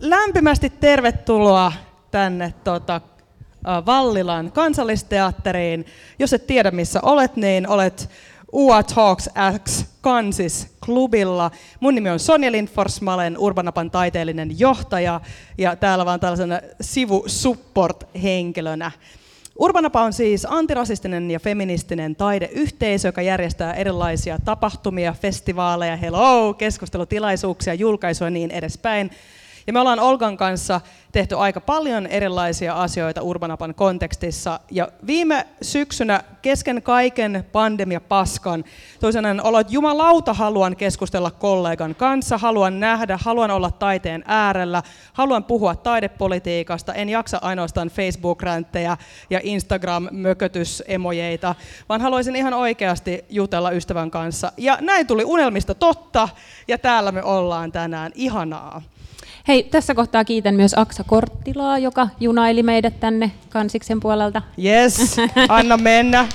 lämpimästi tervetuloa tänne tota, Vallilan kansallisteatteriin. Jos et tiedä missä olet, niin olet UA Talks X Kansis klubilla. Mun nimi on Sonja Lindfors, mä olen Urbanapan taiteellinen johtaja ja täällä vaan tällaisena sivu-support-henkilönä. Urbanapa on siis antirasistinen ja feministinen taideyhteisö, joka järjestää erilaisia tapahtumia, festivaaleja, hello, keskustelutilaisuuksia, julkaisuja ja niin edespäin. Ja me ollaan Olgan kanssa tehty aika paljon erilaisia asioita Urbanapan kontekstissa. Ja viime syksynä kesken kaiken pandemia paskan toisena olo, että jumalauta haluan keskustella kollegan kanssa, haluan nähdä, haluan olla taiteen äärellä, haluan puhua taidepolitiikasta, en jaksa ainoastaan Facebook-ränttejä ja Instagram-mökötysemojeita, vaan haluaisin ihan oikeasti jutella ystävän kanssa. Ja näin tuli unelmista totta, ja täällä me ollaan tänään. Ihanaa. Hei, tässä kohtaa kiitän myös Aksa Korttilaa, joka junaili meidät tänne Kansiksen puolelta. Yes, anna mennä.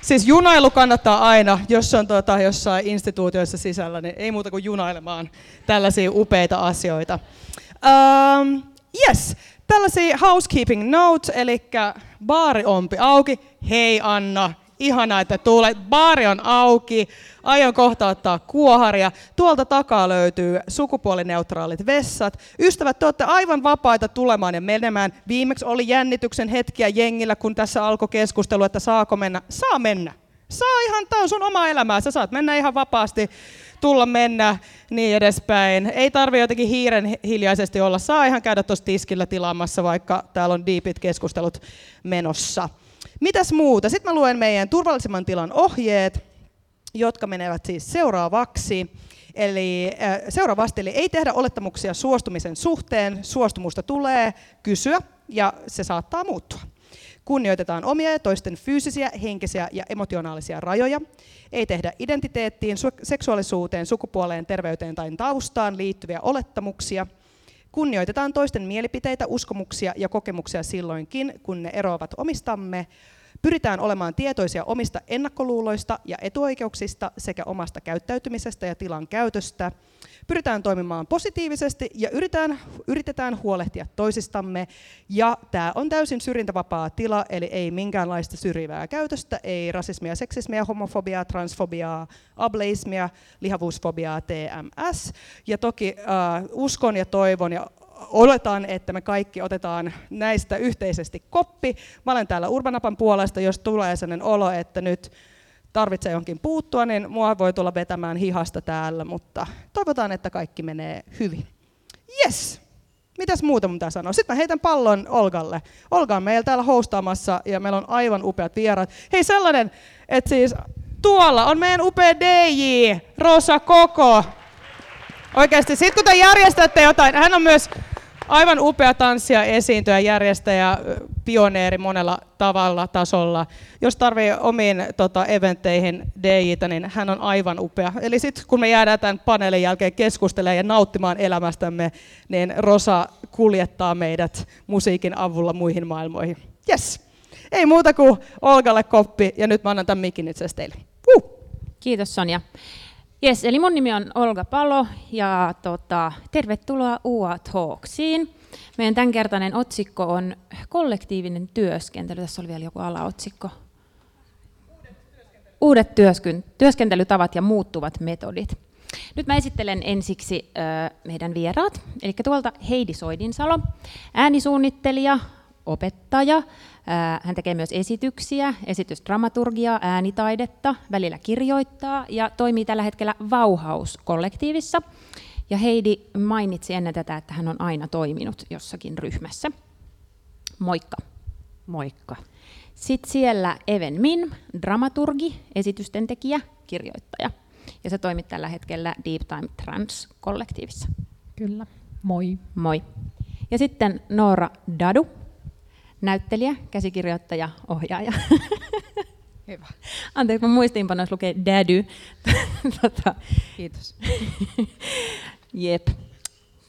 Siis junailu kannattaa aina, jos on tuota, jossain instituutioissa sisällä, niin ei muuta kuin junailemaan tällaisia upeita asioita. Um, yes, tällaisia housekeeping notes, eli baari ompi auki. Hei Anna, ihanaa, että tulet. Baari on auki, aion kohta ottaa kuoharia. Tuolta takaa löytyy sukupuolineutraalit vessat. Ystävät, te olette aivan vapaita tulemaan ja menemään. Viimeksi oli jännityksen hetkiä jengillä, kun tässä alkoi keskustelu, että saako mennä. Saa mennä. Saa ihan, tämä on sun oma elämää. Sä saat mennä ihan vapaasti, tulla mennä, niin edespäin. Ei tarvi jotenkin hiiren hiljaisesti olla. Saa ihan käydä tuossa tiskillä tilaamassa, vaikka täällä on deepit keskustelut menossa. Mitäs muuta? Sitten mä luen meidän turvallisemman tilan ohjeet, jotka menevät siis seuraavaksi. Eli seuraavasti, eli ei tehdä olettamuksia suostumisen suhteen, suostumusta tulee kysyä ja se saattaa muuttua. Kunnioitetaan omia ja toisten fyysisiä, henkisiä ja emotionaalisia rajoja. Ei tehdä identiteettiin, seksuaalisuuteen, sukupuoleen, terveyteen tai taustaan liittyviä olettamuksia – Kunnioitetaan toisten mielipiteitä, uskomuksia ja kokemuksia silloinkin, kun ne eroavat omistamme. Pyritään olemaan tietoisia omista ennakkoluuloista ja etuoikeuksista sekä omasta käyttäytymisestä ja tilan käytöstä. Pyritään toimimaan positiivisesti ja yritetään, yritetään huolehtia toisistamme. Ja tämä on täysin syrjintävapaa tila, eli ei minkäänlaista syrjivää käytöstä, ei rasismia, seksismia, homofobiaa, transfobiaa, ableismia, lihavuusfobiaa, TMS. Ja toki äh, uskon ja toivon ja oletan, että me kaikki otetaan näistä yhteisesti koppi. Mä olen täällä Urbanapan puolesta, jos tulee sellainen olo, että nyt tarvitsee johonkin puuttua, niin mua voi tulla vetämään hihasta täällä, mutta toivotaan, että kaikki menee hyvin. Yes! Mitäs muuta mun pitää sanoa? Sitten mä heitän pallon Olgalle. Olga on meillä täällä hostaamassa ja meillä on aivan upeat vieraat. Hei sellainen, että siis tuolla on meidän upea DJ, Rosa Koko. Oikeasti, sit kun te järjestätte jotain, hän on myös aivan upea tanssia, esiintyjä, järjestäjä, pioneeri monella tavalla, tasolla. Jos tarvii omiin tota, eventteihin DJtä, niin hän on aivan upea. Eli sitten kun me jäädään tämän paneelin jälkeen keskustelemaan ja nauttimaan elämästämme, niin Rosa kuljettaa meidät musiikin avulla muihin maailmoihin. Yes. Ei muuta kuin Olgalle koppi, ja nyt mä annan tämän mikin itse teille. Uh. Kiitos Sonja. Yes, eli mun nimi on Olga Palo ja tota, tervetuloa UA Talksiin. Meidän tämänkertainen otsikko on kollektiivinen työskentely. Tässä oli vielä joku alaotsikko. Uudet työskentely. työskentelytavat ja muuttuvat metodit. Nyt mä esittelen ensiksi äh, meidän vieraat. Eli tuolta Heidi Soidinsalo, äänisuunnittelija, opettaja. Hän tekee myös esityksiä, esitysdramaturgiaa, äänitaidetta, välillä kirjoittaa ja toimii tällä hetkellä Vauhaus-kollektiivissa. Ja Heidi mainitsi ennen tätä, että hän on aina toiminut jossakin ryhmässä. Moikka. Moikka. Sitten siellä Even Min, dramaturgi, esitysten tekijä, kirjoittaja. Ja se toimit tällä hetkellä Deep Time Trans-kollektiivissa. Kyllä. Moi. Moi. Ja sitten Noora Dadu, näyttelijä, käsikirjoittaja, ohjaaja. Hyvä. Anteeksi, mun muistiinpanoissa lukee Dady. tota. Kiitos. Jep.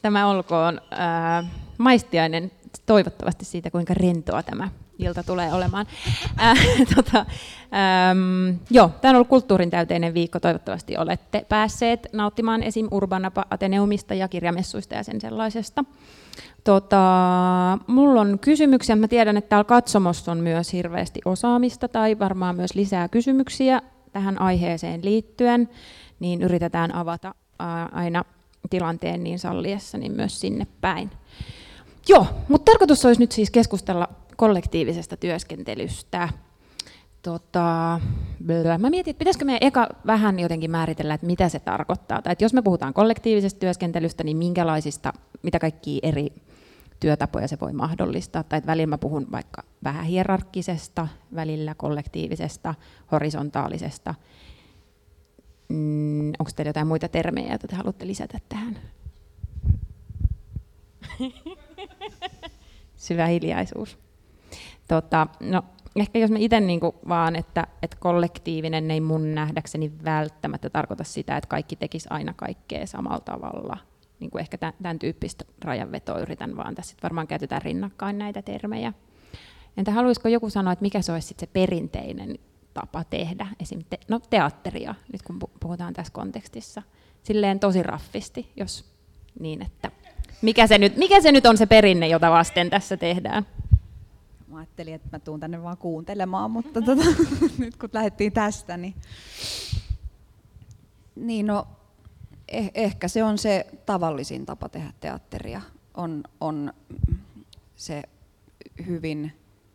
Tämä olkoon äh, maistiainen toivottavasti siitä, kuinka rentoa tämä ilta tulee olemaan. Äh, tota, ähm, joo, tämä on ollut kulttuurin täyteinen viikko. Toivottavasti olette päässeet nauttimaan esim. Urbanapa Ateneumista ja kirjamessuista ja sen sellaisesta. Tota, mulla on kysymyksiä. Mä tiedän, että täällä katsomossa on myös hirveästi osaamista tai varmaan myös lisää kysymyksiä tähän aiheeseen liittyen, niin yritetään avata aina tilanteen niin salliessa niin myös sinne päin. Joo, mutta tarkoitus olisi nyt siis keskustella kollektiivisesta työskentelystä. Tota, mä mietin, että pitäisikö meidän eka vähän jotenkin määritellä, että mitä se tarkoittaa. Tai että jos me puhutaan kollektiivisesta työskentelystä, niin minkälaisista, mitä kaikkia eri työtapoja se voi mahdollistaa. Tai että välillä mä puhun vaikka vähän hierarkkisesta, välillä kollektiivisesta, horisontaalisesta. Mm, onko teillä jotain muita termejä, joita te haluatte lisätä tähän? Syvä hiljaisuus. Tota, no, ehkä jos mä itse niin vaan, että, että kollektiivinen ei mun nähdäkseni välttämättä tarkoita sitä, että kaikki tekisi aina kaikkea samalla tavalla. Niin kuin ehkä tämän, tämän tyyppistä rajanvetoa yritän vaan tässä. Varmaan käytetään rinnakkain näitä termejä. Entä haluaisiko joku sanoa, että mikä se olisi sit se perinteinen tapa tehdä, esim. Te, no, teatteria, nyt kun puhutaan tässä kontekstissa, silleen tosi raffisti, jos niin, että mikä se nyt, mikä se nyt on se perinne, jota vasten tässä tehdään? Mä ajattelin, että mä tuun tänne vaan kuuntelemaan, mutta tota, nyt kun lähdettiin tästä, niin, niin no, eh, ehkä se on se tavallisin tapa tehdä teatteria. On, on se hyvin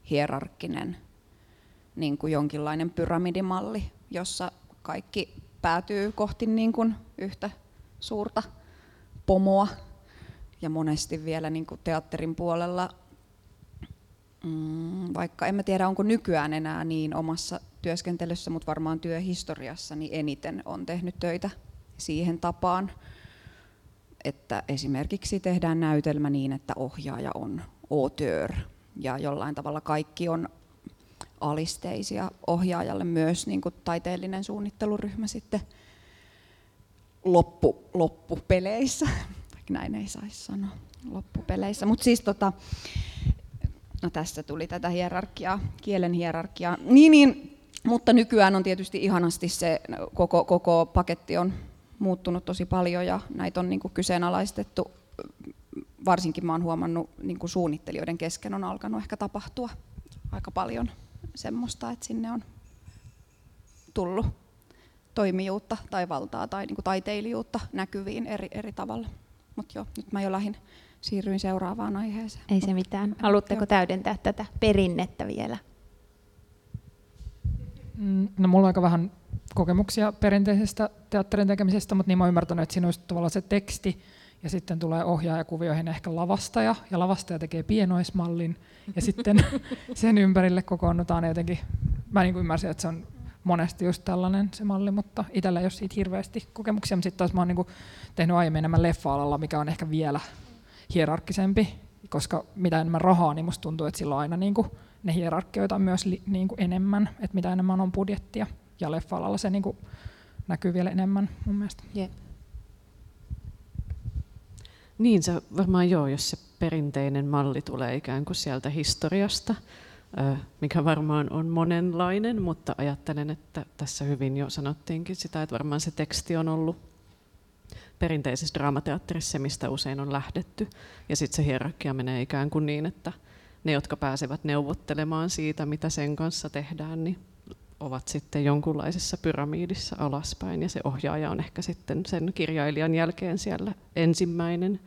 hierarkkinen niin kuin jonkinlainen pyramidimalli, jossa kaikki päätyy kohti niin kuin yhtä suurta pomoa. Ja monesti vielä niin kuin teatterin puolella, mm, vaikka en mä tiedä onko nykyään enää niin omassa työskentelyssä, mutta varmaan työhistoriassa, niin eniten on tehnyt töitä siihen tapaan, että esimerkiksi tehdään näytelmä niin, että ohjaaja on auteur ja jollain tavalla kaikki on alisteisia ohjaajalle myös niin kuin taiteellinen suunnitteluryhmä sitten loppu, loppupeleissä, näin ei saisi sanoa loppupeleissä. Mutta siis tota, no tässä tuli tätä hierarkiaa, kielen hierarkiaa. Niin, niin, mutta nykyään on tietysti ihanasti se koko, koko paketti on muuttunut tosi paljon ja näitä on niin kuin kyseenalaistettu. Varsinkin mä oon huomannut niin kuin suunnittelijoiden kesken on alkanut ehkä tapahtua aika paljon semmoista, että sinne on tullut toimijuutta tai valtaa tai niin kuin taiteilijuutta näkyviin eri, eri tavalla. Mutta joo, nyt mä jo lähdin, siirryin seuraavaan aiheeseen. Ei se mitään. Haluatteko täydentää tätä perinnettä vielä? Mm, no mulla on aika vähän kokemuksia perinteisestä teatterin tekemisestä, mutta niin mä oon ymmärtänyt, että siinä olisi tavallaan se teksti, ja sitten tulee ohjaajakuvioihin ehkä lavastaja, ja lavastaja tekee pienoismallin, ja sitten sen ympärille kokoonnutaan jotenkin, mä niin ymmärsin, että se on monesti just tällainen se malli, mutta itsellä ei ole siitä hirveästi kokemuksia, mutta sitten taas mä oon niin tehnyt aiemmin enemmän leffa-alalla, mikä on ehkä vielä hierarkkisempi, koska mitä enemmän rahaa, niin musta tuntuu, että sillä on aina niin kuin ne hierarkkioita on myös li, niin kuin enemmän, että mitä enemmän on budjettia, ja leffa-alalla se niin kuin näkyy vielä enemmän mun mielestä. Yeah. Niin se varmaan joo, jos se perinteinen malli tulee ikään kuin sieltä historiasta, mikä varmaan on monenlainen, mutta ajattelen, että tässä hyvin jo sanottiinkin sitä, että varmaan se teksti on ollut perinteisessä draamateatterissa se, mistä usein on lähdetty. Ja sitten se hierarkia menee ikään kuin niin, että ne, jotka pääsevät neuvottelemaan siitä, mitä sen kanssa tehdään, niin ovat sitten jonkunlaisessa pyramiidissa alaspäin ja se ohjaaja on ehkä sitten sen kirjailijan jälkeen siellä ensimmäinen.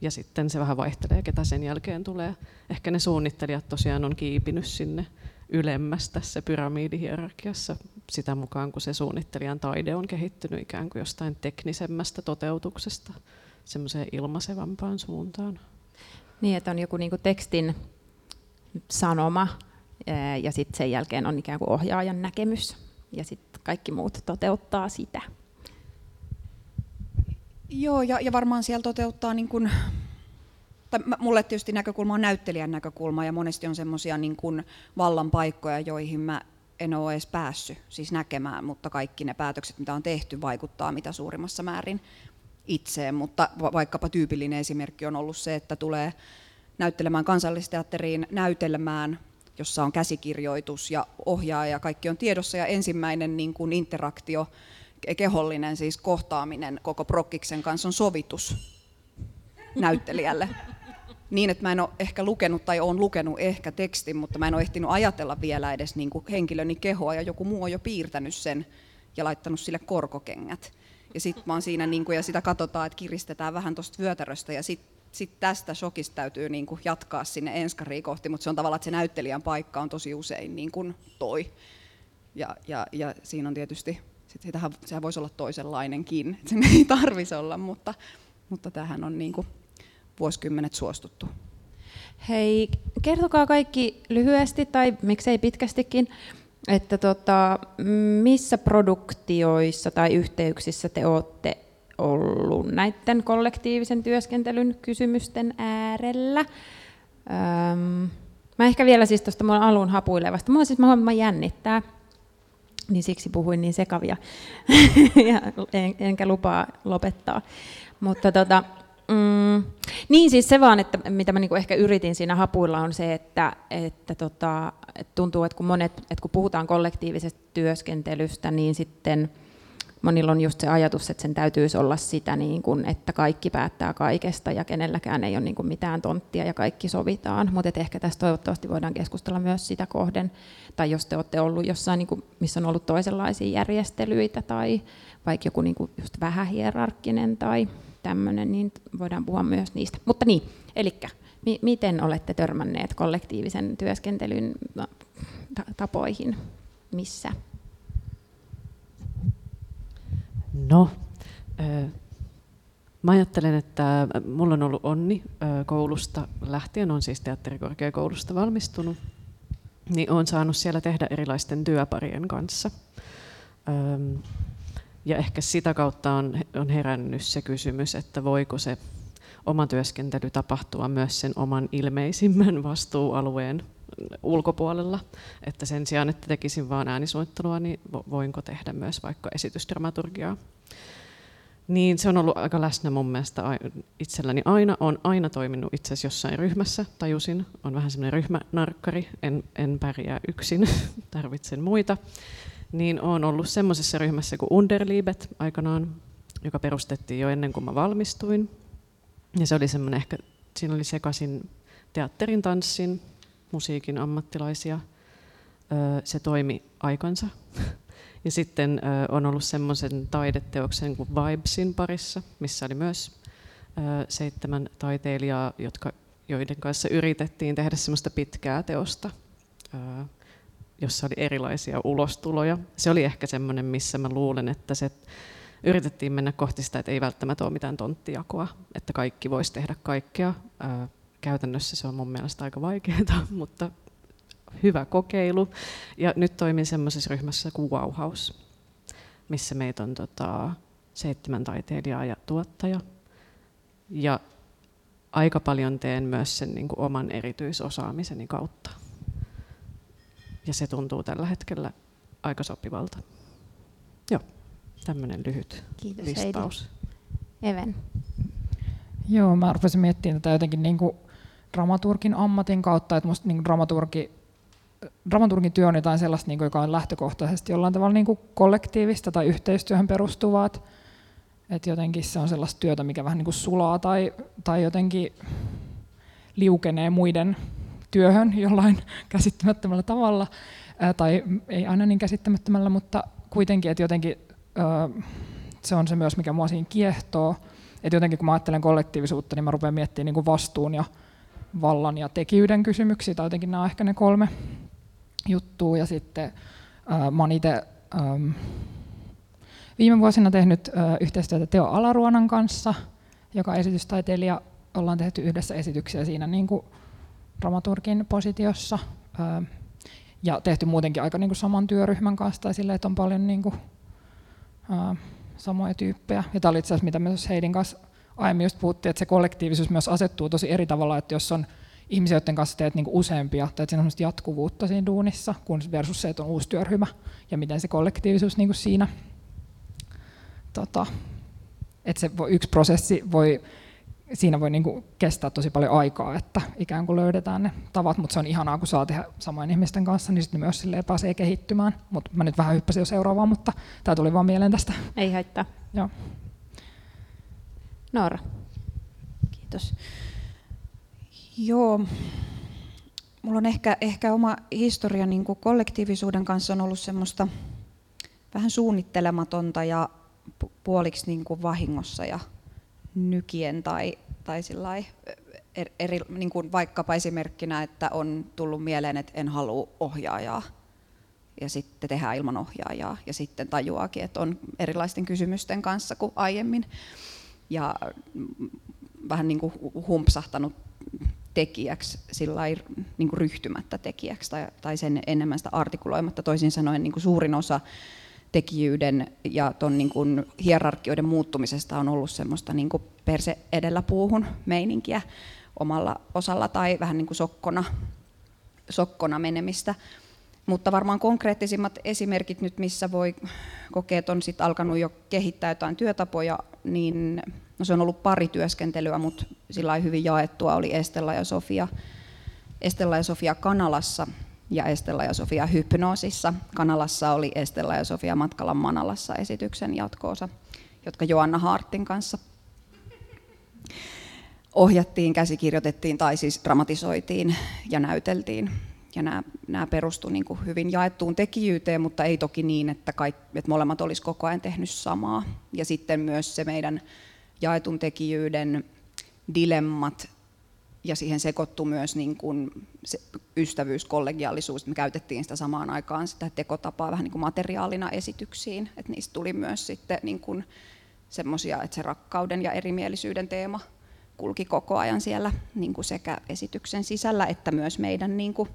Ja sitten se vähän vaihtelee, ketä sen jälkeen tulee. Ehkä ne suunnittelijat tosiaan on kiipinyt sinne ylemmäs tässä pyramidihierarkiassa sitä mukaan, kun se suunnittelijan taide on kehittynyt ikään kuin jostain teknisemmästä toteutuksesta semmoiseen ilmaisevampaan suuntaan. Niin, että on joku niin kuin tekstin sanoma, ja sitten sen jälkeen on ikään kuin ohjaajan näkemys ja sitten kaikki muut toteuttaa sitä. Joo, ja, ja varmaan siellä toteuttaa niin kuin, tai mulle tietysti näkökulma on näyttelijän näkökulma ja monesti on semmoisia niin vallan paikkoja, joihin mä en ole edes päässyt siis näkemään, mutta kaikki ne päätökset, mitä on tehty, vaikuttaa mitä suurimmassa määrin itseen, mutta vaikkapa tyypillinen esimerkki on ollut se, että tulee näyttelemään kansallisteatteriin näytelmään, jossa on käsikirjoitus ja ohjaaja, kaikki on tiedossa ja ensimmäinen niin kuin interaktio, kehollinen siis kohtaaminen koko prokkiksen kanssa on sovitus näyttelijälle. Niin, että mä en ole ehkä lukenut tai olen lukenut ehkä tekstin, mutta mä en ole ehtinyt ajatella vielä edes niin kuin henkilöni kehoa ja joku muu on jo piirtänyt sen ja laittanut sille korkokengät. Ja sitten oon siinä niin kuin, ja sitä katsotaan, että kiristetään vähän tuosta vyötäröstä ja sitten sit tästä shokista täytyy niin kuin jatkaa sinne enskariin kohti, mutta se on tavallaan, että se näyttelijän paikka on tosi usein niin kuin toi. Ja, ja, ja siinä on tietysti, sit sitähän, sehän voisi olla toisenlainenkin, että sen ei tarvisi olla, mutta, mutta tähän on niin kuin vuosikymmenet suostuttu. Hei, kertokaa kaikki lyhyesti tai miksei pitkästikin, että tota, missä produktioissa tai yhteyksissä te olette ollut näiden kollektiivisen työskentelyn kysymysten äärellä. Öm, mä ehkä vielä siis tuosta mun alun hapuilevasta. Mua siis mä jännittää, niin siksi puhuin niin sekavia, ja en, enkä lupaa lopettaa. Mutta tota, Mm, niin siis se vaan, että mitä mä niinku ehkä yritin siinä hapuilla on se, että, että, tota, että tuntuu, että kun, monet, että kun puhutaan kollektiivisesta työskentelystä, niin sitten monilla on just se ajatus, että sen täytyisi olla sitä, niin kuin, että kaikki päättää kaikesta ja kenelläkään ei ole niin mitään tonttia ja kaikki sovitaan. Mutta ehkä tässä toivottavasti voidaan keskustella myös sitä kohden, tai jos te olette ollut jossain, niin kuin, missä on ollut toisenlaisia järjestelyitä tai vaikka joku niin kuin just vähän hierarkkinen tai tämmöinen, niin voidaan puhua myös niistä. Mutta niin, eli mi- miten olette törmänneet kollektiivisen työskentelyn no, tapoihin, missä? No, mä ajattelen, että mulla on ollut onni koulusta lähtien, on siis teatterikorkeakoulusta valmistunut, niin olen saanut siellä tehdä erilaisten työparien kanssa. Ja ehkä sitä kautta on, on herännyt se kysymys, että voiko se oma työskentely tapahtua myös sen oman ilmeisimmän vastuualueen ulkopuolella. Että sen sijaan, että tekisin vain äänisuunnittelua, niin voinko tehdä myös vaikka esitysdramaturgiaa. Niin se on ollut aika läsnä mun mielestä itselläni aina. on aina toiminut itse asiassa jossain ryhmässä, tajusin. On vähän semmoinen ryhmänarkkari, en, en pärjää yksin, tarvitsen muita niin olen ollut semmoisessa ryhmässä kuin Underliebet aikanaan, joka perustettiin jo ennen kuin mä valmistuin. Ja se oli semmoinen ehkä, siinä oli sekaisin teatterin, tanssin, musiikin ammattilaisia. Se toimi aikansa. Ja sitten on ollut semmoisen taideteoksen kuin Vibesin parissa, missä oli myös seitsemän taiteilijaa, jotka, joiden kanssa yritettiin tehdä semmoista pitkää teosta jossa oli erilaisia ulostuloja. Se oli ehkä semmoinen, missä mä luulen, että se yritettiin mennä kohti sitä, että ei välttämättä ole mitään tonttijakoa, että kaikki voisi tehdä kaikkea. käytännössä se on mun mielestä aika vaikeaa, mutta hyvä kokeilu. Ja nyt toimin semmoisessa ryhmässä kuin Wow House, missä meitä on tota, seitsemän taiteilijaa ja tuottaja. Ja aika paljon teen myös sen niin kuin oman erityisosaamiseni kautta ja se tuntuu tällä hetkellä aika sopivalta. Joo, tämmöinen lyhyt Kiitos, listaus. Heidi. Even. Joo, mä rupesin miettimään tätä jotenkin niin kuin dramaturgin ammatin kautta, että musta niin dramaturgi, dramaturgin työ on jotain sellaista, niin kuin, joka on lähtökohtaisesti jollain tavalla niin kuin kollektiivista tai yhteistyöhön perustuvaa. Että jotenkin se on sellaista työtä, mikä vähän niin kuin sulaa tai, tai jotenkin liukenee muiden työhön jollain käsittämättömällä tavalla, tai ei aina niin käsittämättömällä, mutta kuitenkin, että jotenkin se on se myös, mikä mua siinä kiehtoo. Että jotenkin kun mä ajattelen kollektiivisuutta, niin mä rupean miettimään niin kuin vastuun ja vallan ja tekijyyden kysymyksiä, tai jotenkin nämä on ehkä ne kolme juttua. Ja sitten mä oon itse viime vuosina tehnyt yhteistyötä Teo Alaruonan kanssa, joka esitystaiteilija. Ollaan tehty yhdessä esityksiä siinä niin kuin dramaturgin positiossa ja tehty muutenkin aika niin kuin saman työryhmän kanssa tai silleen, että on paljon niin kuin, ää, samoja tyyppejä. Ja tämä oli itse asiassa, mitä myös Heidin kanssa aiemmin just puhuttiin, että se kollektiivisuus myös asettuu tosi eri tavalla, että jos on ihmisiä, joiden kanssa teet niin kuin useampia, tai että siinä on jatkuvuutta siinä duunissa, kun versus se, että on uusi työryhmä, ja miten se kollektiivisuus niin kuin siinä, tota, että se voi, yksi prosessi voi siinä voi niin kuin kestää tosi paljon aikaa, että ikään kuin löydetään ne tavat, mutta se on ihanaa, kun saa tehdä samoin ihmisten kanssa, niin sitten myös silleen pääsee kehittymään. Mutta mä nyt vähän hyppäsin jo seuraavaan, mutta tämä tuli vaan mieleen tästä. Ei haittaa. Joo. Noora. Kiitos. Joo, mulla on ehkä, ehkä oma historia niin kuin kollektiivisuuden kanssa on ollut semmoista vähän suunnittelematonta ja puoliksi niin kuin vahingossa ja nykien tai, tai eri, eri, niin kuin vaikkapa esimerkkinä, että on tullut mieleen, että en halua ohjaajaa ja sitten tehdään ilman ohjaajaa ja sitten tajuakin, että on erilaisten kysymysten kanssa kuin aiemmin ja vähän niin kuin humpsahtanut tekijäksi sillä niin ryhtymättä tekijäksi tai, tai sen enemmän sitä artikuloimatta. Toisin sanoen niin kuin suurin osa tekijyyden ja ton niin kuin hierarkioiden muuttumisesta on ollut semmoista niin kuin perse edellä puuhun meininkiä omalla osalla tai vähän niin kuin sokkona, sokkona menemistä. Mutta varmaan konkreettisimmat esimerkit nyt, missä voi kokea, että on sit alkanut jo kehittää jotain työtapoja, niin no se on ollut pari työskentelyä, mutta sillä hyvin jaettua oli Estella ja Sofia. Estella ja Sofia Kanalassa ja Estella ja Sofia Hypnoosissa. Kanalassa oli Estella ja Sofia Matkalla Manalassa esityksen jatkoosa, jotka Joanna Hartin kanssa ohjattiin, käsikirjoitettiin tai siis dramatisoitiin ja näyteltiin. Ja nämä, nämä perustuivat niin hyvin jaettuun tekijyyteen, mutta ei toki niin, että, kaikki, että molemmat olisi koko ajan tehnyt samaa. Ja sitten myös se meidän jaetun tekijyyden dilemmat ja siihen sekoittui myös niin kuin se ystävyys, kollegiaalisuus. Me käytettiin sitä samaan aikaan sitä tekotapaa vähän niin kuin materiaalina esityksiin. että niistä tuli myös sitten niin kuin semmoisia, että se rakkauden ja erimielisyyden teema kulki koko ajan siellä niin kuin sekä esityksen sisällä että myös meidän niin kuin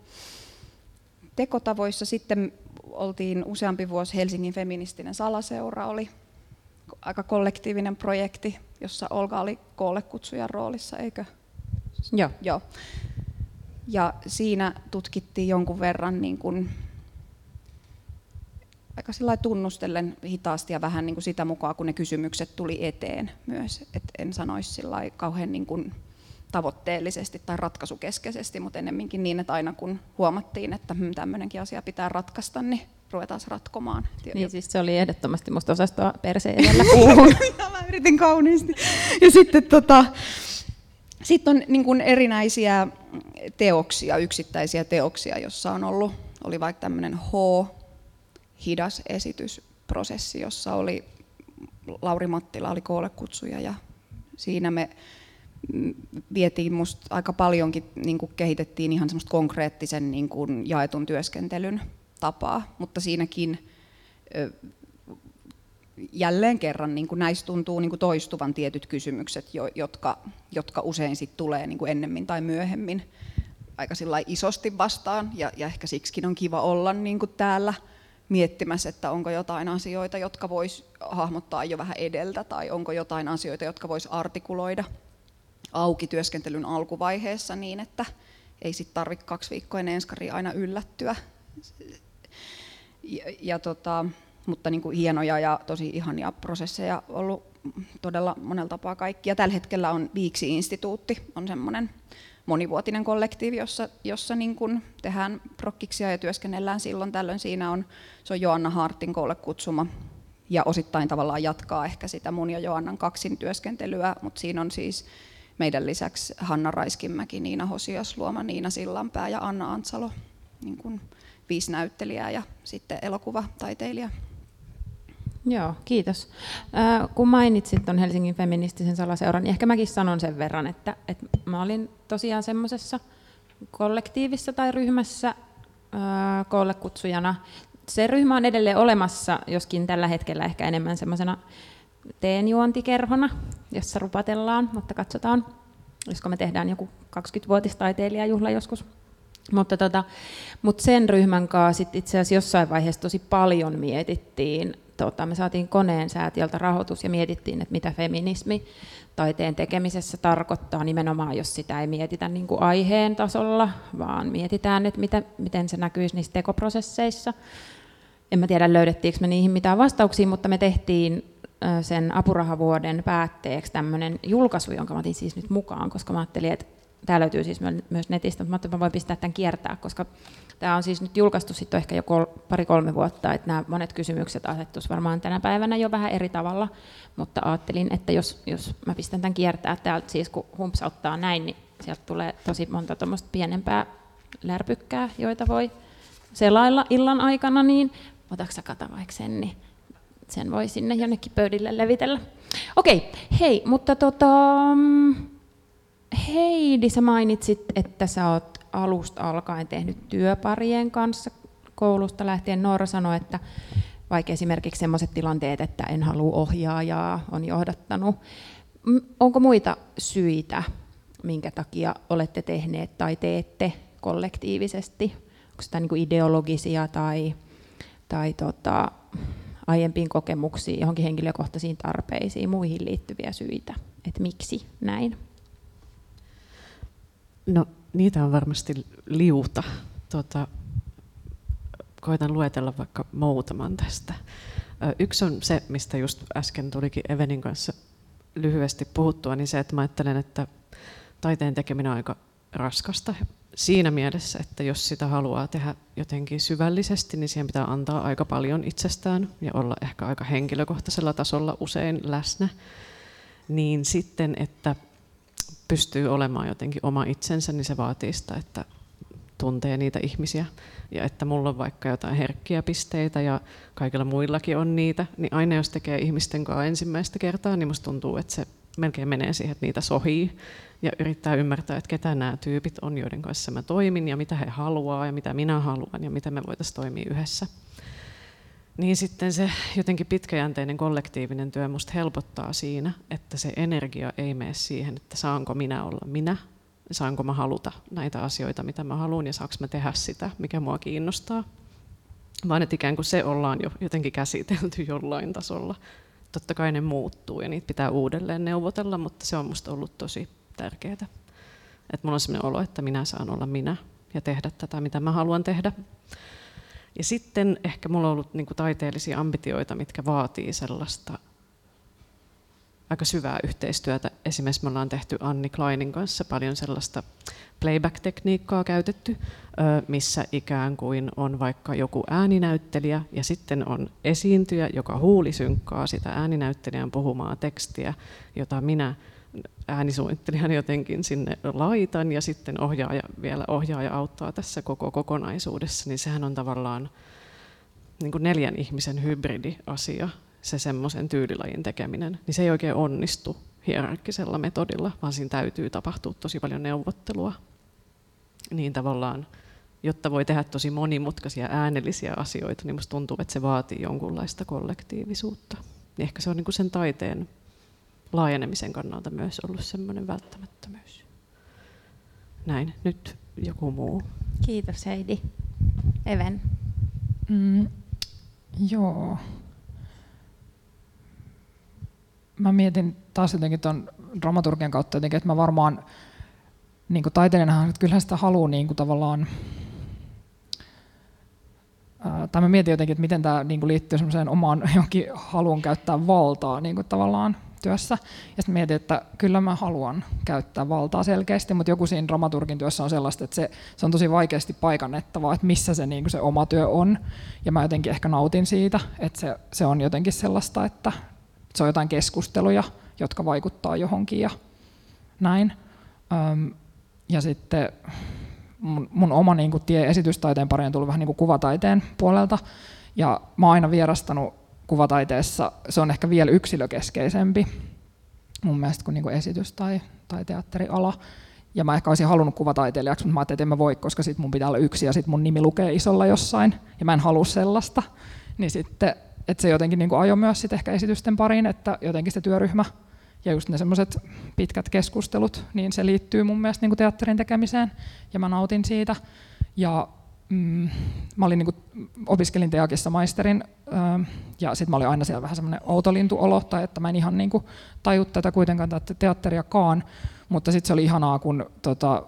tekotavoissa. Sitten oltiin useampi vuosi Helsingin feministinen salaseura, oli aika kollektiivinen projekti, jossa Olga oli koollekutsujan roolissa, eikö? Joo. Joo. Ja siinä tutkittiin jonkun verran niin kuin, aika tunnustellen hitaasti ja vähän niin kuin sitä mukaan, kun ne kysymykset tuli eteen myös. Et en sanoisi sillä kauhean niin kuin tavoitteellisesti tai ratkaisukeskeisesti, mutta ennemminkin niin, että aina kun huomattiin, että hmm, tämmöinenkin asia pitää ratkaista, niin ruvetaan ratkomaan. Niin siis se oli ehdottomasti musta osastoa perse edellä. Mä yritin kauniisti. Ja sitten tota, sitten on niin kuin erinäisiä teoksia, yksittäisiä teoksia, jossa on ollut, oli vaikka tämmöinen H, hidas esitysprosessi, jossa oli Lauri Mattila oli koolle kutsuja ja siinä me vietiin musta aika paljonkin, niin kuin kehitettiin ihan semmoista konkreettisen niin kuin jaetun työskentelyn tapaa, mutta siinäkin jälleen kerran niin kuin näistä tuntuu niin kuin toistuvan tietyt kysymykset, jotka, jotka usein sit tulee niin kuin ennemmin tai myöhemmin aika isosti vastaan, ja, ja ehkä siksikin on kiva olla niin kuin täällä miettimässä, että onko jotain asioita, jotka vois hahmottaa jo vähän edeltä, tai onko jotain asioita, jotka vois artikuloida auki työskentelyn alkuvaiheessa niin, että ei sitten tarvitse kaksi viikkoa ennen aina yllättyä. Ja, ja tota, mutta niin kuin hienoja ja tosi ihania prosesseja ollut todella monella tapaa kaikki. Ja tällä hetkellä on Viiksi-instituutti, on semmoinen monivuotinen kollektiivi, jossa, jossa niin kuin tehdään prokkiksia ja työskennellään silloin tällöin. Siinä on, se on Joanna Hartin koolle kutsuma ja osittain tavallaan jatkaa ehkä sitä mun ja Joannan kaksin työskentelyä, mutta siinä on siis meidän lisäksi Hanna Raiskimäki, Niina Hosias, Luoma Niina Sillanpää ja Anna Antsalo, niin kuin viisi näyttelijää ja sitten elokuvataiteilija. Joo, kiitos. Äh, kun mainitsit tuon Helsingin feministisen salaseuran, niin ehkä mäkin sanon sen verran, että, että mä olin tosiaan semmoisessa kollektiivissa tai ryhmässä äh, koollekutsujana. Se ryhmä on edelleen olemassa, joskin tällä hetkellä ehkä enemmän semmoisena teenjuontikerhona, jossa rupatellaan, mutta katsotaan, josko me tehdään joku 20-vuotistaiteilijajuhla joskus. Mutta, tota, mutta sen ryhmän kanssa itse asiassa jossain vaiheessa tosi paljon mietittiin tota, me saatiin koneen säätiöltä rahoitus ja mietittiin, että mitä feminismi taiteen tekemisessä tarkoittaa nimenomaan, jos sitä ei mietitä niin kuin aiheen tasolla, vaan mietitään, että mitä, miten se näkyisi niissä tekoprosesseissa. En mä tiedä, löydettiinkö me niihin mitään vastauksia, mutta me tehtiin sen apurahavuoden päätteeksi tämmöinen julkaisu, jonka mä otin siis nyt mukaan, koska mä ajattelin, että tämä löytyy siis myös netistä, mutta mä mä voin pistää tämän kiertää, koska tämä on siis nyt julkaistu sitten ehkä jo kol, pari-kolme vuotta, että nämä monet kysymykset asettuisi varmaan tänä päivänä jo vähän eri tavalla, mutta ajattelin, että jos, jos mä pistän tämän kiertää täältä, siis kun humpsauttaa näin, niin sieltä tulee tosi monta tuommoista pienempää lärpykkää, joita voi selailla illan aikana, niin otatko kata vaikka sen, niin sen voi sinne jonnekin pöydille levitellä. Okei, hei, mutta tota, Heidi, sä mainitsit, että sä oot alusta alkaen tehnyt työparien kanssa koulusta lähtien. Noora sanoi, että vaikka esimerkiksi sellaiset tilanteet, että en halua ohjaajaa, on johdattanut. Onko muita syitä, minkä takia olette tehneet tai teette kollektiivisesti? Onko sitä niin ideologisia tai, tai tota, aiempiin kokemuksiin, johonkin henkilökohtaisiin tarpeisiin, muihin liittyviä syitä, että miksi näin? No niitä on varmasti liuta. Tota, koitan luetella vaikka muutaman tästä. Yksi on se, mistä just äsken tulikin Evenin kanssa lyhyesti puhuttua, niin se, että mä ajattelen, että taiteen tekeminen on aika raskasta siinä mielessä, että jos sitä haluaa tehdä jotenkin syvällisesti, niin siihen pitää antaa aika paljon itsestään ja olla ehkä aika henkilökohtaisella tasolla usein läsnä. Niin sitten, että pystyy olemaan jotenkin oma itsensä, niin se vaatii sitä, että tuntee niitä ihmisiä. Ja että mulla on vaikka jotain herkkiä pisteitä ja kaikilla muillakin on niitä, niin aina jos tekee ihmisten kanssa ensimmäistä kertaa, niin musta tuntuu, että se melkein menee siihen, että niitä sohii ja yrittää ymmärtää, että ketä nämä tyypit on, joiden kanssa mä toimin ja mitä he haluaa ja mitä minä haluan ja mitä me voitaisiin toimia yhdessä. Niin sitten se jotenkin pitkäjänteinen kollektiivinen työ musta helpottaa siinä, että se energia ei mene siihen, että saanko minä olla minä, saanko mä haluta näitä asioita, mitä mä haluan ja saanko mä tehdä sitä, mikä mua kiinnostaa. Vaan että ikään kuin se ollaan jo jotenkin käsitelty jollain tasolla. Totta kai ne muuttuu ja niitä pitää uudelleen neuvotella, mutta se on musta ollut tosi tärkeää. Että mulla on sellainen olo, että minä saan olla minä ja tehdä tätä, mitä mä haluan tehdä. Ja sitten ehkä mulla on ollut niin kuin taiteellisia ambitioita, mitkä vaatii sellaista aika syvää yhteistyötä. Esimerkiksi me ollaan tehty Anni Kleinin kanssa paljon sellaista playback-tekniikkaa käytetty, missä ikään kuin on vaikka joku ääninäyttelijä ja sitten on esiintyjä, joka huulisynkkaa sitä ääninäyttelijän puhumaa tekstiä, jota minä äänisuunnittelijan jotenkin sinne laitan ja sitten ohjaaja, vielä ohjaaja auttaa tässä koko kokonaisuudessa, niin sehän on tavallaan niin kuin neljän ihmisen hybridiasia, se semmoisen tyylilajin tekeminen, niin se ei oikein onnistu hierarkkisella metodilla, vaan siinä täytyy tapahtua tosi paljon neuvottelua. Niin tavallaan, jotta voi tehdä tosi monimutkaisia äänellisiä asioita, niin musta tuntuu, että se vaatii jonkunlaista kollektiivisuutta. Niin ehkä se on niin kuin sen taiteen laajenemisen kannalta myös ollut semmoinen välttämättömyys. Näin, nyt joku muu. Kiitos Heidi. Even. Mm, joo. Mä mietin taas jotenkin tuon dramaturgian kautta jotenkin, että mä varmaan niin taiteilijanahan, että kyllähän sitä haluaa niin kuin tavallaan tai mä mietin jotenkin, että miten tämä niin liittyy semmoiseen omaan jonkin haluun käyttää valtaa niin kuin tavallaan työssä. Ja sitten mietin, että kyllä mä haluan käyttää valtaa selkeästi, mutta joku siinä dramaturgin työssä on sellaista, että se, se on tosi vaikeasti paikannettavaa, että missä se, niin se oma työ on. Ja mä jotenkin ehkä nautin siitä, että se, se on jotenkin sellaista, että se on jotain keskusteluja, jotka vaikuttaa johonkin ja näin. Ja sitten mun, mun oma niin kuin, tie esitystaiteen pari on tullut vähän niin kuin kuvataiteen puolelta. Ja mä oon aina vierastanut kuvataiteessa se on ehkä vielä yksilökeskeisempi mun mielestä kuin, niin esitys- tai, tai teatteriala. Ja mä ehkä olisin halunnut kuvataiteilijaksi, mutta mä ajattelin, että en mä voi, koska sit mun pitää olla yksi ja sit mun nimi lukee isolla jossain. Ja mä en halua sellaista. Niin sitten, että se jotenkin niin ajoi myös sit ehkä esitysten pariin, että jotenkin se työryhmä ja just ne semmoiset pitkät keskustelut, niin se liittyy mun mielestä niin teatterin tekemiseen ja mä nautin siitä. Ja mm, mä olin, niin kuin, opiskelin Teakissa maisterin ähm, ja sitten mä olin aina siellä vähän semmoinen outolintuolo, tai että mä en ihan niin taju tätä kuitenkaan tätä teatteriakaan, mutta sitten se oli ihanaa, kun tota,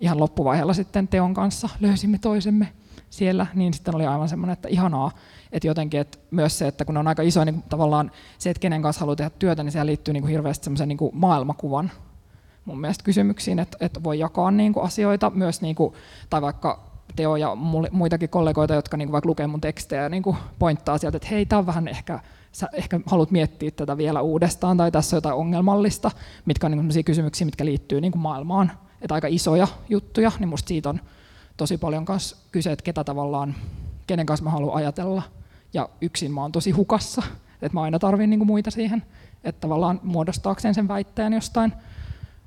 ihan loppuvaiheella sitten Teon kanssa löysimme toisemme siellä, niin sitten oli aivan semmoinen, että ihanaa, että jotenkin, että myös se, että kun on aika iso, niin tavallaan se, että kenen kanssa haluaa tehdä työtä, niin se liittyy niin kuin hirveästi semmoisen niin kuin maailmakuvan mun mielestä kysymyksiin, että, että voi jakaa niin kuin asioita myös, niin kuin, tai vaikka Teo ja muitakin kollegoita, jotka niin kuin vaikka lukee mun tekstejä ja niin kuin pointtaa sieltä, että hei, tämä on vähän ehkä, sä ehkä haluat miettiä tätä vielä uudestaan, tai tässä on jotain ongelmallista, mitkä on niin kuin kysymyksiä, mitkä liittyy niin kuin maailmaan, että aika isoja juttuja, niin musta siitä on tosi paljon kanssa kyse, että ketä tavallaan, kenen kanssa mä haluan ajatella, ja yksin mä oon tosi hukassa, että mä aina tarvin niin kuin muita siihen, että tavallaan muodostaakseen sen väitteen jostain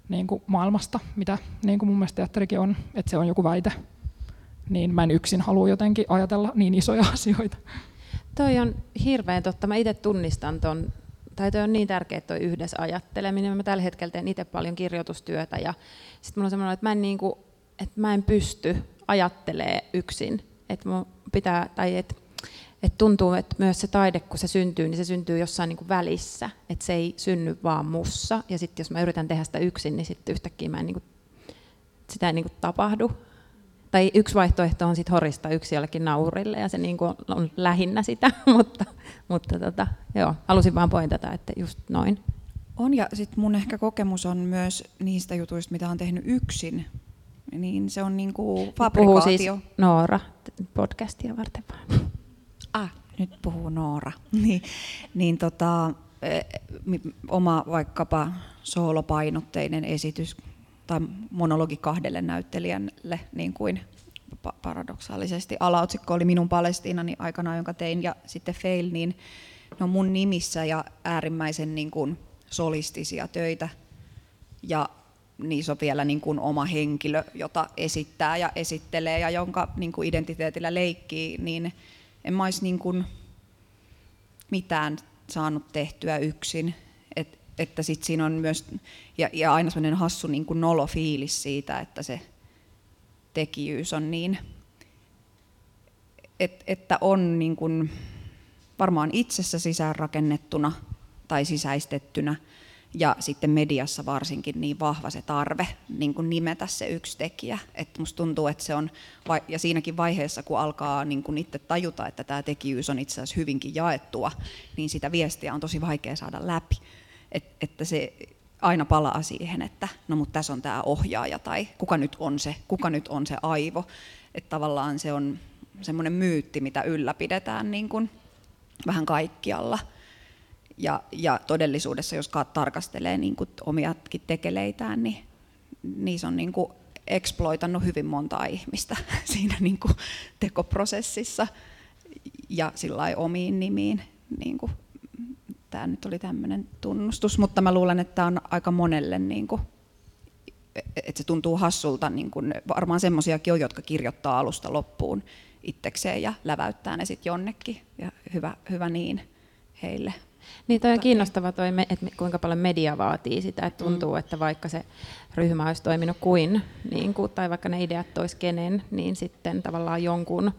niin kuin maailmasta, mitä niin kuin mun mielestä teatterikin on, että se on joku väite, niin mä en yksin halua jotenkin ajatella niin isoja asioita. Toi on hirveän totta. Mä itse tunnistan ton, tai toi on niin tärkeää toi yhdessä ajatteleminen. Mä tällä hetkellä teen itse paljon kirjoitustyötä ja sitten mulla on semmoinen, että mä en, niinku, että mä en pysty ajattelee yksin. Että mun pitää, tai että et tuntuu, että myös se taide, kun se syntyy, niin se syntyy jossain niin kuin välissä. Että se ei synny vaan mussa. Ja sitten jos mä yritän tehdä sitä yksin, niin sitten yhtäkkiä mä en niin kuin, sitä ei niin kuin tapahdu tai yksi vaihtoehto on sitten horista yksi jollekin naurille ja se niin kuin on lähinnä sitä, mutta, mutta tota, joo, halusin vaan pointata, että just noin. On ja sitten mun ehkä kokemus on myös niistä jutuista, mitä on tehnyt yksin, niin se on niin kuin fabrikaatio. Puhuu siis Noora podcastia varten vaan. Ah, nyt puhuu Noora. niin, niin tota, e, oma vaikkapa soolopainotteinen esitys tai monologi kahdelle näyttelijälle, niin kuin paradoksaalisesti alaotsikko oli Minun Palestiinani aikana, jonka tein, ja sitten Fail, niin ne on mun nimissä ja äärimmäisen niin kuin solistisia töitä. Ja niissä on vielä niin kuin oma henkilö, jota esittää ja esittelee ja jonka niin kuin identiteetillä leikkii, niin en mä olisi niin kuin mitään saanut tehtyä yksin että sit siinä on myös, ja, ja aina sellainen hassu niin kuin nolo fiilis siitä, että se tekijyys on niin, et, että on niin kuin varmaan itsessä sisäänrakennettuna tai sisäistettynä, ja sitten mediassa varsinkin niin vahva se tarve niin kuin nimetä se yksi tekijä. Että musta tuntuu, että se on, ja siinäkin vaiheessa, kun alkaa niin kuin itse tajuta, että tämä tekijyys on itse asiassa hyvinkin jaettua, niin sitä viestiä on tosi vaikea saada läpi et, että se aina palaa siihen, että no mutta tässä on tämä ohjaaja tai kuka nyt on se, kuka nyt on se aivo. Että tavallaan se on semmoinen myytti, mitä ylläpidetään niin kuin vähän kaikkialla. Ja, ja todellisuudessa, jos tarkastelee niin kuin omiakin tekeleitään, niin niissä on niin kuin exploitannut hyvin montaa ihmistä siinä niin kuin tekoprosessissa ja sillä omiin nimiin niin kuin tämä nyt oli tämmöinen tunnustus, mutta mä luulen, että tämä on aika monelle, niin kuin, että se tuntuu hassulta, niin kuin, varmaan semmoisiakin on, jotka kirjoittaa alusta loppuun itsekseen ja läväyttää ne sitten jonnekin, ja hyvä, hyvä niin heille. Niin toi on kiinnostava toi, että kuinka paljon media vaatii sitä, että tuntuu, mm. että vaikka se ryhmä olisi toiminut kuin, niin kuin tai vaikka ne ideat olisi kenen, niin sitten tavallaan jonkun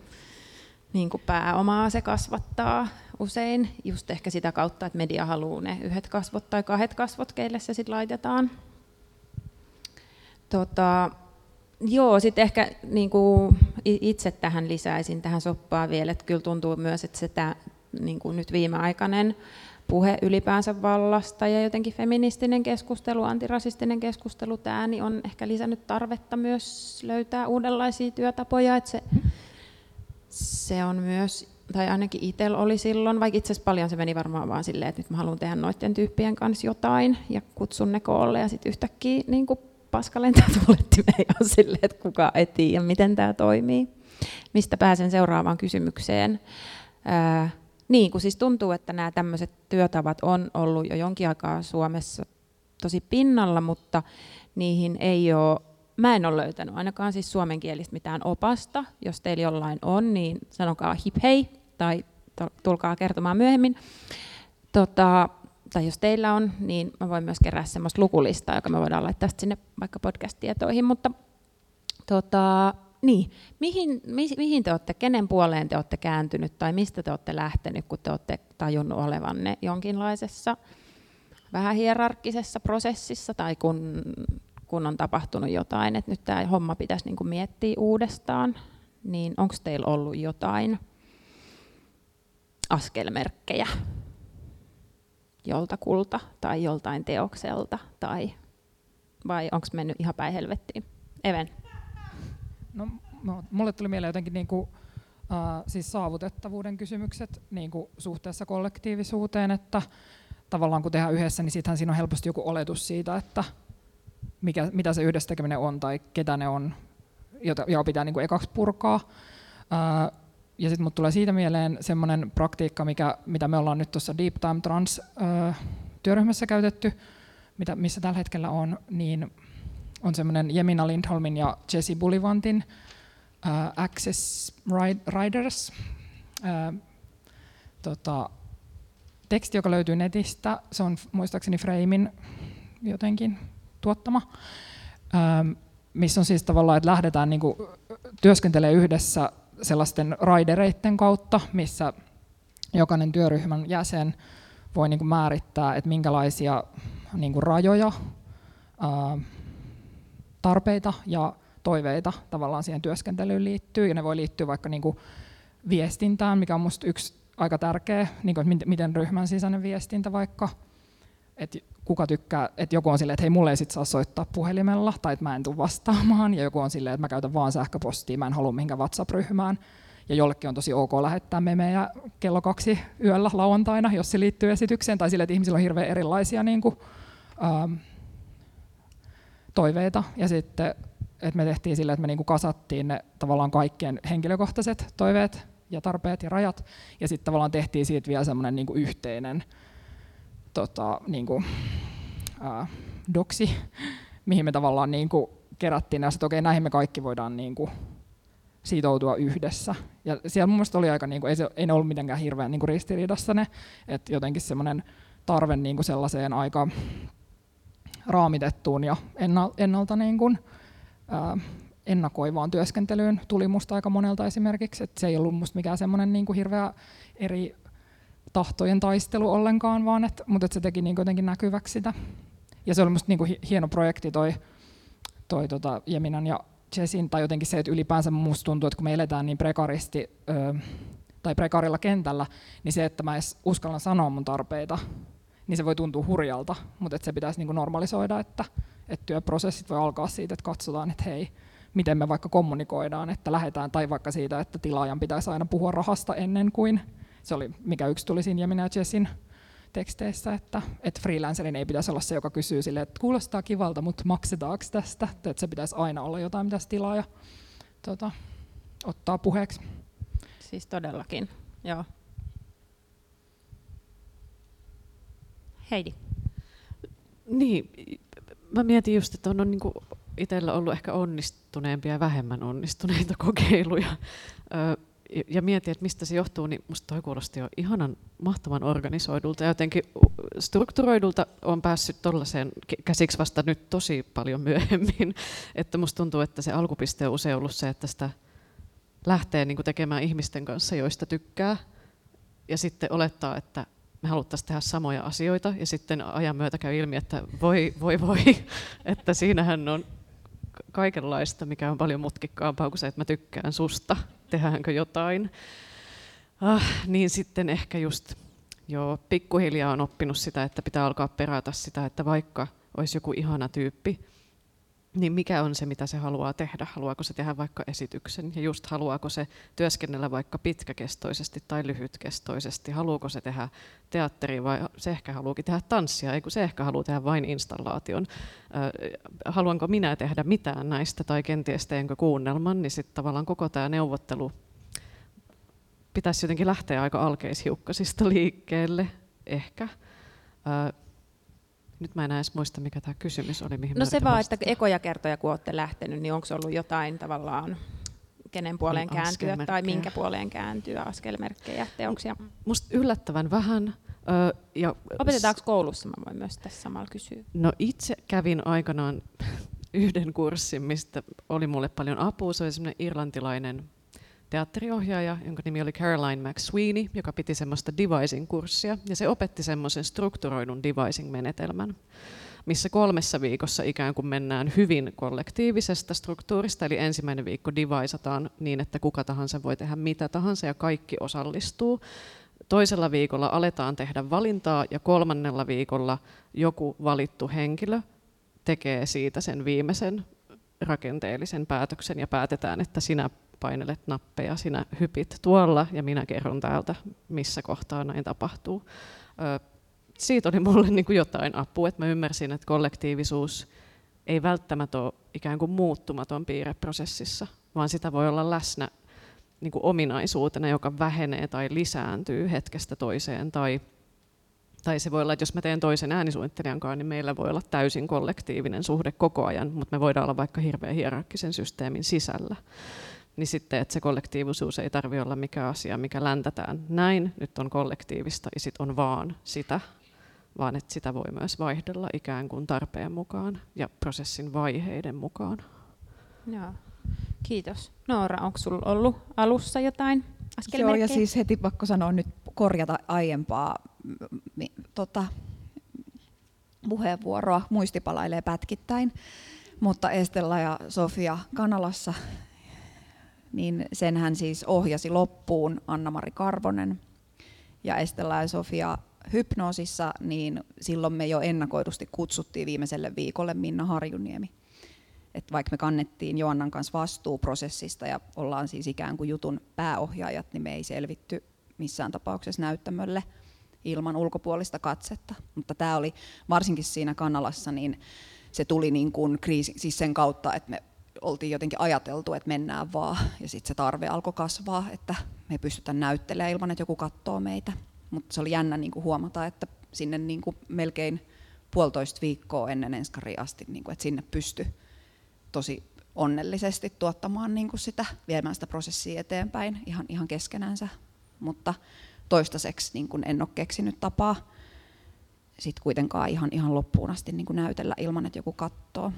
niin kuin pääomaa se kasvattaa usein, just ehkä sitä kautta, että media haluaa ne yhdet kasvot tai kahdet kasvot, keille se sitten laitetaan. Tota, joo, sitten ehkä niin kuin itse tähän lisäisin tähän soppaan vielä, että kyllä tuntuu myös, että se tämä niin kuin nyt viimeaikainen puhe ylipäänsä vallasta ja jotenkin feministinen keskustelu, antirasistinen keskustelu, tämä niin on ehkä lisännyt tarvetta myös löytää uudenlaisia työtapoja, että se se on myös, tai ainakin itsellä oli silloin, vaikka itse asiassa paljon se meni varmaan vaan silleen, että nyt mä haluan tehdä noiden tyyppien kanssa jotain ja kutsun ne koolle ja sitten yhtäkkiä niin kuin paska lentää tuulettimeen ja on silleen, että kuka ei tiedä, miten tämä toimii. Mistä pääsen seuraavaan kysymykseen. Ää, niin, kun siis tuntuu, että nämä tämmöiset työtavat on ollut jo jonkin aikaa Suomessa tosi pinnalla, mutta niihin ei ole Mä en ole löytänyt ainakaan siis suomenkielistä mitään opasta. Jos teillä jollain on, niin sanokaa hip hei tai tulkaa kertomaan myöhemmin. Tota, tai jos teillä on, niin mä voin myös kerää semmoista lukulistaa, joka me voidaan laittaa sinne vaikka podcast-tietoihin. Mutta tota, niin, mihin, mi, mihin te olette, kenen puoleen te olette kääntynyt tai mistä te olette lähtenyt, kun te olette tajunnut olevanne jonkinlaisessa vähän hierarkkisessa prosessissa tai kun kun on tapahtunut jotain, että nyt tämä homma pitäisi niin kuin miettiä uudestaan, niin onko teillä ollut jotain askelmerkkejä joltakulta tai joltain teokselta, tai vai onko mennyt ihan päin helvettiin? Even. No, mulle tuli mieleen jotenkin niin kuin, äh, siis saavutettavuuden kysymykset niin kuin suhteessa kollektiivisuuteen, että tavallaan kun tehdään yhdessä, niin sittenhän siinä on helposti joku oletus siitä, että mikä, mitä se yhdessä tekeminen on tai ketä ne on, jota, jota pitää niin kuin ekaksi purkaa. Ää, ja sitten tulee siitä mieleen semmoinen praktiikka, mikä, mitä me ollaan nyt tuossa Deep Time Trans ää, työryhmässä käytetty, mitä, missä tällä hetkellä on, niin on semmoinen Jemina Lindholmin ja Jesse Bullivantin ää, Access Riders ää, tota, teksti, joka löytyy netistä. Se on muistaakseni Framein jotenkin tuottama, ähm, missä on siis tavallaan, että lähdetään niin työskentelemään yhdessä sellaisten raidereiden kautta, missä jokainen työryhmän jäsen voi niin kuin määrittää, että minkälaisia niin kuin rajoja, ähm, tarpeita ja toiveita tavallaan siihen työskentelyyn liittyy, ja ne voi liittyä vaikka niin kuin viestintään, mikä on minusta yksi aika tärkeä, niin kuin, miten ryhmän sisäinen viestintä vaikka, että kuka tykkää, että joku on silleen, että hei mulle ei sit saa soittaa puhelimella, tai että mä en tule vastaamaan, ja joku on silleen, että mä käytän vaan sähköpostia, mä en halua mihinkään WhatsApp-ryhmään, ja jollekin on tosi ok lähettää memejä kello kaksi yöllä lauantaina, jos se liittyy esitykseen, tai sille, että ihmisillä on hirveän erilaisia niin kuin, ähm, toiveita, ja sitten että me tehtiin sille, että me niin kuin kasattiin ne tavallaan kaikkien henkilökohtaiset toiveet ja tarpeet ja rajat, ja sitten tavallaan tehtiin siitä vielä semmoinen niin yhteinen tota, niin kuin, ää, doksi, mihin me tavallaan niin kuin kerättiin, ja sitten okei, okay, näihin me kaikki voidaan niin kuin sitoutua yhdessä. Ja siellä mun oli aika, niin kuin, ei, se, ei ne ollut mitenkään hirveän niin kuin ristiriidassa ne, että jotenkin semmoinen tarve niin kuin sellaiseen aika raamitettuun ja ennalta niin kuin, ää, ennakoivaan työskentelyyn tuli musta aika monelta esimerkiksi, että se ei ollut musta mikään semmoinen niin kuin hirveä eri tahtojen taistelu ollenkaan, vaan et, mutta et se teki niin jotenkin näkyväksi sitä. Ja se oli musta niin hieno projekti toi, toi tota Jeminan ja Jessin, tai jotenkin se, että ylipäänsä musta tuntuu, että kun me eletään niin prekaristi, ö, tai prekarilla kentällä, niin se, että mä edes uskallan sanoa mun tarpeita, niin se voi tuntua hurjalta, mutta että se pitäisi niin normalisoida, että, että työprosessit voi alkaa siitä, että katsotaan, että hei, miten me vaikka kommunikoidaan, että lähdetään, tai vaikka siitä, että tilaajan pitäisi aina puhua rahasta ennen kuin, se oli mikä yksi tuli siinä Jemina ja Jessin teksteissä, että, että freelancerin ei pitäisi olla se, joka kysyy sille, että kuulostaa kivalta, mutta maksetaanko tästä, että se pitäisi aina olla jotain, mitä se tilaaja tota, ottaa puheeksi. Siis todellakin, joo. Heidi. Niin, mä mietin just, että on, on niin itsellä ollut ehkä onnistuneempia ja vähemmän onnistuneita kokeiluja. Ja mietin, että mistä se johtuu, niin musta toi kuulosti jo ihanan mahtavan organisoidulta ja jotenkin strukturoidulta on päässyt tuollaiseen käsiksi vasta nyt tosi paljon myöhemmin. Että musta tuntuu, että se alkupiste on usein ollut se, että sitä lähtee niin tekemään ihmisten kanssa, joista tykkää, ja sitten olettaa, että me haluttaisiin tehdä samoja asioita, ja sitten ajan myötä käy ilmi, että voi, voi, voi, että siinähän on kaikenlaista, mikä on paljon mutkikkaampaa kuin se, että mä tykkään susta, tehdäänkö jotain. Ah, niin sitten ehkä just joo, pikkuhiljaa on oppinut sitä, että pitää alkaa perätä sitä, että vaikka olisi joku ihana tyyppi, niin mikä on se, mitä se haluaa tehdä? Haluaako se tehdä vaikka esityksen ja just haluaako se työskennellä vaikka pitkäkestoisesti tai lyhytkestoisesti? Haluaako se tehdä teatteria vai se ehkä haluukin tehdä tanssia, eikö se ehkä haluaa tehdä vain installaation? haluanko minä tehdä mitään näistä tai kenties teenkö kuunnelman, niin sitten tavallaan koko tämä neuvottelu pitäisi jotenkin lähteä aika alkeishiukkasista liikkeelle ehkä. Nyt mä en edes muista, mikä tämä kysymys oli. Mihin no se vaan, että ekoja kertoja kun olette lähtenyt, niin onko ollut jotain tavallaan kenen puoleen niin, kääntyä tai minkä puoleen kääntyä, askelmerkkejä, teoksia? Musta yllättävän vähän. Ja Opetetaanko koulussa, mä voin myös tässä samalla kysyä. No itse kävin aikanaan yhden kurssin, mistä oli mulle paljon apua. Se oli semmoinen irlantilainen teatteriohjaaja, jonka nimi oli Caroline McSweeney, joka piti semmoista devising-kurssia, ja se opetti semmoisen strukturoidun devising-menetelmän. missä kolmessa viikossa ikään kuin mennään hyvin kollektiivisesta struktuurista, eli ensimmäinen viikko divaisataan niin, että kuka tahansa voi tehdä mitä tahansa ja kaikki osallistuu. Toisella viikolla aletaan tehdä valintaa ja kolmannella viikolla joku valittu henkilö tekee siitä sen viimeisen rakenteellisen päätöksen ja päätetään, että sinä painelet nappeja, sinä hypit tuolla ja minä kerron täältä, missä kohtaa näin tapahtuu. Siitä oli mulle niin kuin jotain apua, että mä ymmärsin, että kollektiivisuus ei välttämättä ole ikään kuin muuttumaton piirre prosessissa, vaan sitä voi olla läsnä niin kuin ominaisuutena, joka vähenee tai lisääntyy hetkestä toiseen. Tai, tai se voi olla, että jos mä teen toisen äänisuunnittelijan kanssa, niin meillä voi olla täysin kollektiivinen suhde koko ajan, mutta me voidaan olla vaikka hirveän hierarkkisen systeemin sisällä. Niin sitten, että se kollektiivisuus ei tarvitse olla mikään asia, mikä läntätään näin, nyt on kollektiivista ja sitten on vaan sitä, vaan että sitä voi myös vaihdella ikään kuin tarpeen mukaan ja prosessin vaiheiden mukaan. Joo. Kiitos. Noora, onko sinulla ollut alussa jotain Joo, ja siis heti pakko sanoa nyt korjata aiempaa mi, tota, puheenvuoroa. Muisti palailee pätkittäin, mutta Estella ja Sofia Kanalassa, niin sen hän siis ohjasi loppuun Anna-Mari Karvonen. Ja Estella ja Sofia hypnoosissa, niin silloin me jo ennakoidusti kutsuttiin viimeiselle viikolle Minna Harjuniemi että vaikka me kannettiin Joannan kanssa vastuu prosessista ja ollaan siis ikään kuin jutun pääohjaajat, niin me ei selvitty missään tapauksessa näyttämölle ilman ulkopuolista katsetta. Mutta tämä oli varsinkin siinä Kanalassa, niin se tuli niin kuin kriisi, siis sen kautta, että me oltiin jotenkin ajateltu, että mennään vaan, ja sitten se tarve alkoi kasvaa, että me pystytään näyttelemään ilman, että joku katsoo meitä. Mutta se oli jännä niin kuin huomata, että sinne niin kuin melkein puolitoista viikkoa ennen enskaria asti, niin kuin, että sinne pystyi tosi onnellisesti tuottamaan niin kuin sitä, viemään sitä prosessia eteenpäin ihan, ihan keskenänsä. Mutta toistaiseksi niin kuin en ole keksinyt tapaa sit kuitenkaan ihan, ihan loppuun asti niin kuin näytellä ilman, että joku katsoo.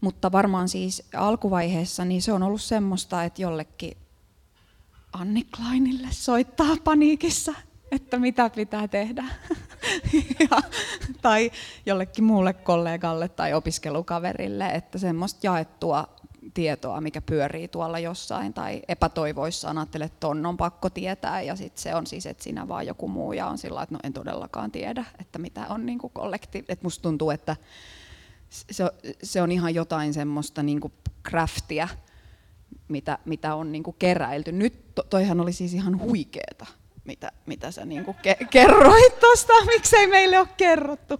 Mutta varmaan siis alkuvaiheessa niin se on ollut semmoista, että jollekin Anni Kleinille soittaa paniikissa, että mitä pitää tehdä. ja, tai jollekin muulle kollegalle tai opiskelukaverille, että semmoista jaettua tietoa, mikä pyörii tuolla jossain, tai epätoivoissaan ajattelet, että ton on pakko tietää, ja sitten se on siis, että sinä vaan joku muu, ja on sillä että no en todellakaan tiedä, että mitä on niin kollekti. Että musta tuntuu, että se, se on ihan jotain semmoista niin craftia, mitä, mitä on niin keräilty. Nyt to, toihan oli siis ihan huikeeta mitä, mitä sä niin ke- kerroit tuosta, miksei meille ole kerrottu.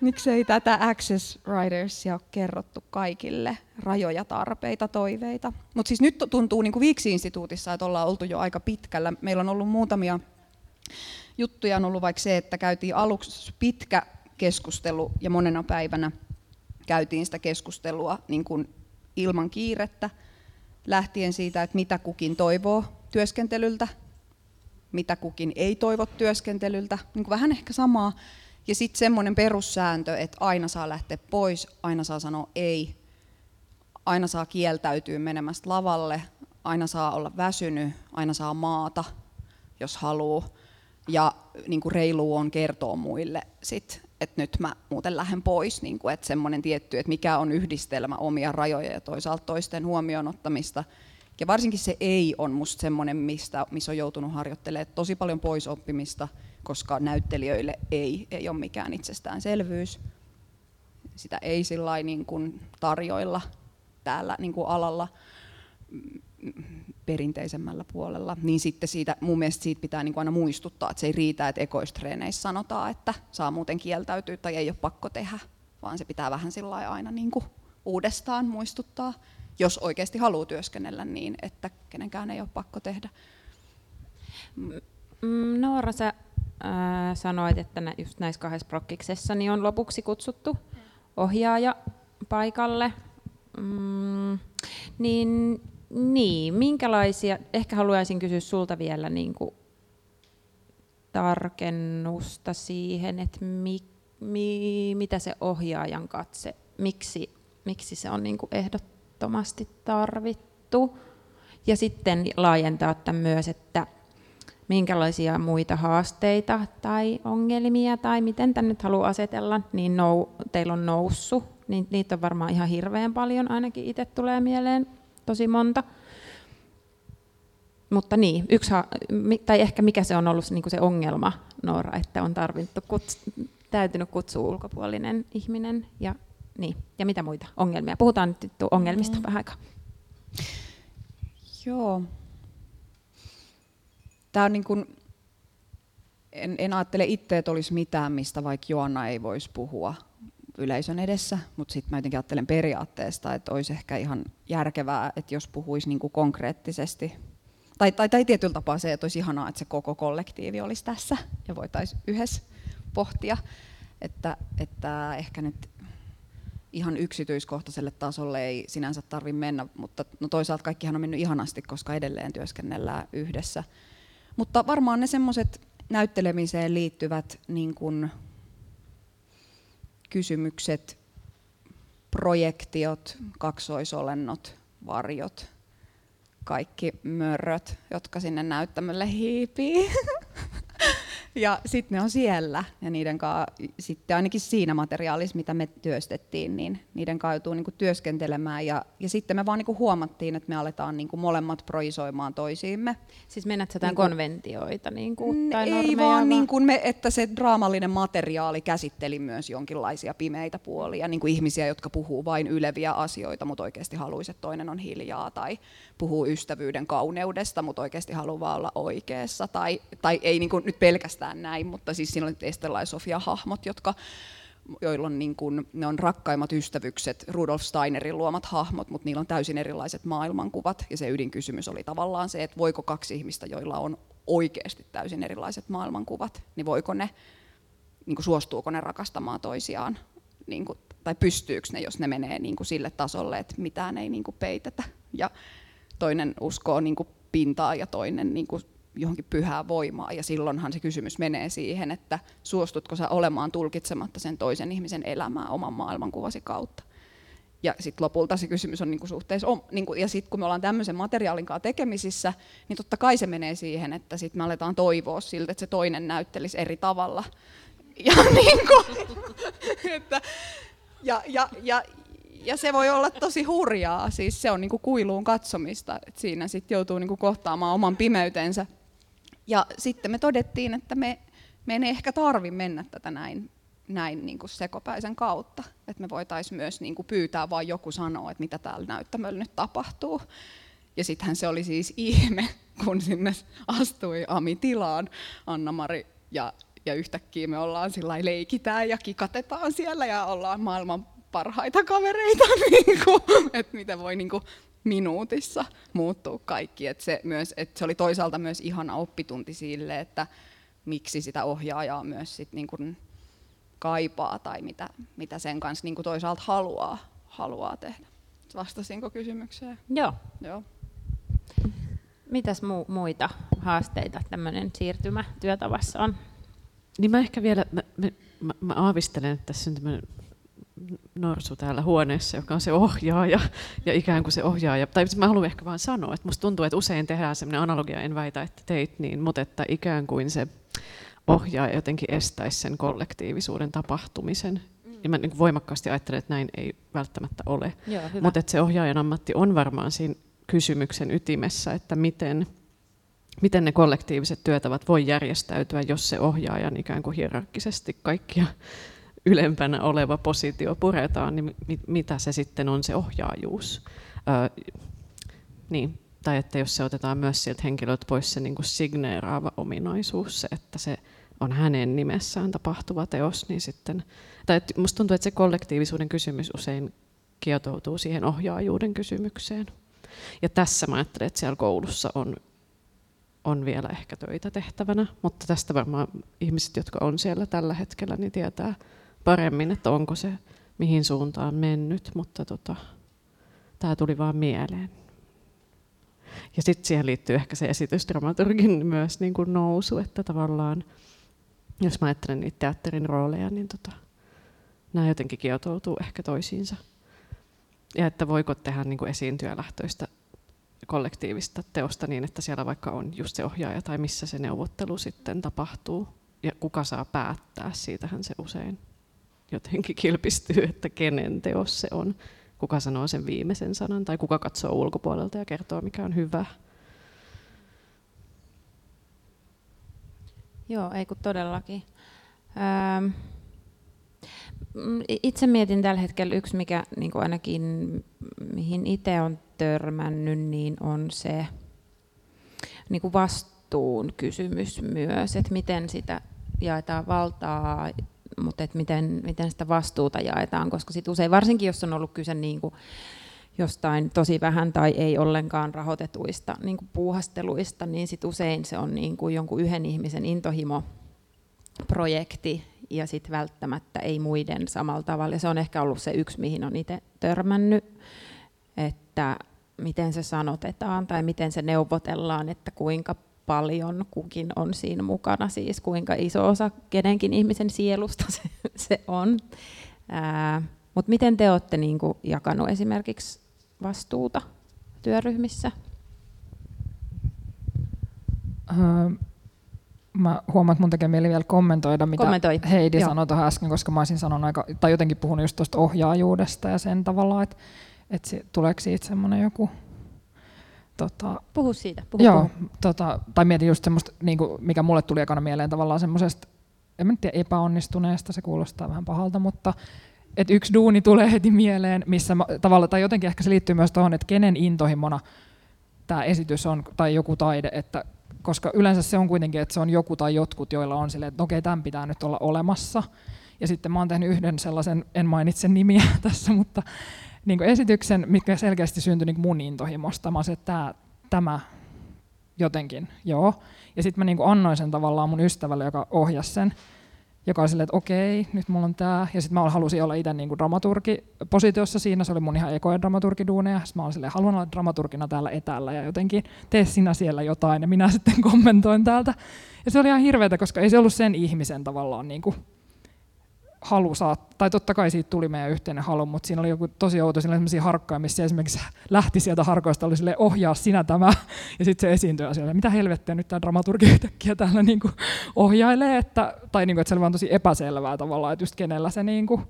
Miksei tätä Access Ridersia ole kerrottu kaikille, rajoja, tarpeita, toiveita. Mutta siis nyt tuntuu niin Viiksi-instituutissa, että ollaan oltu jo aika pitkällä. Meillä on ollut muutamia juttuja, on ollut vaikka se, että käytiin aluksi pitkä keskustelu ja monena päivänä käytiin sitä keskustelua niin kuin ilman kiirettä, lähtien siitä, että mitä kukin toivoo työskentelyltä, mitä kukin ei toivo työskentelyltä, niin kuin vähän ehkä samaa. Ja sitten semmoinen perussääntö, että aina saa lähteä pois, aina saa sanoa ei, aina saa kieltäytyä menemästä lavalle, aina saa olla väsynyt, aina saa maata, jos haluaa. Ja niin kuin reilu on kertoa muille sit, että nyt mä muuten lähden pois, niin kuin, että semmoinen tietty, että mikä on yhdistelmä omia rajoja ja toisaalta toisten huomioon ottamista – ja varsinkin se ei on musta semmoinen, mistä, missä on joutunut harjoittelemaan tosi paljon pois oppimista, koska näyttelijöille ei, ei ole mikään itsestäänselvyys. Sitä ei sillä niin kuin tarjoilla täällä niin kuin alalla perinteisemmällä puolella, niin sitten siitä, mun mielestä siitä pitää niin kuin aina muistuttaa, että se ei riitä, että ekoistreeneissä sanotaan, että saa muuten kieltäytyä tai ei ole pakko tehdä, vaan se pitää vähän sillä aina niin kuin uudestaan muistuttaa jos oikeasti haluaa työskennellä niin, että kenenkään ei ole pakko tehdä. Mm, Noora, sä ää, sanoit, että nä, just näissä kahdessa prokkiksessa niin on lopuksi kutsuttu ohjaaja paikalle. Mm, niin, niin, minkälaisia, ehkä haluaisin kysyä sulta vielä niin kuin tarkennusta siihen, että mi, mi, mitä se ohjaajan katse, miksi, miksi se on niin kuin ehdottomasti tarvittu. Ja sitten laajentaa tämän myös, että minkälaisia muita haasteita tai ongelmia tai miten tänne nyt haluaa asetella, niin nou, teillä on noussut. Niin, niitä on varmaan ihan hirveän paljon, ainakin itse tulee mieleen tosi monta. Mutta niin, yksi, tai ehkä mikä se on ollut niin kuin se ongelma, Noora, että on tarvittu kuts, täytynyt kutsua ulkopuolinen ihminen ja, niin, ja mitä muita ongelmia. Puhutaan nyt ongelmista mm. vähän aikaa. Joo. Tämä on niin kuin, en, en ajattele itse, että olisi mitään, mistä vaikka Joanna ei voisi puhua yleisön edessä, mutta sitten mä jotenkin ajattelen periaatteesta, että olisi ehkä ihan järkevää, että jos puhuisi niin kuin konkreettisesti tai, tai, tai tietyllä tapaa se, että olisi ihanaa, että se koko kollektiivi olisi tässä ja voitaisiin yhdessä pohtia, että, että ehkä nyt ihan yksityiskohtaiselle tasolle ei sinänsä tarvitse mennä, mutta no toisaalta kaikkihan on mennyt ihanasti, koska edelleen työskennellään yhdessä. Mutta varmaan ne semmoiset näyttelemiseen liittyvät niin kun, kysymykset, projektiot, kaksoisolennot, varjot, kaikki mörröt, jotka sinne näyttämölle hiipii. ja sitten ne on siellä ja niiden kanssa, sitten ainakin siinä materiaalissa, mitä me työstettiin, niin niiden kanssa joutuu niinku työskentelemään ja, ja sitten me vaan niinku huomattiin, että me aletaan niinku molemmat proisoimaan toisiimme. Siis mennät jotain niinku, konventioita niinku, tai Ei vaan, niin kuin me, että se draamallinen materiaali käsitteli myös jonkinlaisia pimeitä puolia, niin kuin ihmisiä, jotka puhuu vain yleviä asioita, mutta oikeasti haluaisi, että toinen on hiljaa tai puhuu ystävyyden kauneudesta, mutta oikeasti haluaa olla oikeassa tai, tai ei niin kuin nyt pelkästään pelkästään näin, mutta siis siinä oli Estella ja Sofia hahmot, jotka joilla on niin kuin, ne on rakkaimmat ystävykset, Rudolf Steinerin luomat hahmot, mutta niillä on täysin erilaiset maailmankuvat. Ja se ydinkysymys oli tavallaan se, että voiko kaksi ihmistä, joilla on oikeasti täysin erilaiset maailmankuvat, niin voiko ne, niin kuin suostuuko ne rakastamaan toisiaan, niin kuin, tai pystyykö ne, jos ne menee niin kuin sille tasolle, että mitään ei niin kuin peitetä. Ja toinen uskoo niin kuin pintaa ja toinen niin kuin johonkin pyhää voimaa, ja silloinhan se kysymys menee siihen, että suostutko sä olemaan tulkitsematta sen toisen ihmisen elämää oman maailmankuvasi kautta. Ja sitten lopulta se kysymys on niinku suhteessa, niinku, ja sitten kun me ollaan tämmöisen materiaalin kanssa tekemisissä, niin totta kai se menee siihen, että sitten me aletaan toivoa siltä, että se toinen näyttelisi eri tavalla. Ja, niinku, että, ja, ja, ja, ja se voi olla tosi hurjaa, siis se on niinku kuiluun katsomista, että siinä sitten joutuu niinku kohtaamaan oman pimeytensä ja sitten me todettiin, että me, me ei ehkä tarvi mennä tätä näin, näin niin kuin sekopäisen kautta. Että me voitaisiin myös niin kuin pyytää vain joku sanoa, että mitä täällä näyttämöllä nyt tapahtuu. Ja sittenhän se oli siis ihme, kun sinne astui Ami tilaan Anna-Mari ja, ja yhtäkkiä me ollaan sillä leikitään ja kikatetaan siellä ja ollaan maailman parhaita kavereita, niin kuin, että miten voi niin kuin minuutissa muuttuu kaikki. Et se, myös, et se oli toisaalta myös ihana oppitunti sille, että miksi sitä ohjaajaa myös sit niin kuin kaipaa tai mitä, mitä sen kanssa niin kuin toisaalta haluaa, haluaa tehdä. Vastasinko kysymykseen? Joo. Joo. Mitäs mu- muita haasteita tämmöinen siirtymä työtavassa on? Niin mä ehkä vielä, mä, mä, mä aavistelen, että tässä on tämmöinen norsu täällä huoneessa, joka on se ohjaaja, ja ikään kuin se ohjaaja, tai mä haluan ehkä vaan sanoa, että musta tuntuu, että usein tehdään sellainen analogia, en väitä, että teit niin, mutta että ikään kuin se ohjaaja jotenkin estäisi sen kollektiivisuuden tapahtumisen. Mm. Ja mä niin voimakkaasti ajattelen, että näin ei välttämättä ole. Mutta että se ohjaajan ammatti on varmaan siinä kysymyksen ytimessä, että miten, miten ne kollektiiviset työtavat voi järjestäytyä, jos se ohjaajan ikään kuin hierarkkisesti kaikkia ylempänä oleva positio puretaan, niin mitä se sitten on se ohjaajuus? Öö, niin, tai että jos se otetaan myös sieltä henkilöltä pois se niin kuin signeeraava ominaisuus, se, että se on hänen nimessään tapahtuva teos, niin sitten, tai että musta tuntuu, että se kollektiivisuuden kysymys usein kietoutuu siihen ohjaajuuden kysymykseen. Ja tässä mä ajattelen, että siellä koulussa on, on vielä ehkä töitä tehtävänä, mutta tästä varmaan ihmiset, jotka on siellä tällä hetkellä, niin tietää paremmin, että onko se mihin suuntaan mennyt, mutta tota, tämä tuli vaan mieleen. Ja sitten siihen liittyy ehkä se esitysdramaturgin myös niin kuin nousu, että tavallaan, jos mä ajattelen niitä teatterin rooleja, niin tota, nämä jotenkin kietoutuu ehkä toisiinsa. Ja että voiko tehdä niin kuin esiintyjälähtöistä kollektiivista teosta niin, että siellä vaikka on just se ohjaaja tai missä se neuvottelu sitten tapahtuu ja kuka saa päättää, siitähän se usein jotenkin kilpistyy, että kenen teos se on, kuka sanoo sen viimeisen sanan tai kuka katsoo ulkopuolelta ja kertoo mikä on hyvä. Joo, ei kun todellakin. Ähm, itse mietin tällä hetkellä yksi, mikä niin kuin ainakin mihin itse on törmännyt, niin on se niin kuin vastuun kysymys myös, että miten sitä jaetaan valtaa, mutta että miten, miten sitä vastuuta jaetaan, koska sit usein, varsinkin jos on ollut kyse niin kuin jostain tosi vähän tai ei ollenkaan rahoitetuista niin kuin puuhasteluista, niin sit usein se on niin kuin jonkun yhden ihmisen intohimo projekti ja sitten välttämättä ei muiden samalla tavalla. Ja se on ehkä ollut se yksi, mihin on itse törmännyt, että miten se sanotetaan tai miten se neuvotellaan, että kuinka paljon kukin on siinä mukana, siis kuinka iso osa kenenkin ihmisen sielusta se, se on. Mutta miten te olette niinku jakanut esimerkiksi vastuuta työryhmissä? Öö, mä huomaan, että mun tekee mieli vielä kommentoida, mitä Kommentoi. Heidi Joo. sanoi tuohon äsken, koska mä olisin sanonut aika, tai jotenkin puhunut just tuosta ohjaajuudesta ja sen tavalla, että, että se, tuleeko siitä semmoinen joku Tota, puhu siitä. Puhu, joo, puhu. tota, tai mietin just semmoista, niin kuin, mikä mulle tuli ekana mieleen tavallaan semmoisesta, en mä tiedä epäonnistuneesta, se kuulostaa vähän pahalta, mutta että yksi duuni tulee heti mieleen, missä mä, tavalla, tai jotenkin ehkä se liittyy myös tuohon, että kenen intohimona tämä esitys on, tai joku taide, että koska yleensä se on kuitenkin, että se on joku tai jotkut, joilla on silleen, että okei, tämän pitää nyt olla olemassa. Ja sitten mä oon tehnyt yhden sellaisen, en mainitse nimiä tässä, mutta niin esityksen, mikä selkeästi syntyi niin mun intohimosta. Mä että tämä, tämä jotenkin, joo. Ja sitten mä niin annoin sen tavallaan mun ystävälle, joka ohjasi sen, joka oli silleen, että okei, nyt mulla on tämä. Ja sitten mä halusin olla itse niin positiossa siinä, se oli mun ihan ekoja dramaturgiduuneja. Sitten mä olin silleen, haluan olla dramaturgina täällä etäällä ja jotenkin tee sinä siellä jotain ja minä sitten kommentoin täältä. Ja se oli ihan hirveätä, koska ei se ollut sen ihmisen tavallaan niin kuin halu saa, tai totta kai siitä tuli meidän yhteinen halu, mutta siinä oli joku tosi outo, siinä oli sellaisia harkkoja, missä esimerkiksi lähti sieltä harkoista, oli sille ohjaa sinä tämä, ja sitten se esiintyy siellä, mitä helvettiä nyt tämä dramaturgi yhtäkkiä täällä niin kuin ohjailee, että, tai niin kuin, että se oli vaan tosi epäselvää tavallaan, että just kenellä se niin kuin,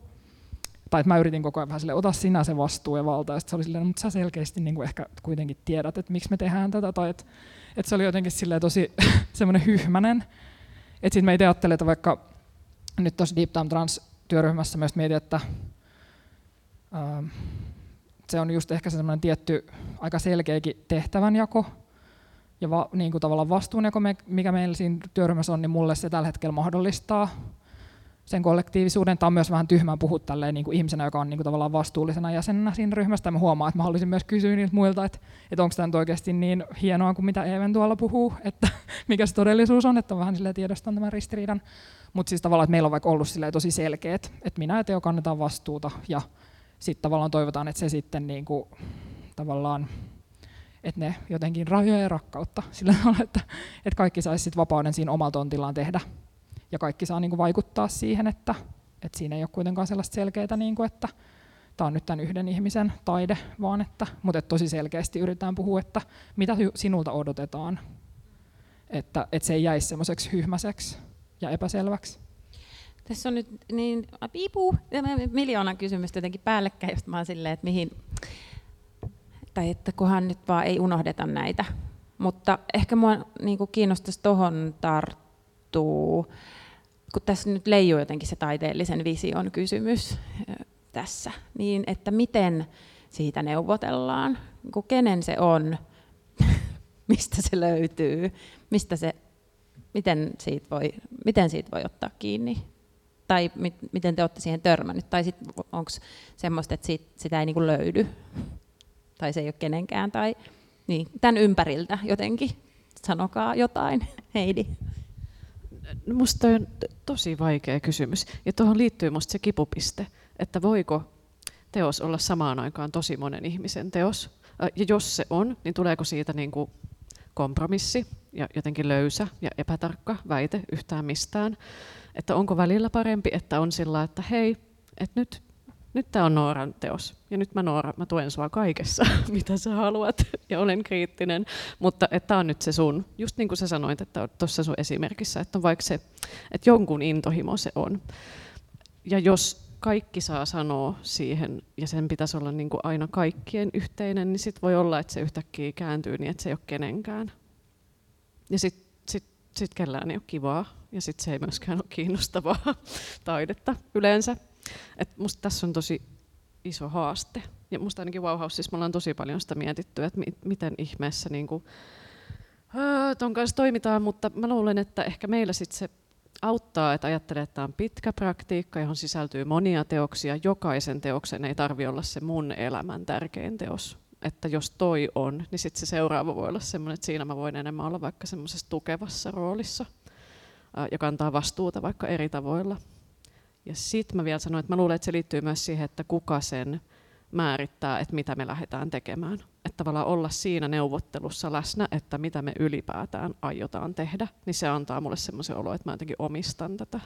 tai että mä yritin koko ajan vähän sille, ota sinä se vastuu ja valta, ja sitten se oli silleen, no, mutta sä selkeästi niin kuin ehkä kuitenkin tiedät, että miksi me tehdään tätä, tai että, että se oli jotenkin silleen tosi semmoinen hyhmänen, että sitten me itse ajattelin, että vaikka nyt tuossa Deep Time Trans-työryhmässä myös mietin, että äh, se on just ehkä semmoinen tietty aika selkeäkin tehtävänjako ja va, niin kuin tavallaan vastuunjako, mikä meillä siinä työryhmässä on, niin mulle se tällä hetkellä mahdollistaa sen kollektiivisuuden. Tämä on myös vähän tyhmää puhua tälleen, niin kuin ihmisenä, joka on niin kuin tavallaan vastuullisena jäsenenä siinä ryhmästä. Mä huomaan, että mä haluaisin myös kysyä niiltä muilta, että, että onko tämä nyt oikeasti niin hienoa kuin mitä Even tuolla puhuu, että mikä se todellisuus on, että vähän sille tiedostan tämän ristiriidan. Mutta siis tavallaan, että meillä on vaikka ollut tosi selkeät, että minä ja Teo kannetaan vastuuta ja sitten tavallaan toivotaan, että se sitten niin kuin, tavallaan, että ne jotenkin rajoja ja rakkautta sillä tavalla, että, että kaikki saisi vapauden siinä omalla tontillaan tehdä ja kaikki saa niin kuin vaikuttaa siihen, että, että siinä ei ole kuitenkaan sellaista selkeää, niin kuin, että tämä on nyt tämän yhden ihmisen taide, vaan että, mutta että tosi selkeästi yritetään puhua, että mitä sinulta odotetaan, että, että se ei jäisi semmoiseksi hyhmäiseksi ja epäselväksi. Tässä on nyt niin, piipuu, miljoona kysymystä jotenkin päällekkäin, josta mä silleen, että mihin, tai että kunhan nyt vaan ei unohdeta näitä. Mutta ehkä mua niin kiinnostaisi tuohon tarttuu, kun tässä nyt leijuu jotenkin se taiteellisen vision kysymys tässä, niin että miten siitä neuvotellaan, niin kenen se on, mistä se löytyy, mistä se miten siitä voi, miten siitä voi ottaa kiinni? Tai mit, miten te olette siihen törmännyt? Tai onko semmoista, että siitä, sitä ei niinku löydy? Tai se ei ole kenenkään? Tai niin, tämän ympäriltä jotenkin? Sanokaa jotain, Heidi. Musta on tosi vaikea kysymys. Ja tuohon liittyy musta se kipupiste, että voiko teos olla samaan aikaan tosi monen ihmisen teos. Ja jos se on, niin tuleeko siitä niin kuin kompromissi ja jotenkin löysä ja epätarkka väite yhtään mistään. Että onko välillä parempi, että on sillä, että hei, että nyt, nyt tämä on Nooran teos. Ja nyt mä Noora, mä tuen sua kaikessa, mitä sä haluat. Ja olen kriittinen. Mutta tämä on nyt se sun, just niin kuin sä sanoit, että tuossa sun esimerkissä, että on vaikka se, että jonkun intohimo se on. Ja jos kaikki saa sanoa siihen, ja sen pitäisi olla niin kuin aina kaikkien yhteinen, niin sitten voi olla, että se yhtäkkiä kääntyy niin, että se ei ole kenenkään. Ja sitten sit, sit kellään ei ole kivaa, ja sitten se ei myöskään ole kiinnostavaa taidetta yleensä. Et musta tässä on tosi iso haaste. Ja musta ainakin Wow siis me ollaan tosi paljon sitä mietitty, että mi- miten ihmeessä niin kuin, ton kanssa toimitaan, mutta mä luulen, että ehkä meillä sitten se auttaa, että ajattelee, että tämä on pitkä praktiikka, johon sisältyy monia teoksia. Jokaisen teoksen ei tarvi olla se mun elämän tärkein teos. Että jos toi on, niin sitten se seuraava voi olla sellainen, että siinä mä voin enemmän olla vaikka semmoisessa tukevassa roolissa ja kantaa vastuuta vaikka eri tavoilla. Ja sitten mä vielä sanoin, että mä luulen, että se liittyy myös siihen, että kuka sen määrittää, että mitä me lähdetään tekemään. Että tavallaan olla siinä neuvottelussa läsnä, että mitä me ylipäätään aiotaan tehdä, niin se antaa mulle semmoisen olo, että mä jotenkin omistan tätä.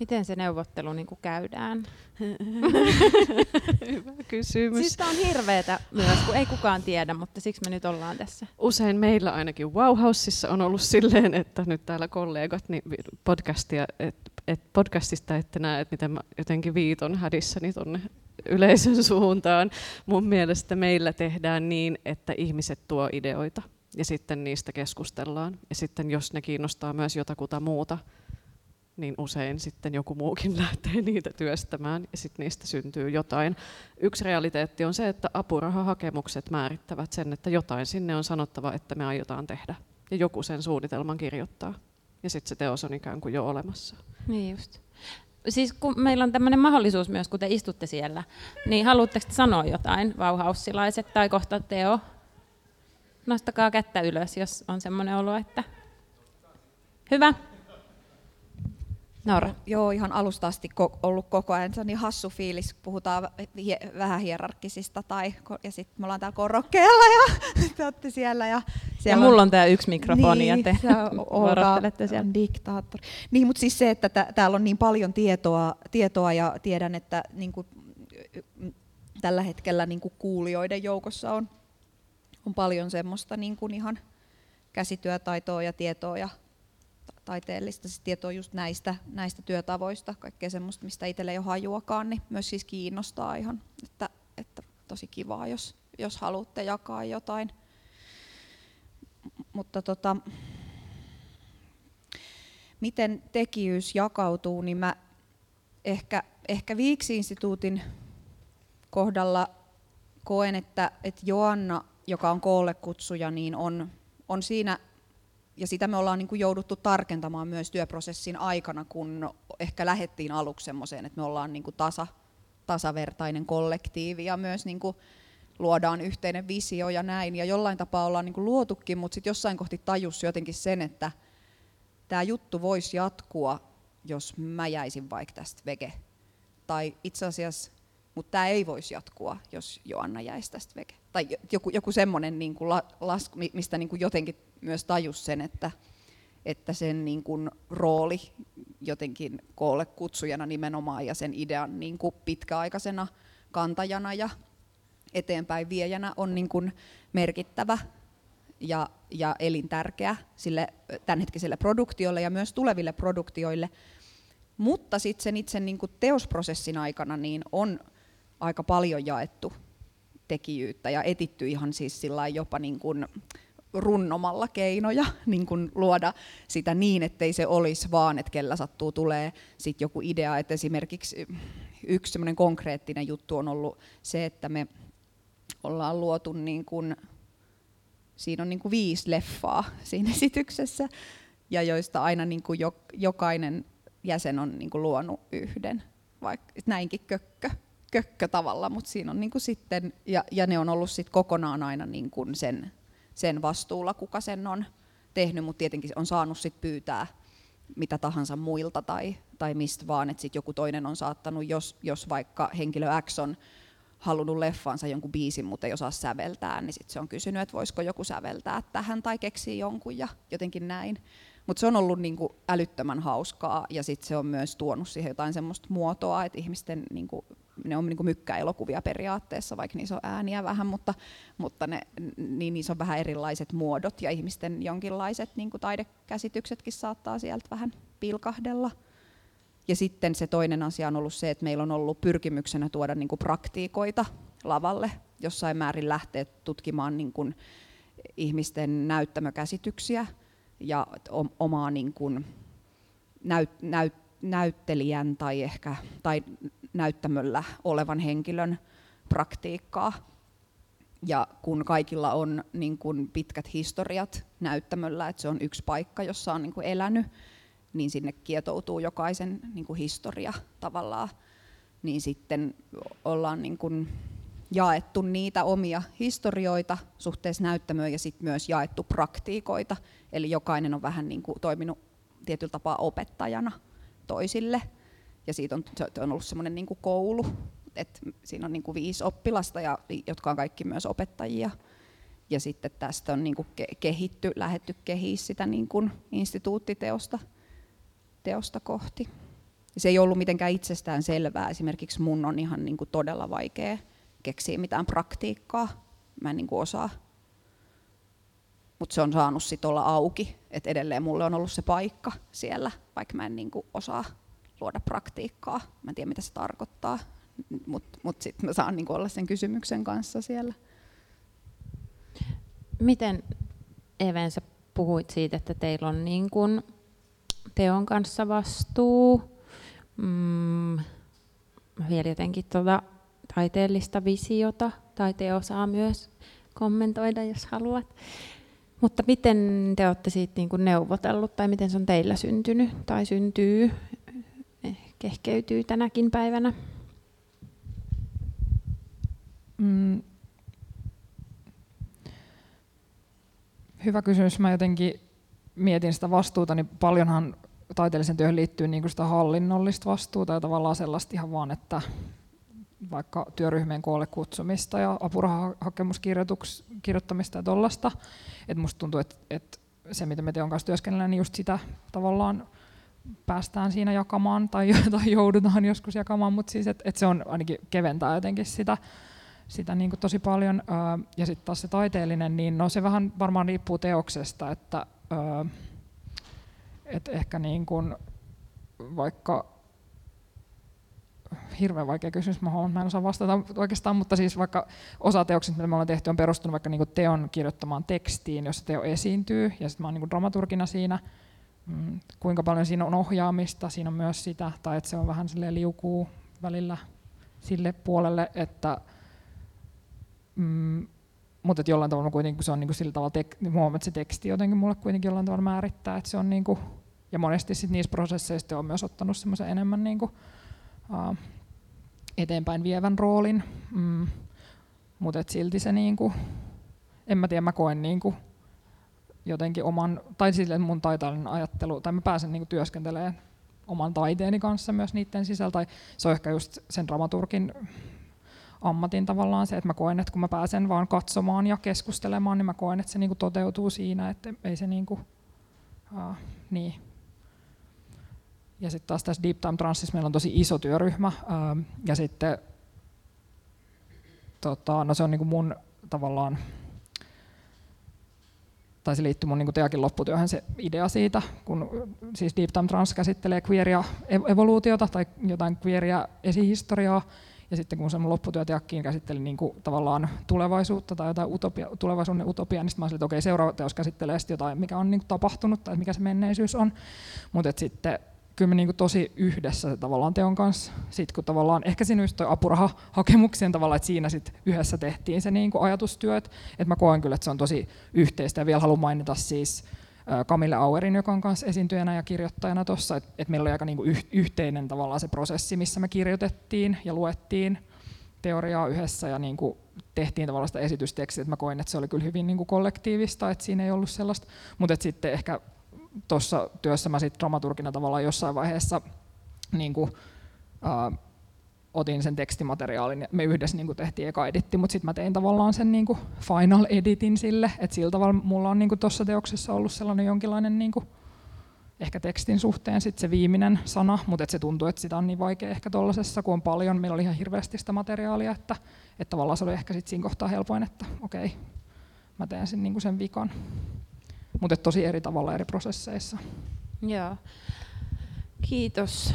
Miten se neuvottelu niin kuin käydään? Hyvä kysymys. Siis on hirveetä myös, kun ei kukaan tiedä, mutta siksi me nyt ollaan tässä. Usein meillä ainakin Wow Houseissa on ollut silleen, että nyt täällä kollegat niin podcastia, et, et podcastista ette näe, että miten mä jotenkin viiton hädissäni tuonne yleisön suuntaan. Mun mielestä meillä tehdään niin, että ihmiset tuo ideoita ja sitten niistä keskustellaan. Ja sitten jos ne kiinnostaa myös jotakuta muuta, niin usein sitten joku muukin lähtee niitä työstämään ja sitten niistä syntyy jotain. Yksi realiteetti on se, että apurahahakemukset määrittävät sen, että jotain sinne on sanottava, että me aiotaan tehdä. Ja joku sen suunnitelman kirjoittaa. Ja sitten se teos on ikään kuin jo olemassa. Niin just. Siis kun meillä on tämmöinen mahdollisuus myös, kun te istutte siellä, niin haluatteko te sanoa jotain, vauhaussilaiset tai kohta Teo? Nostakaa kättä ylös, jos on semmoinen olo, että... Hyvä. Noora. Joo, ihan alusta asti ko- ollut koko ajan se on niin hassu fiilis, kun puhutaan hie- vähän hierarkkisista tai, ja sitten me ollaan täällä korokkeella ja te olette siellä. Ja, siellä ja mulla on tämä yksi mikrofoni niin, ja te vuorottelette siellä. diktaattori. Niin, mutta siis se, että t- täällä on niin paljon tietoa, tietoa ja tiedän, että niin kuin, tällä hetkellä niin kuin kuulijoiden joukossa on, on paljon semmoista niin kuin ihan käsityötaitoa ja tietoa ja taiteellista siis tietoa just näistä, näistä työtavoista, kaikkea semmoista, mistä itselle ei ole hajuakaan, niin myös siis kiinnostaa ihan, että, että tosi kivaa, jos, jos haluatte jakaa jotain. Mutta tota, miten tekijyys jakautuu, niin mä ehkä, ehkä Viiksi-instituutin kohdalla koen, että, että Joanna, joka on koolle kutsuja, niin on, on siinä ja sitä me ollaan niin kuin jouduttu tarkentamaan myös työprosessin aikana, kun ehkä lähettiin aluksi semmoiseen, että me ollaan niin kuin tasa, tasavertainen kollektiivi ja myös niin kuin luodaan yhteinen visio ja näin. Ja jollain tapaa ollaan niin kuin luotukin, mutta sitten jossain kohti tajus jotenkin sen, että tämä juttu voisi jatkua, jos mä jäisin vaikka tästä vege. Tai itse asiassa, mutta tämä ei voisi jatkua, jos Joanna jäisi tästä vege. Tai joku, joku semmoinen niin kuin lasku, mistä niin kuin jotenkin myös tajus sen, että, että sen niin kuin rooli jotenkin koolle kutsujana nimenomaan ja sen idean niin kuin pitkäaikaisena kantajana ja eteenpäin viejänä on niin kuin merkittävä ja, ja elintärkeä sille tämänhetkiselle produktiolle ja myös tuleville produktioille. Mutta sitten sen itse niin kuin teosprosessin aikana niin on aika paljon jaettu tekijyyttä ja etitty ihan siis jopa niin kuin runnomalla keinoja niin kuin luoda sitä niin, ettei se olisi vaan, että kellä sattuu tulee sit joku idea. Että esimerkiksi yksi konkreettinen juttu on ollut se, että me ollaan luotu, niin kuin, siinä on niin kuin viisi leffaa siinä esityksessä, ja joista aina niin kuin jokainen jäsen on niin kuin luonut yhden, vaikka näinkin kökkö, kökkö tavalla, mutta siinä on niin kuin sitten, ja, ja ne on ollut sit kokonaan aina niin kuin sen sen vastuulla, kuka sen on tehnyt, mutta tietenkin on saanut sit pyytää mitä tahansa muilta tai, tai mistä vaan, että sitten joku toinen on saattanut, jos, jos vaikka henkilö X on halunnut leffansa jonkun biisin, mutta ei osaa säveltää, niin sitten se on kysynyt, että voisiko joku säveltää tähän tai keksiä jonkun ja jotenkin näin. Mutta se on ollut niinku älyttömän hauskaa ja sitten se on myös tuonut siihen jotain semmoista muotoa, että ihmisten niinku ne on niin mykkäelokuvia periaatteessa, vaikka niissä on ääniä vähän, mutta, mutta ne, niin niissä on vähän erilaiset muodot ja ihmisten jonkinlaiset niin taidekäsityksetkin saattaa sieltä vähän pilkahdella. Ja sitten se toinen asia on ollut se, että meillä on ollut pyrkimyksenä tuoda niin praktiikoita lavalle, jossain määrin lähteä tutkimaan niin ihmisten näyttämökäsityksiä ja omaa niin näyt, näyt, näyttelijän tai ehkä tai näyttämöllä olevan henkilön praktiikkaa. Ja kun kaikilla on niin kuin pitkät historiat näyttämöllä, että se on yksi paikka, jossa on niin kuin elänyt, niin sinne kietoutuu jokaisen niin kuin historia tavallaan. Niin sitten ollaan niin kuin jaettu niitä omia historioita suhteessa näyttämöön ja sitten myös jaettu praktiikoita. Eli jokainen on vähän niin kuin toiminut tietyllä tapaa opettajana toisille. Ja siitä on, se on ollut semmoinen niin koulu, että siinä on niin kuin viisi oppilasta, ja, jotka on kaikki myös opettajia. Ja sitten tästä on niin kuin kehitty, lähetty kehiä sitä niin kuin instituuttiteosta teosta kohti. Ja se ei ollut mitenkään itsestään selvää. Esimerkiksi mun on ihan niin kuin todella vaikea keksiä mitään praktiikkaa. Mä en niin kuin osaa. Mutta se on saanut sitten olla auki. Et edelleen mulle on ollut se paikka siellä, vaikka mä en niin kuin osaa luoda praktiikkaa. Mä en tiedä, mitä se tarkoittaa, mutta mut sitten mä saan niin olla sen kysymyksen kanssa siellä. Miten Even, sä puhuit siitä, että teillä on niin kuin teon kanssa vastuu. Mm, vielä jotenkin tuota taiteellista visiota, tai te osaa myös kommentoida, jos haluat. Mutta miten te olette siitä niin kuin neuvotellut, tai miten se on teillä syntynyt, tai syntyy, kehkeytyy tänäkin päivänä? Mm. Hyvä kysymys. Mä jotenkin mietin sitä vastuuta, niin paljonhan taiteellisen työhön liittyy niin sitä hallinnollista vastuuta ja tavallaan sellaista ihan vaan, että vaikka työryhmien koolle kutsumista ja apurahahakemuskirjoittamista ja tuollaista. Musta tuntuu, että, että se mitä me teon kanssa työskennellään, niin just sitä tavallaan päästään siinä jakamaan tai, tai joudutaan joskus jakamaan, mutta siis että et se on ainakin keventää jotenkin sitä, sitä niin kuin tosi paljon. Ja sitten taas se taiteellinen, niin no se vähän varmaan riippuu teoksesta, että et ehkä niin kuin vaikka hirveän vaikea kysymys, mä huomaan, mä en osaa vastata oikeastaan, mutta siis vaikka osa teoksista, mitä me ollaan tehty, on perustunut vaikka niin teon kirjoittamaan tekstiin, jossa teo esiintyy, ja sitten mä oon niin dramaturgina siinä, mm, kuinka paljon siinä on ohjaamista, siinä on myös sitä, tai että se on vähän sille liukuu välillä sille puolelle, että mm, mutta että jollain tavalla kuitenkin, se on niin kuin sillä tavalla, tek, niin että se teksti jotenkin mulle kuitenkin jollain tavalla määrittää, että se on niin kuin, ja monesti sit niissä prosesseissa on myös ottanut semmoisen enemmän niin kuin, uh, eteenpäin vievän roolin, mm, mutta silti se niin kuin, en mä tiedä, mä koen niin kuin, jotenkin oman, tai sille mun taiteellinen ajattelu, tai mä pääsen niin kuin, työskentelemään oman taiteeni kanssa myös niiden sisällä, tai se on ehkä just sen dramaturgin ammatin tavallaan se, että mä koen, että kun mä pääsen vaan katsomaan ja keskustelemaan, niin mä koen, että se niinku toteutuu siinä, että ei se niinku, uh, niin. Ja sitten taas tässä Deep Time Transissa meillä on tosi iso työryhmä, uh, ja sitten tota, no se on niinku mun tavallaan, tai se liittyy mun niin teakin lopputyöhön se idea siitä, kun siis Deep Time Trans käsittelee queeria evoluutiota tai jotain queeria esihistoriaa, ja sitten kun se mun lopputyöteakkiin käsitteli niin kuin tavallaan tulevaisuutta tai jotain utopia, tulevaisuuden utopiaa, niin sitten mä olin, että okei, seuraava teos käsittelee sitten jotain, mikä on niin kuin tapahtunut tai mikä se menneisyys on. Mutta sitten kyllä me niin kuin tosi yhdessä tavallaan teon kanssa, sit kun tavallaan, ehkä siinä just toi apurahahakemuksien tavallaan, että siinä sit yhdessä tehtiin se niin kuin ajatustyö, että mä koen kyllä, että se on tosi yhteistä. Ja vielä haluan mainita siis Camille Auerin, joka on kanssa esiintyjänä ja kirjoittajana tuossa, että et meillä oli aika niinku yhteinen tavallaan se prosessi, missä me kirjoitettiin ja luettiin teoriaa yhdessä ja niinku tehtiin tavallaan sitä esitystekstiä, että mä koin, että se oli kyllä hyvin niinku kollektiivista, että siinä ei ollut sellaista, mutta sitten ehkä tuossa työssä mä sitten dramaturgina tavallaan jossain vaiheessa niinku, ää, otin sen tekstimateriaalin ja me yhdessä niin kuin tehtiin eka editti, mutta sitten mä tein tavallaan sen niin kuin final editin sille, että sillä tavalla mulla on niin tuossa teoksessa ollut sellainen jonkinlainen niin kuin, ehkä tekstin suhteen sit se viimeinen sana, mutta se tuntuu, että sitä on niin vaikea ehkä tuollaisessa, kun on paljon. Meillä oli ihan hirveästi sitä materiaalia, että, että tavallaan se oli ehkä sit siinä kohtaa helpoin, että okei, mä teen sen, niin sen vikan. Mutta tosi eri tavalla eri prosesseissa. Joo. Kiitos.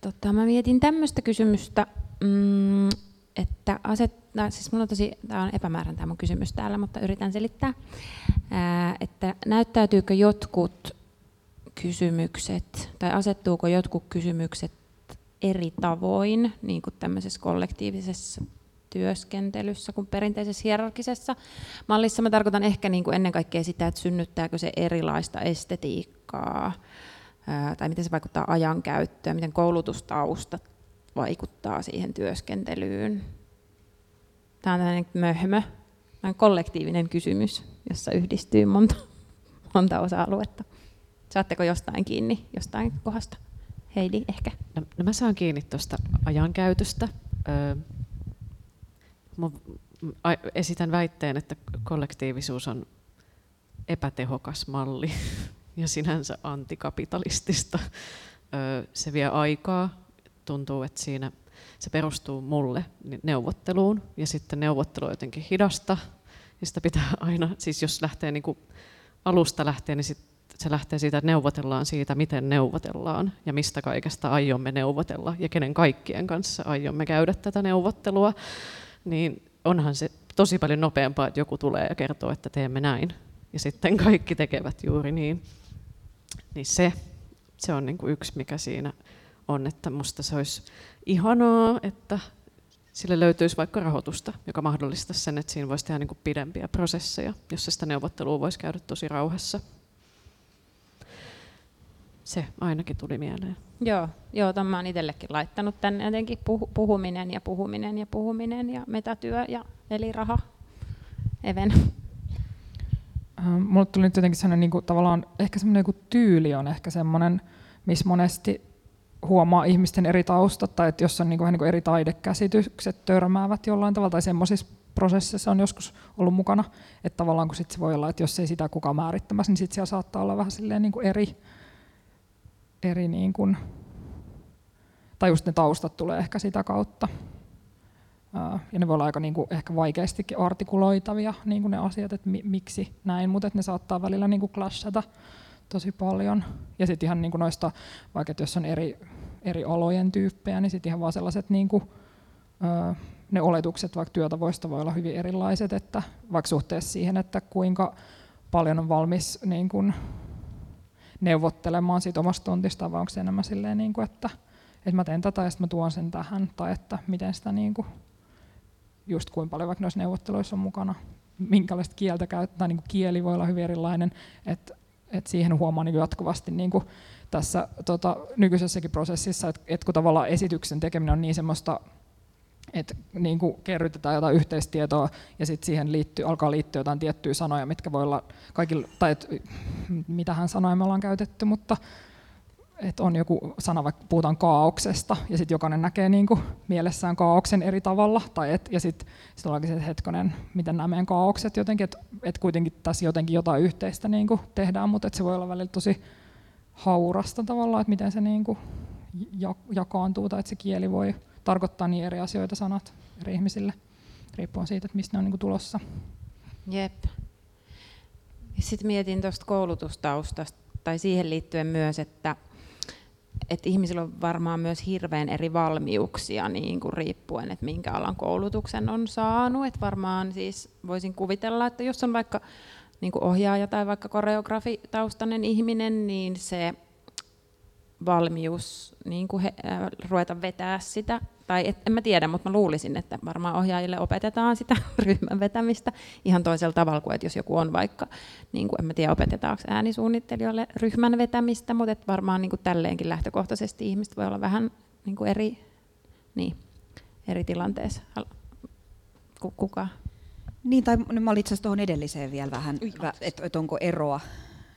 Tota, mä mietin tämmöistä kysymystä, mm, että aset, no, siis mulla on tosi, tämä on epämäärän tämä mun kysymys täällä, mutta yritän selittää, ää, että näyttäytyykö jotkut kysymykset, tai asettuuko jotkut kysymykset eri tavoin niin kuin tämmöisessä kollektiivisessa työskentelyssä kuin perinteisessä hierarkisessa mallissa. Mä tarkoitan ehkä niin kuin ennen kaikkea sitä, että synnyttääkö se erilaista estetiikkaa, tai miten se vaikuttaa ajankäyttöön, miten koulutustausta vaikuttaa siihen työskentelyyn. Tämä on tämmöinen möhmö, on kollektiivinen kysymys, jossa yhdistyy monta, monta osa-aluetta. Saatteko jostain kiinni, jostain kohdasta? Heidi ehkä? No, no mä saan kiinni tuosta ajankäytöstä. Esitän väitteen, että kollektiivisuus on epätehokas malli ja sinänsä antikapitalistista. Se vie aikaa. Tuntuu, että siinä se perustuu mulle neuvotteluun ja sitten neuvottelu on jotenkin hidasta. Ja sitä pitää aina, siis jos lähtee niin kuin alusta lähtee, niin sit se lähtee siitä, että neuvotellaan siitä, miten neuvotellaan ja mistä kaikesta aiomme neuvotella ja kenen kaikkien kanssa aiomme käydä tätä neuvottelua, niin onhan se tosi paljon nopeampaa, että joku tulee ja kertoo, että teemme näin. Ja sitten kaikki tekevät juuri niin. Niin se, se on niin kuin yksi, mikä siinä on, että musta se olisi ihanaa, että sille löytyisi vaikka rahoitusta, joka mahdollistaisi sen, että siinä voisi tehdä niin kuin pidempiä prosesseja, jossa sitä neuvottelua voisi käydä tosi rauhassa. Se ainakin tuli mieleen. Joo, joo tämän olen itsellekin laittanut tänne jotenkin puhuminen ja puhuminen ja puhuminen ja metatyö ja eli raha. Even. Ähm, mulle tuli nyt jotenkin sellainen niin kuin, tavallaan, ehkä semmoinen niin tyyli on ehkä semmoinen, missä monesti huomaa ihmisten eri taustat, tai että jos on niin kuin, niin kuin eri taidekäsitykset törmäävät jollain tavalla, tai semmoisissa prosessissa on joskus ollut mukana, että tavallaan kun sit se voi olla, että jos ei sitä kukaan määrittämässä, niin sitten siellä saattaa olla vähän silleen niin kuin eri, eri niin kuin, tai just ne taustat tulee ehkä sitä kautta. Ja ne voi olla aika niin kuin ehkä vaikeastikin artikuloitavia niin kuin ne asiat, että mi, miksi näin, mutta ne saattaa välillä niin kuin clashata tosi paljon. Ja sitten ihan niin kuin noista, vaikka jos on eri, eri olojen tyyppejä, niin sitten ihan vaan sellaiset niin kuin, ne oletukset vaikka työtavoista voi olla hyvin erilaiset, että vaikka suhteessa siihen, että kuinka paljon on valmis niin kuin, neuvottelemaan siitä omasta tontista, vai onko se enemmän silleen, niin kuin, että, että mä teen tätä ja sitten mä tuon sen tähän, tai että miten sitä niin kuin, just kuinka paljon vaikka noissa neuvotteluissa on mukana, minkälaista kieltä käyttää, niin kuin kieli voi olla hyvin erilainen, että, että siihen huomaa niin jatkuvasti niin kuin tässä tota, nykyisessäkin prosessissa, että, että kun tavallaan esityksen tekeminen on niin semmoista että niin kuin kerrytetään jotain yhteistietoa ja sitten siihen liittyy, alkaa liittyä jotain tiettyjä sanoja, mitkä voi olla kaikilla, tai et, mitähän sanoja me ollaan käytetty, mutta että on joku sana, vaikka puhutaan kaauksesta, ja sitten jokainen näkee niin kuin mielessään kaauksen eri tavalla, tai et, ja sitten sit ollaankin se, hetkonen, miten nämä meidän kaaukset jotenkin, että et kuitenkin tässä jotenkin jotain yhteistä niin kuin tehdään, mutta et se voi olla välillä tosi haurasta tavallaan, että miten se niin kuin jakaantuu, tai että se kieli voi tarkoittaa niin eri asioita sanat eri ihmisille, riippuen siitä, että mistä ne on niin tulossa. Jep. Sitten mietin tuosta koulutustaustasta, tai siihen liittyen myös, että, että ihmisillä on varmaan myös hirveän eri valmiuksia niin kuin riippuen, että minkä alan koulutuksen on saanut. Että varmaan siis voisin kuvitella, että jos on vaikka niin kuin ohjaaja tai vaikka koreografitaustainen ihminen, niin se valmius niin kuin he, äh, ruveta vetää sitä, tai et, en mä tiedä, mutta mä luulisin, että varmaan ohjaajille opetetaan sitä ryhmän vetämistä ihan toisella tavalla kuin, että jos joku on vaikka, niin kuin, en mä tiedä opetetaanko äänisuunnittelijoille ryhmän vetämistä, mutta että varmaan niin kuin tälleenkin lähtökohtaisesti ihmiset voi olla vähän niin kuin eri, niin, eri tilanteessa. Kuka? Niin, tai mä olin itse asiassa tuohon edelliseen vielä vähän, että et onko eroa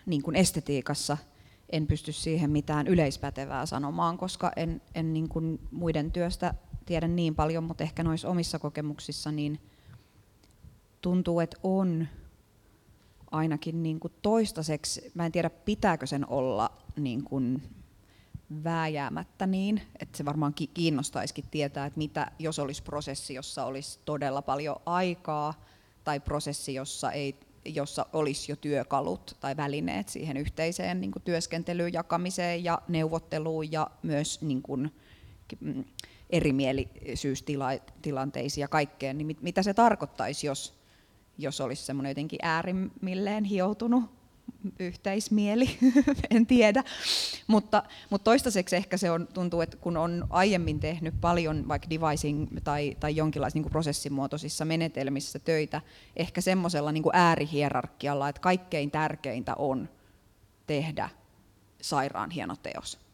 niin kuin estetiikassa – en pysty siihen mitään yleispätevää sanomaan, koska en, en niin kuin muiden työstä tiedä niin paljon, mutta ehkä noissa omissa kokemuksissa niin tuntuu, että on ainakin niin kuin toistaiseksi, mä en tiedä pitääkö sen olla niin kuin vääjäämättä niin, että se varmaan kiinnostaisikin tietää, että mitä jos olisi prosessi, jossa olisi todella paljon aikaa, tai prosessi, jossa, ei, jossa olisi jo työkalut tai välineet siihen yhteiseen niin kuin työskentelyyn, jakamiseen ja neuvotteluun ja myös niin kuin, mm, erimielisyystilanteisiin ja kaikkeen, niin mit, mitä se tarkoittaisi, jos, jos olisi semmoinen jotenkin äärimmilleen hioutunut yhteismieli, en tiedä. Mutta, mutta toistaiseksi ehkä se on, tuntuu, että kun on aiemmin tehnyt paljon vaikka devising tai, tai jonkinlaisissa niin prosessimuotoisissa menetelmissä töitä, ehkä semmoisella niin äärihierarkialla, että kaikkein tärkeintä on tehdä sairaan hieno teos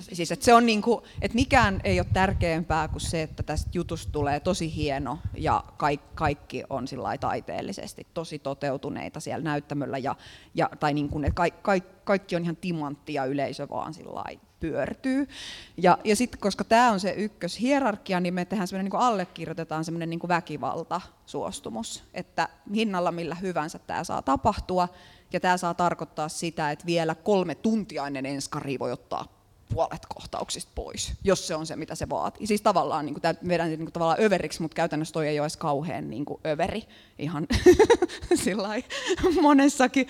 siis että se on niin kuin, että mikään ei ole tärkeämpää kuin se, että tästä jutusta tulee tosi hieno ja kaikki, kaikki on sillä taiteellisesti tosi toteutuneita siellä näyttämöllä ja, ja tai niin kuin, että kaikki, kaikki, on ihan timantti ja yleisö vaan sillä pyörtyy. Ja, ja sitten koska tämä on se ykköshierarkia, niin me tehdään semmoinen niin allekirjoitetaan semmoinen niin väkivaltasuostumus, että hinnalla millä hyvänsä tämä saa tapahtua, ja tämä saa tarkoittaa sitä, että vielä kolme tuntia ennen enskari voi ottaa puolet kohtauksista pois, jos se on se, mitä se vaatii. Siis tavallaan niin kuin, vedän niin kuin, tavallaan överiksi, mutta käytännössä toi ei ole edes kauhean niin kuin, överi ihan monessakin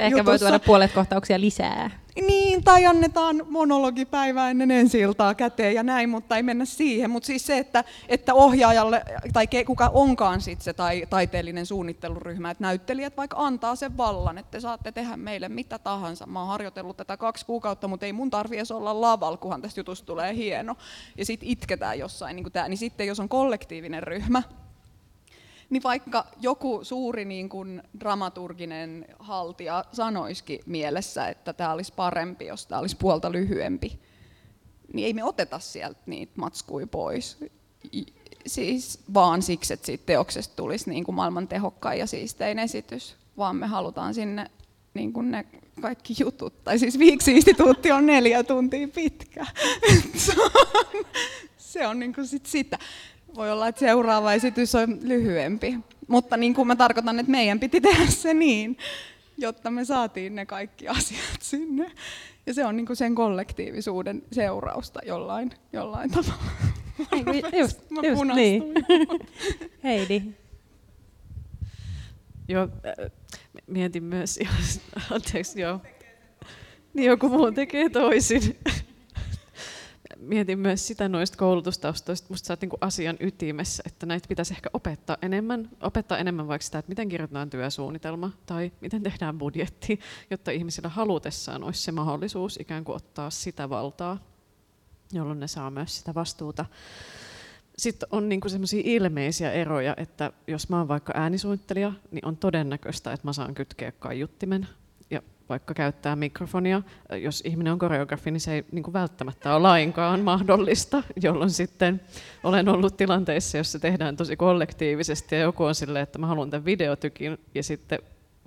Ehkä jutussa. voi tuoda puolet kohtauksia lisää. Niin, tai annetaan monologipäivää ennen ensi iltaa käteen ja näin, mutta ei mennä siihen. Mutta siis se, että, että ohjaajalle, tai kuka onkaan sit se tai, taiteellinen suunnitteluryhmä, että näyttelijät vaikka antaa sen vallan, että te saatte tehdä meille mitä tahansa. Mä oon harjoitellut tätä kaksi kuukautta, mutta ei mun tarvi edes olla lavalla, kunhan tästä jutusta tulee hieno. Ja sitten itketään jossain, niin, tää, niin sitten jos on kollektiivinen ryhmä, niin vaikka joku suuri niin kuin dramaturginen haltija sanoisikin mielessä, että tämä olisi parempi, jos tämä olisi puolta lyhyempi, niin ei me oteta sieltä niitä matskui pois. Siis vaan siksi, että siitä teoksesta tulisi niin kuin maailman tehokkain ja siistein esitys, vaan me halutaan sinne niin kuin ne kaikki jutut. Tai siis Viiksi-instituutti on neljä tuntia pitkä. se on, se on niin kuin sit sitä. Voi olla, että seuraava esitys on lyhyempi. Mutta niin kuin mä tarkoitan, että meidän piti tehdä se niin, jotta me saatiin ne kaikki asiat sinne. Ja se on niin kuin sen kollektiivisuuden seurausta jollain, jollain tavalla. Just, mä just niin. Heidi. Joo, äh, mietin myös, anteeksi, joo. Niin joku muu tekee toisin mietin myös sitä noista koulutustaustoista, musta sä oot niinku asian ytimessä, että näitä pitäisi ehkä opettaa enemmän, opettaa enemmän vaikka sitä, että miten kirjoitetaan työsuunnitelma tai miten tehdään budjetti, jotta ihmisillä halutessaan olisi se mahdollisuus ikään kuin ottaa sitä valtaa, jolloin ne saa myös sitä vastuuta. Sitten on niinku sellaisia ilmeisiä eroja, että jos mä oon vaikka äänisuunnittelija, niin on todennäköistä, että mä saan kytkeä kaiuttimen vaikka käyttää mikrofonia. Jos ihminen on koreografi, niin se ei niin kuin välttämättä ole lainkaan mahdollista, jolloin sitten olen ollut tilanteissa, jossa tehdään tosi kollektiivisesti ja joku on silleen, että mä haluan tämän videotykin ja sitten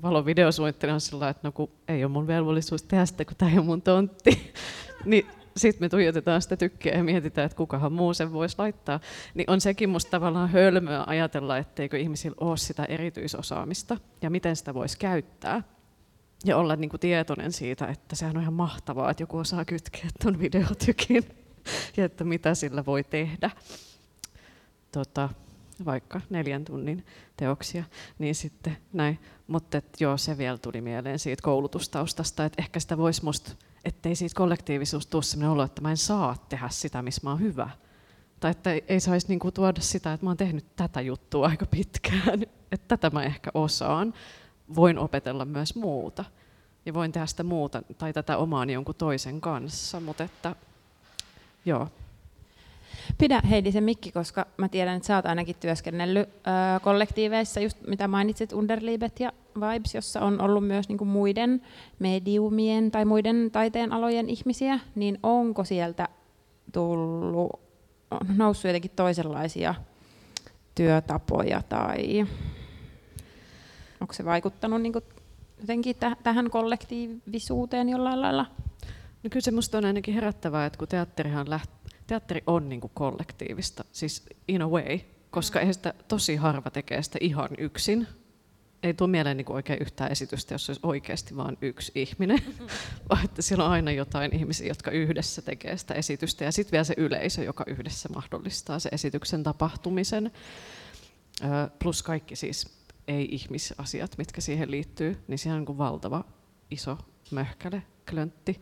valon videosuunnittelija on sillä että no kun ei ole mun velvollisuus tehdä sitä, kun tämä ei ole mun tontti. niin sitten me tuijotetaan sitä tykkiä ja mietitään, että kukahan muu sen voisi laittaa. Niin on sekin musta tavallaan hölmöä ajatella, etteikö ihmisillä ole sitä erityisosaamista ja miten sitä voisi käyttää ja olla niin kuin tietoinen siitä, että sehän on ihan mahtavaa, että joku osaa kytkeä tuon videotykin ja että mitä sillä voi tehdä. Tota, vaikka neljän tunnin teoksia, niin sitten näin. Mutta joo, se vielä tuli mieleen siitä koulutustaustasta, että ehkä sitä voisi musta, ettei siitä kollektiivisuus tule sellainen olo, että mä en saa tehdä sitä, missä mä oon hyvä. Tai että ei saisi niinku tuoda sitä, että mä oon tehnyt tätä juttua aika pitkään, että tätä mä ehkä osaan, voin opetella myös muuta. Ja voin tehdä sitä muuta tai tätä omaani jonkun toisen kanssa, mutta että joo. Pidä Heidi se mikki, koska mä tiedän, että sä oot ainakin työskennellyt kollektiiveissa, just mitä mainitsit, Underliebet ja Vibes, jossa on ollut myös niin muiden mediumien tai muiden taiteen alojen ihmisiä, niin onko sieltä tullut, noussut jotenkin toisenlaisia työtapoja tai onko se vaikuttanut niin kuin jotenkin täh- tähän kollektiivisuuteen jollain lailla? No kyllä se minusta on ainakin herättävää, että kun teatterihan läht- teatteri on niin kuin kollektiivista, siis in a way, koska mm. sitä tosi harva tekee sitä ihan yksin. ei tule mieleen niin oikein yhtään esitystä, jos olisi oikeasti vain yksi ihminen, vaan että siellä on aina jotain ihmisiä, jotka yhdessä tekee sitä esitystä, ja sitten vielä se yleisö, joka yhdessä mahdollistaa se esityksen tapahtumisen. Plus kaikki siis ei-ihmisasiat, mitkä siihen liittyy, niin siellä on niin valtava iso möhkäle, klöntti.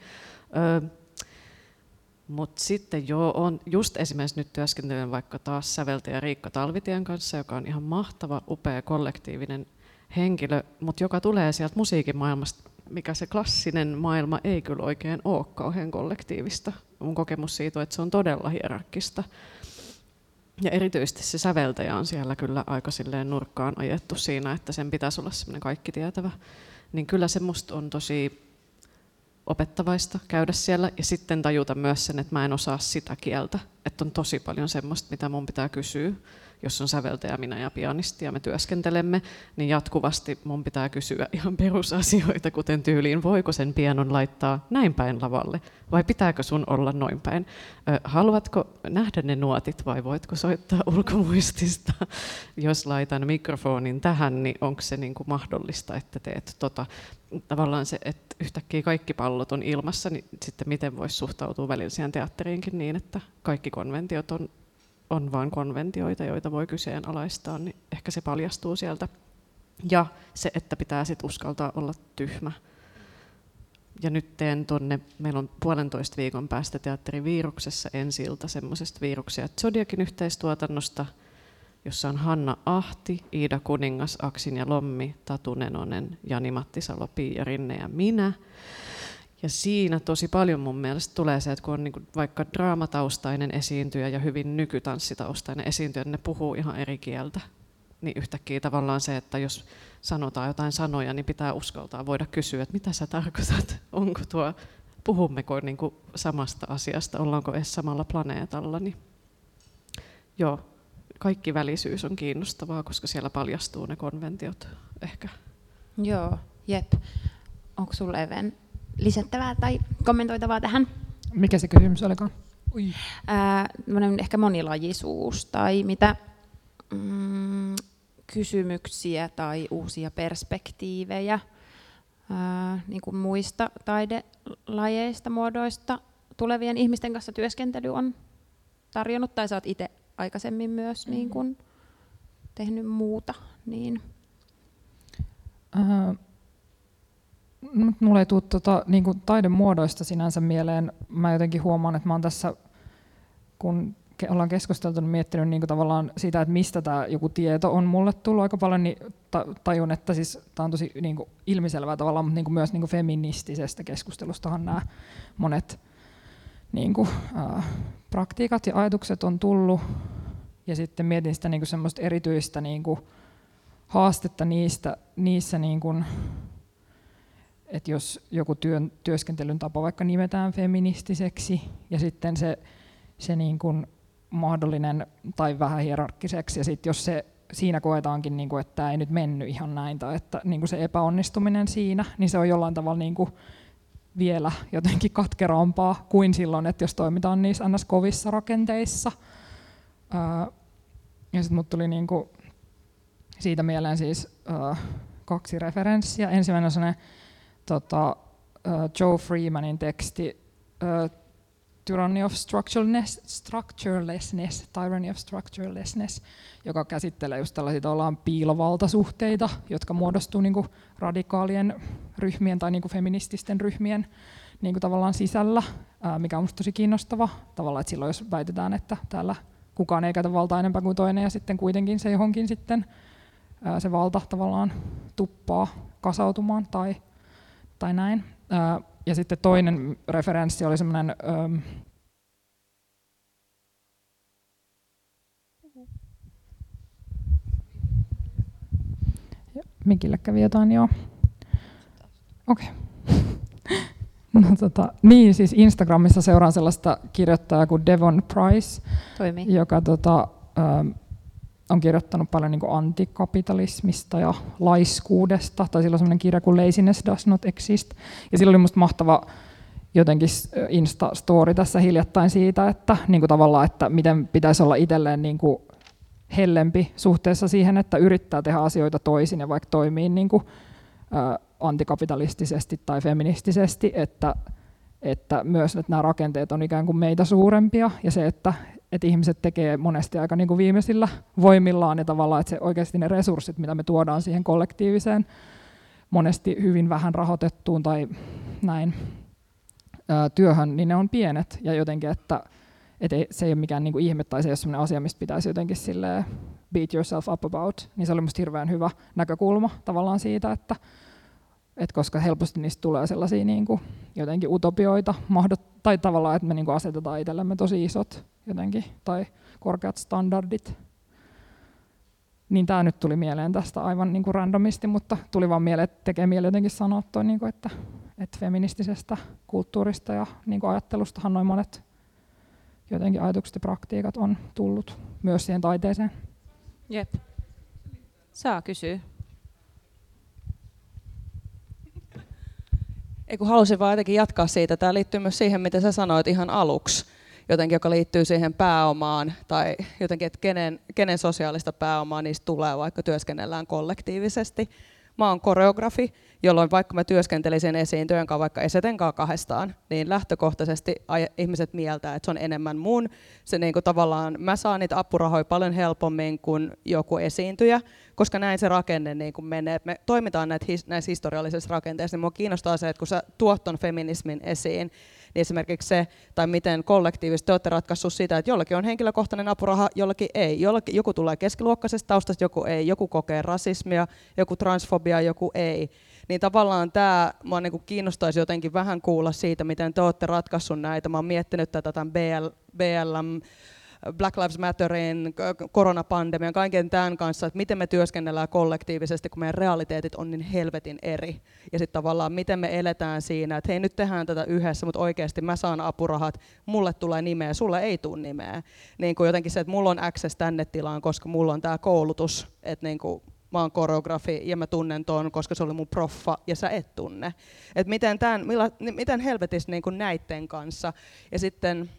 Mutta sitten joo, on just esimerkiksi nyt työskentelen vaikka taas säveltäjä Riikka Talvitien kanssa, joka on ihan mahtava, upea, kollektiivinen henkilö, mutta joka tulee sieltä musiikin maailmasta, mikä se klassinen maailma ei kyllä oikein ole kauhean kollektiivista. Mun kokemus siitä on, että se on todella hierarkista. Ja erityisesti se säveltäjä on siellä kyllä aika silleen nurkkaan ajettu siinä, että sen pitäisi olla semmoinen kaikki tietävä. Niin kyllä se musta on tosi opettavaista käydä siellä ja sitten tajuta myös sen, että mä en osaa sitä kieltä. Että on tosi paljon semmoista, mitä mun pitää kysyä jos on säveltäjä, minä ja pianisti ja me työskentelemme, niin jatkuvasti mun pitää kysyä ihan perusasioita, kuten tyyliin, voiko sen pianon laittaa näin päin lavalle, vai pitääkö sun olla noin päin? Haluatko nähdä ne nuotit vai voitko soittaa ulkomuistista? Jos laitan mikrofonin tähän, niin onko se niin kuin mahdollista, että teet tota? Tavallaan se, että yhtäkkiä kaikki pallot on ilmassa, niin sitten miten voisi suhtautua välillä siihen teatteriinkin niin, että kaikki konventiot on on vain konventioita, joita voi kyseenalaistaa, niin ehkä se paljastuu sieltä. Ja se, että pitää sit uskaltaa olla tyhmä. Ja nyt teen tonne, meillä on puolentoista viikon päästä teatteriviiruksessa ensi ilta semmoisesta viiruksia Zodiakin yhteistuotannosta, jossa on Hanna Ahti, Iida Kuningas, Aksin ja Lommi, Tatu Nenonen, Jani Mattisalo, Pia Rinne ja minä. Ja siinä tosi paljon mun mielestä tulee se, että kun on niin kuin vaikka draamataustainen esiintyjä ja hyvin nykytanssitaustainen esiintyjä, niin ne puhuu ihan eri kieltä. Niin yhtäkkiä tavallaan se, että jos sanotaan jotain sanoja, niin pitää uskaltaa voida kysyä, että mitä sä tarkoitat, onko tuo, puhummeko niin kuin samasta asiasta, ollaanko edes samalla planeetalla. Niin joo, kaikki välisyys on kiinnostavaa, koska siellä paljastuu ne konventiot ehkä. Joo, jep. Onko sulla Even lisättävää tai kommentoitavaa tähän? Mikä se kysymys olikaan? Ui. Ää, ehkä monilajisuus tai mitä mm, kysymyksiä tai uusia perspektiivejä ää, niin kuin muista taidelajeista, muodoista tulevien ihmisten kanssa työskentely on tarjonnut, tai sä oot itse aikaisemmin myös mm. niin kuin, tehnyt muuta. Niin. Uh, mulla ei tule tota, niin kuin taidemuodoista sinänsä mieleen. Mä jotenkin huomaan, että mä oon tässä, kun ollaan keskusteltu, niin miettinyt niin kuin tavallaan sitä, että mistä tämä joku tieto on mulle tullut aika paljon, niin tajun, että siis tämä on tosi niin kuin ilmiselvää tavallaan, mutta niin kuin myös niin kuin feministisestä keskustelustahan nämä monet niin kuin, äh, praktiikat ja ajatukset on tullut. Ja sitten mietin sitä niin kuin semmoista erityistä niin kuin haastetta niistä, niissä niin kuin, että jos joku työn, työskentelyn tapa vaikka nimetään feministiseksi ja sitten se, se niin kuin mahdollinen tai vähän hierarkkiseksi ja sitten jos se siinä koetaankin, niin kuin, että tämä ei nyt mennyt ihan näin tai että niin kuin se epäonnistuminen siinä, niin se on jollain tavalla niin kuin vielä jotenkin katkerampaa kuin silloin, että jos toimitaan niissä ns. kovissa rakenteissa. ja sitten mut tuli niin kuin siitä mieleen siis kaksi referenssiä. Ensimmäinen on sellainen tota, Joe Freemanin teksti Tyranny of Structurelessness, Structurelessness, Tyranny of Structurelessness, joka käsittelee just tällaisia ollaan piilovaltasuhteita, jotka muodostuu niinku radikaalien ryhmien tai niinku feminististen ryhmien niinku tavallaan sisällä, mikä on musta tosi kiinnostava. Tavallaan, että silloin jos väitetään, että täällä kukaan ei käytä valtaa enempää kuin toinen ja sitten kuitenkin se johonkin sitten se valta tavallaan tuppaa kasautumaan tai tai näin. Ja sitten toinen referenssi oli semmoinen Mikille kävi jotain, joo. Okei. Okay. No, tota, niin, siis Instagramissa seuraan sellaista kirjoittajaa kuin Devon Price, Toimii. joka tota, on kirjoittanut paljon niin antikapitalismista ja laiskuudesta, tai sillä on sellainen kirja kuin Laziness Does Not Exist, ja sillä oli musta mahtava jotenkin Insta-story tässä hiljattain siitä, että niin kuin tavallaan, että miten pitäisi olla itselleen niin kuin hellempi suhteessa siihen, että yrittää tehdä asioita toisin ja vaikka toimii niin kuin, ä, antikapitalistisesti tai feministisesti, että, että myös että nämä rakenteet on ikään kuin meitä suurempia. Ja se, että, että ihmiset tekee monesti aika niin kuin viimeisillä voimillaan ja tavallaan, että se oikeasti ne resurssit, mitä me tuodaan siihen kollektiiviseen, monesti hyvin vähän rahoitettuun tai näin ää, työhön, niin ne on pienet. Ja jotenkin, että, että ei, se ei ole mikään niin kuin ihme tai se ei ole sellainen asia, mistä pitäisi jotenkin silleen beat yourself up about, niin se oli musta hirveän hyvä näkökulma tavallaan siitä, että, et koska helposti niistä tulee sellaisia niin kuin jotenkin utopioita, mahdot, tai tavallaan, että me niin kuin asetetaan itsellemme tosi isot jotenkin, tai korkeat standardit. Niin tämä nyt tuli mieleen tästä aivan niin kuin randomisti, mutta tuli vaan mieleen, että tekee mieli jotenkin sanoa toi, niin kuin, että, että feministisestä kulttuurista ja niin kuin ajattelustahan noin monet jotenkin ajatukset ja praktiikat on tullut myös siihen taiteeseen. Jep. Saa kysyä. Ei kun halusin vaan jotenkin jatkaa siitä. Tämä liittyy myös siihen, mitä sä sanoit ihan aluksi, jotenkin, joka liittyy siihen pääomaan, tai jotenkin, että kenen, kenen sosiaalista pääomaa niistä tulee, vaikka työskennellään kollektiivisesti. Mä oon koreografi, jolloin vaikka mä työskentelisin esiintyjän kanssa, vaikka Eseten kanssa kahdestaan, niin lähtökohtaisesti ihmiset mieltää, että se on enemmän mun. Se niin kuin tavallaan, mä saan niitä apurahoja paljon helpommin kuin joku esiintyjä, koska näin se rakenne niin kuin menee. Me toimitaan näitä, näissä historiallisissa rakenteissa, niin mua kiinnostaa se, että kun sä tuot ton feminismin esiin, niin esimerkiksi se, tai miten kollektiivisesti te olette ratkaissut sitä, että jollakin on henkilökohtainen apuraha, jollakin ei. Jollakin, joku tulee keskiluokkaisesta taustasta, joku ei. Joku kokee rasismia, joku transfobiaa, joku ei. Niin tavallaan tämä, mua niin kiinnostaisi jotenkin vähän kuulla siitä, miten te olette ratkaissut näitä. Mä oon miettinyt tätä tämän BL, BLM Black Lives Matterin, koronapandemian, kaiken tämän kanssa, että miten me työskennellään kollektiivisesti, kun meidän realiteetit on niin helvetin eri. Ja sitten tavallaan, miten me eletään siinä, että hei nyt tehdään tätä yhdessä, mutta oikeasti mä saan apurahat, mulle tulee nimeä, sulle ei tule nimeä. Niin kuin jotenkin se, että mulla on access tänne tilaan, koska mulla on tämä koulutus, että niin kuin mä oon koreografi ja mä tunnen ton, koska se oli mun proffa ja sä et tunne. Et miten, tämän, millä, miten helvetissä niin näitten kanssa. Ja sitten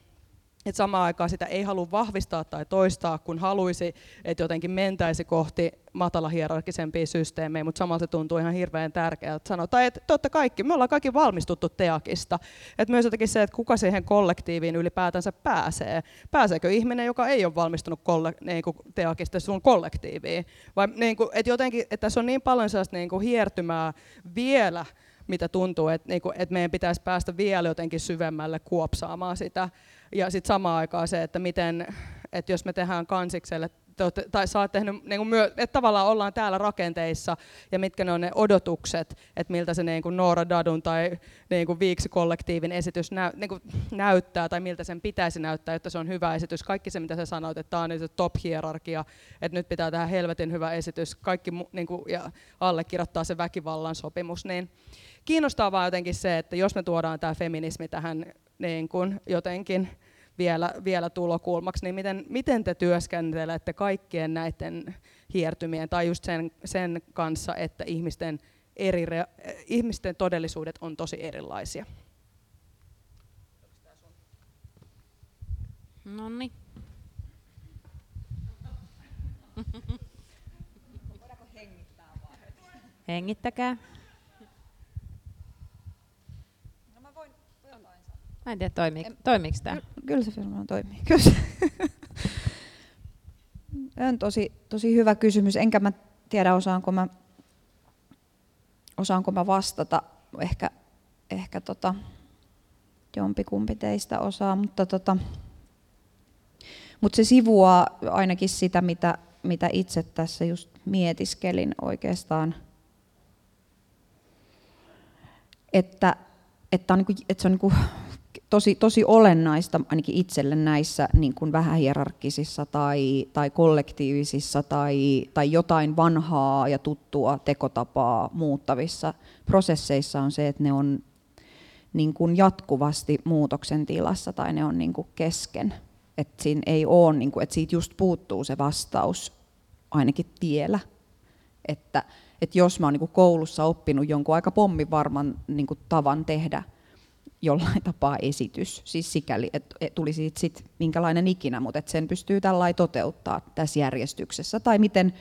että samaan aikaan sitä ei halua vahvistaa tai toistaa, kun haluaisi, että jotenkin mentäisi kohti matala hierarkisempia systeemejä, mutta samalla se tuntuu ihan hirveän tärkeältä sanoa. että totta kaikki, me ollaan kaikki valmistuttu teakista. Että myös jotenkin se, että kuka siihen kollektiiviin ylipäätänsä pääsee. Pääseekö ihminen, joka ei ole valmistunut kolle, niin kuin teakista sun kollektiiviin? Vai niin kuin, että jotenkin, että tässä on niin paljon sellaista niin kuin hiertymää vielä, mitä tuntuu, että, niin kuin, että meidän pitäisi päästä vielä jotenkin syvemmälle kuopsaamaan sitä ja sitten samaan aikaan se, että miten, että jos me tehdään kansikselle, olette, tai sä oot tehnyt, niin kuin myö, että tavallaan ollaan täällä rakenteissa, ja mitkä ne on ne odotukset, että miltä se niin kuin Noora Dadun tai niin kuin Viiksi-kollektiivin esitys näy, niin kuin näyttää, tai miltä sen pitäisi näyttää, että se on hyvä esitys. Kaikki se, mitä sä sanoit, että tämä on niin top-hierarkia, että nyt pitää tehdä helvetin hyvä esitys, kaikki niin kuin, ja allekirjoittaa se väkivallan sopimus, niin kiinnostaa vaan jotenkin se, että jos me tuodaan tämä feminismi tähän niin kuin jotenkin vielä, vielä tulokulmaksi, niin miten, miten te työskentelette kaikkien näiden hiertymien tai just sen, sen kanssa, että ihmisten, eri, ihmisten todellisuudet on tosi erilaisia? Nonni. Hengittäkää. Mä en tiedä, toimii, toimiiko tämä. Kyllä se varmaan toimii. Kyllä se. on tosi, tosi hyvä kysymys, enkä mä tiedä osaanko mä, osaanko mä vastata. Ehkä, ehkä tota, jompikumpi teistä osaa, mutta, tota, mutta se sivuaa ainakin sitä, mitä, mitä itse tässä just mietiskelin oikeastaan. Että, että, on niin kuin, että se on niin kuin tosi, tosi olennaista ainakin itselle näissä niin kuin vähän hierarkkisissa tai, tai kollektiivisissa tai, tai jotain vanhaa ja tuttua tekotapaa muuttavissa prosesseissa on se, että ne on niin kuin jatkuvasti muutoksen tilassa tai ne on niin kuin kesken. Että siinä ei ole, niin kuin, että siitä just puuttuu se vastaus ainakin vielä. Että, että jos mä oon niin koulussa oppinut jonkun aika pommivarman niin kuin tavan tehdä – jollain tapaa esitys, siis sikäli, että tulisi sit minkälainen ikinä, mutta että sen pystyy tällä toteuttaa tässä järjestyksessä. Tai miten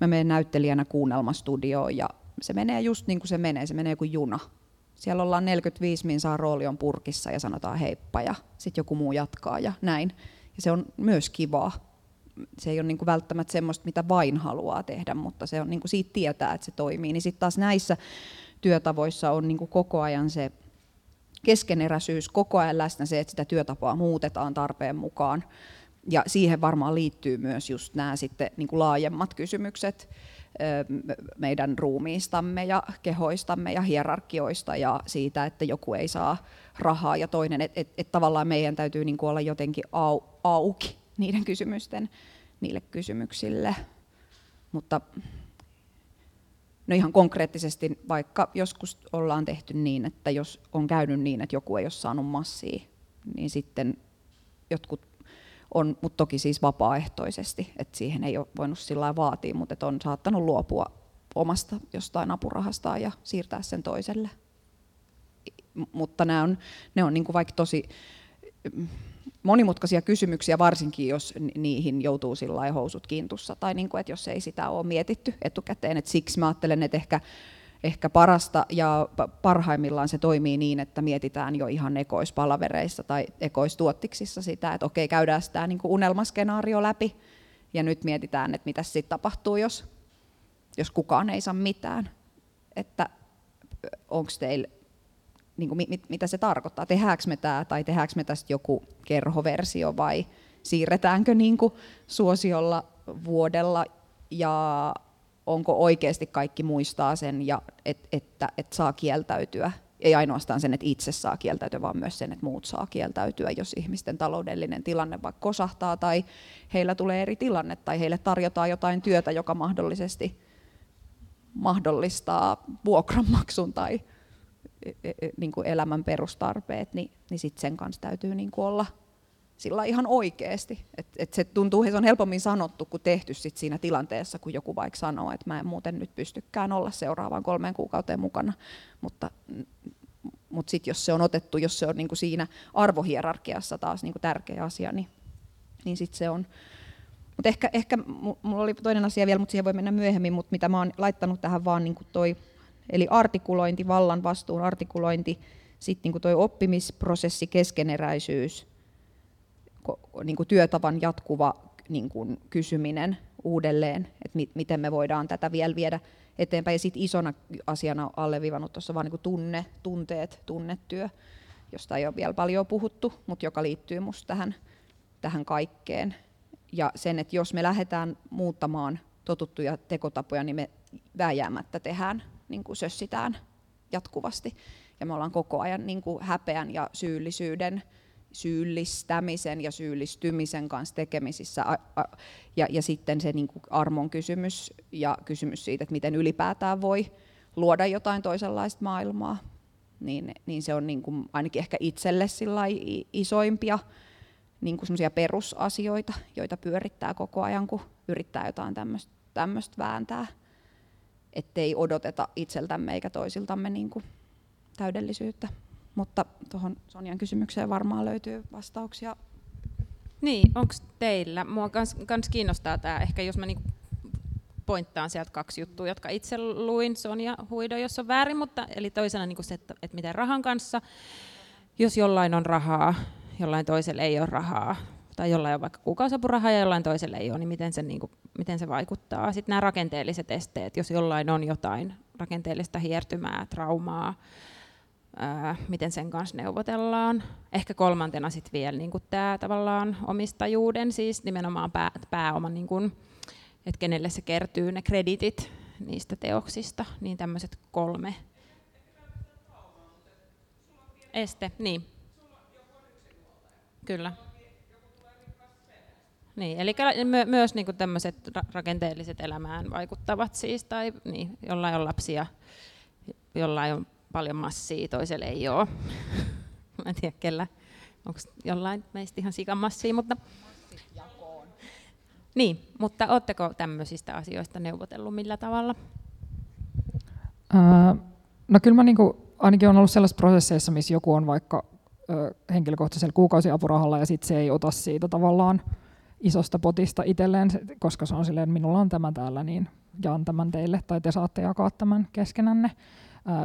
mä menen näyttelijänä kuunnelmastudioon ja se menee just niin kuin se menee, se menee kuin juna. Siellä ollaan 45 min saa rooli on purkissa ja sanotaan heippa ja sitten joku muu jatkaa ja näin. Ja se on myös kivaa. Se ei ole niin kuin välttämättä semmoista, mitä vain haluaa tehdä, mutta se on niin kuin siitä tietää, että se toimii. Niin sitten taas näissä työtavoissa on niin kuin koko ajan se keskeneräisyys, koko ajan läsnä se, että sitä työtapaa muutetaan tarpeen mukaan. Ja siihen varmaan liittyy myös just nämä sitten niin kuin laajemmat kysymykset meidän ruumiistamme ja kehoistamme ja hierarkioista ja siitä, että joku ei saa rahaa ja toinen, että et, et tavallaan meidän täytyy niin kuin olla jotenkin au, auki niiden kysymysten, niille kysymyksille. Mutta no ihan konkreettisesti, vaikka joskus ollaan tehty niin, että jos on käynyt niin, että joku ei ole saanut massia, niin sitten jotkut on, mutta toki siis vapaaehtoisesti, että siihen ei ole voinut sillä vaatia, mutta on saattanut luopua omasta jostain apurahastaan ja siirtää sen toiselle. Mutta nämä on, ne on niin kuin vaikka tosi monimutkaisia kysymyksiä, varsinkin jos niihin joutuu sillä housut kiintussa, tai niin kuin, että jos ei sitä ole mietitty etukäteen. Et siksi mä ajattelen, että ehkä ehkä parasta ja parhaimmillaan se toimii niin, että mietitään jo ihan ekoispalavereissa tai ekoistuottiksissa sitä, että okei, käydään sitä niin kuin unelmaskenaario läpi ja nyt mietitään, että mitä sitten tapahtuu, jos, jos kukaan ei saa mitään. Että onko teillä, niin kuin, mit, mitä se tarkoittaa, tehdäänkö me tämä tai tehdäänkö me tästä joku kerhoversio vai siirretäänkö niin kuin suosiolla vuodella ja onko oikeasti kaikki muistaa sen, ja et, että, että saa kieltäytyä. Ei ainoastaan sen, että itse saa kieltäytyä, vaan myös sen, että muut saa kieltäytyä, jos ihmisten taloudellinen tilanne vaikka kosahtaa tai heillä tulee eri tilanne tai heille tarjotaan jotain työtä, joka mahdollisesti mahdollistaa vuokranmaksun tai niin kuin elämän perustarpeet, niin, niin sit sen kanssa täytyy niin kuin olla sillä ihan oikeasti. Et, et se tuntuu, että se on helpommin sanottu kuin tehty sit siinä tilanteessa, kun joku vaikka sanoo, että mä en muuten nyt pystykään olla seuraavaan kolmeen kuukauteen mukana. Mutta, mutta sitten jos se on otettu, jos se on niinku siinä arvohierarkiassa taas niinku tärkeä asia, niin, niin sitten se on. Mutta ehkä, ehkä mulla oli toinen asia vielä, mutta siihen voi mennä myöhemmin, mutta mitä mä oon laittanut tähän vaan niinku toi, eli artikulointi, vallan vastuun artikulointi, sitten niin toi oppimisprosessi, keskeneräisyys, niin kuin työtavan jatkuva niin kuin kysyminen uudelleen, että mi- miten me voidaan tätä vielä viedä eteenpäin. Ja sitten isona asiana alleviivannut tuossa vaan niin kuin tunne, tunteet, tunnetyö, josta ei ole vielä paljon puhuttu, mutta joka liittyy musta tähän, tähän kaikkeen. Ja sen, että jos me lähdetään muuttamaan totuttuja tekotapoja, niin me vääjäämättä tehdään, niin kuin sössitään jatkuvasti. Ja me ollaan koko ajan niin kuin häpeän ja syyllisyyden syyllistämisen ja syyllistymisen kanssa tekemisissä. Ja, ja sitten se niin kuin armon kysymys ja kysymys siitä, että miten ylipäätään voi luoda jotain toisenlaista maailmaa, niin, niin se on niin kuin ainakin ehkä itselle isoimpia niin kuin perusasioita, joita pyörittää koko ajan, kun yrittää jotain tämmöistä vääntää. Ettei odoteta itseltämme eikä toisiltamme niin kuin täydellisyyttä mutta tuohon Sonjan kysymykseen varmaan löytyy vastauksia. Niin, onko teillä? Mua kans, kans kiinnostaa tämä, ehkä jos mä niinku pointtaan sieltä kaksi juttua, jotka itse luin, Sonja Huido, jos on väärin, mutta eli toisena niinku se, että, että miten rahan kanssa, jos jollain on rahaa, jollain toisella ei ole rahaa, tai jollain on vaikka kuukausapurahaa ja jollain toisella ei ole, niin miten se, niin kuin, miten se vaikuttaa. Sitten nämä rakenteelliset esteet, jos jollain on jotain rakenteellista hiertymää, traumaa, ää, miten sen kanssa neuvotellaan. Ehkä kolmantena sitten vielä niin tämä tavallaan omistajuuden, siis nimenomaan pää, pääoman, niin kuin, että kenelle se kertyy ne kreditit niistä teoksista, niin tämmöiset kolme. Este, niin. Kyllä. Niin, eli my- myös niin tämmöiset rakenteelliset elämään vaikuttavat siis, tai niin, jollain on lapsia, jollain on paljon massia, toiselle ei ole. Mä en tiedä, kellä. Onko jollain meistä ihan sikamassia, mutta... Niin, mutta oletteko tämmöisistä asioista neuvotellut millä tavalla? no kyllä mä niinku ainakin on ollut sellaisissa prosesseissa, missä joku on vaikka ö, henkilökohtaisella kuukausiapurahalla ja sitten se ei ota siitä tavallaan isosta potista itselleen, koska se on silleen, minulla on tämä täällä, niin jaan tämän teille, tai te saatte jakaa tämän keskenänne.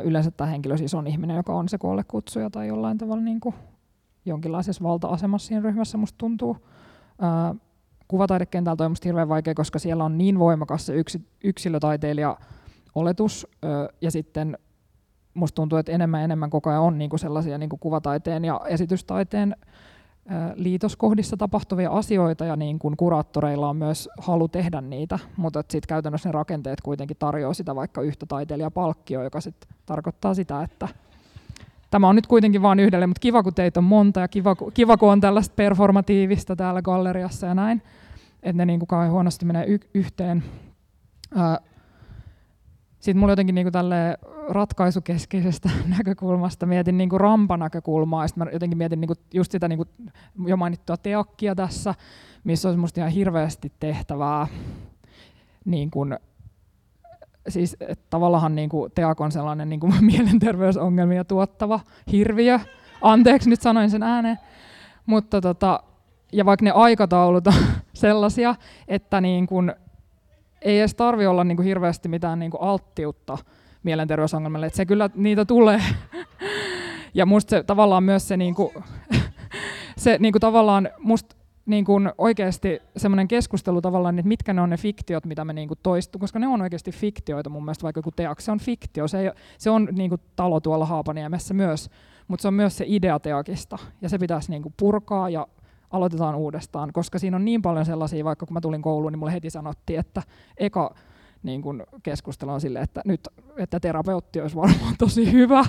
Yleensä tämä henkilö siis on ihminen, joka on se kutsuja tai jollain tavalla niin kuin jonkinlaisessa valta-asemassa siinä ryhmässä, musta tuntuu. Ää, kuvataidekentältä on musta hirveän vaikea, koska siellä on niin voimakas se yksi, yksilötaiteilija oletus, ja sitten musta tuntuu, että enemmän ja enemmän koko ajan on niinku sellaisia niinku kuvataiteen ja esitystaiteen liitoskohdissa tapahtuvia asioita ja niin kuin kuraattoreilla on myös halu tehdä niitä, mutta sitten käytännössä ne rakenteet kuitenkin tarjoaa sitä vaikka yhtä taiteilijapalkkioa, joka sitten tarkoittaa sitä, että tämä on nyt kuitenkin vain yhdelle, mutta kiva kun teitä on monta ja kiva, kiva kun on tällaista performatiivista täällä galleriassa ja näin, että ne niin kuin kauhean huonosti menee y- yhteen. Sitten mulla jotenkin niin kuin ratkaisukeskeisestä näkökulmasta mietin niin kuin rampanäkökulmaa, ja sitten mä jotenkin mietin niin kuin just sitä niin kuin jo mainittua teakkia tässä, missä olisi musta ihan hirveästi tehtävää niin kuin, siis tavallaan niin kuin Teak on sellainen niin kuin mielenterveysongelmia tuottava hirviö. Anteeksi, nyt sanoin sen ääneen. Mutta tota, ja vaikka ne aikataulut on sellaisia, että niin kuin, ei edes tarvi olla niin kuin hirveästi mitään niin kuin alttiutta mielenterveysongelmille, että se kyllä niitä tulee. ja musta se tavallaan myös se, niinku, se niinku tavallaan musta niin kuin oikeasti semmoinen keskustelu tavallaan, että mitkä ne on ne fiktiot, mitä me niin kuin toistuu, koska ne on oikeasti fiktioita mun mielestä, vaikka joku teaksi on fiktio, se, ei, se on niin kuin talo tuolla Haapaniemessä myös, mutta se on myös se idea teakista, ja se pitäisi niin kuin purkaa ja aloitetaan uudestaan, koska siinä on niin paljon sellaisia, vaikka kun mä tulin kouluun, niin mulle heti sanottiin, että eka niin kuin keskustelua sille, että nyt että terapeutti olisi varmaan tosi hyvä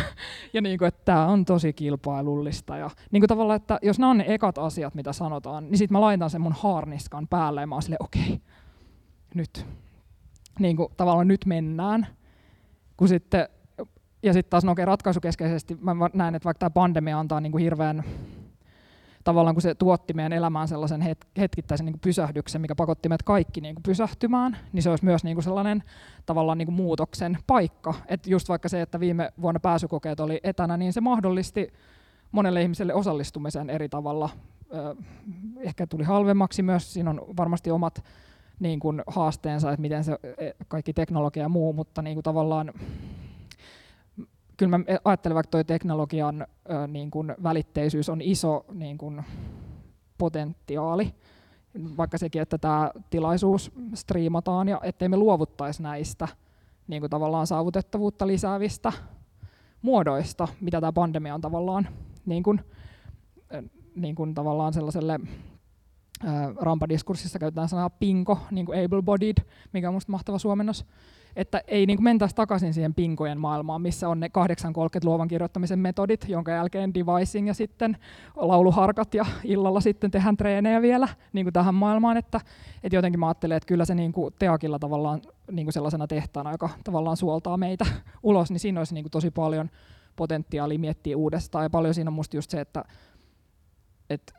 ja niin kuin, että tämä on tosi kilpailullista. Ja niin kuin tavallaan, että jos nämä on ne ekat asiat, mitä sanotaan, niin sitten mä laitan sen mun haarniskan päälle ja mä oon silleen, okei, okay, nyt. Niin kuin, tavallaan nyt mennään. Kun sitten, ja sitten taas no okei, ratkaisukeskeisesti mä näen, että vaikka tämä pandemia antaa niin kuin hirveän tavallaan kun se tuotti meidän elämään sellaisen hetkittäisen niin kuin pysähdyksen, mikä pakotti meidät kaikki niin kuin pysähtymään, niin se olisi myös niin kuin sellainen tavallaan niin kuin muutoksen paikka. Et just vaikka se, että viime vuonna pääsykokeet oli etänä, niin se mahdollisti monelle ihmiselle osallistumisen eri tavalla. Ehkä tuli halvemmaksi myös, siinä on varmasti omat niin kuin haasteensa, että miten se e, kaikki teknologia ja muu, mutta niin kuin tavallaan kyllä mä ajattelen, vaikka tuo teknologian ö, niin kuin välitteisyys on iso niin kuin potentiaali, vaikka sekin, että tämä tilaisuus striimataan ja ettei me luovuttaisi näistä niin kuin tavallaan saavutettavuutta lisäävistä muodoista, mitä tämä pandemia on tavallaan, niin kuin, niin kuin tavallaan sellaiselle rampadiskurssissa käytetään sanaa pinko, niin kuin able-bodied, mikä on minusta mahtava suomennos, että ei niin mentäisi takaisin siihen pinkojen maailmaan, missä on ne 830 luovan kirjoittamisen metodit, jonka jälkeen devising ja sitten lauluharkat ja illalla sitten tehdään treenejä vielä niin kuin tähän maailmaan, että, että jotenkin mä ajattelen, että kyllä se niin kuin teakilla tavallaan niin kuin sellaisena tehtaana, joka tavallaan suoltaa meitä ulos, niin siinä olisi niin kuin tosi paljon potentiaalia miettiä uudestaan. Ja paljon siinä on musta just se, että, että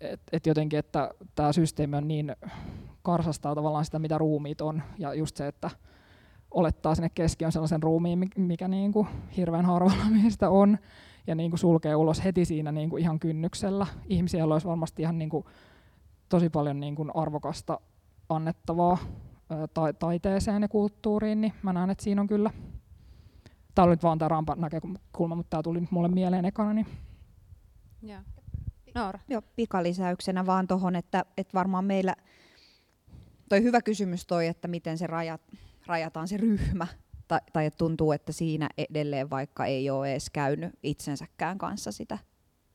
et, et jotenkin, että tämä systeemi on niin karsastaa tavallaan sitä, mitä ruumiit on. Ja just se, että olettaa sinne keskiön sellaisen ruumiin, mikä niin kuin hirveän harvalla meistä on, ja niin kuin sulkee ulos heti siinä niin kuin ihan kynnyksellä. Ihmisiä olisi varmasti ihan niin kuin tosi paljon niin kuin arvokasta annettavaa ta- taiteeseen ja kulttuuriin, niin mä näen, että siinä on kyllä, tämä oli nyt vaan tämä rampan näkökulma, mutta tämä tuli nyt mulle mieleen ekana. Niin. Yeah. Noora. Joo, pikalisäyksenä vaan tuohon, että, että varmaan meillä, toi hyvä kysymys toi, että miten se rajat, rajataan se ryhmä, tai, tai että tuntuu, että siinä edelleen vaikka ei ole edes käynyt itsensäkään kanssa sitä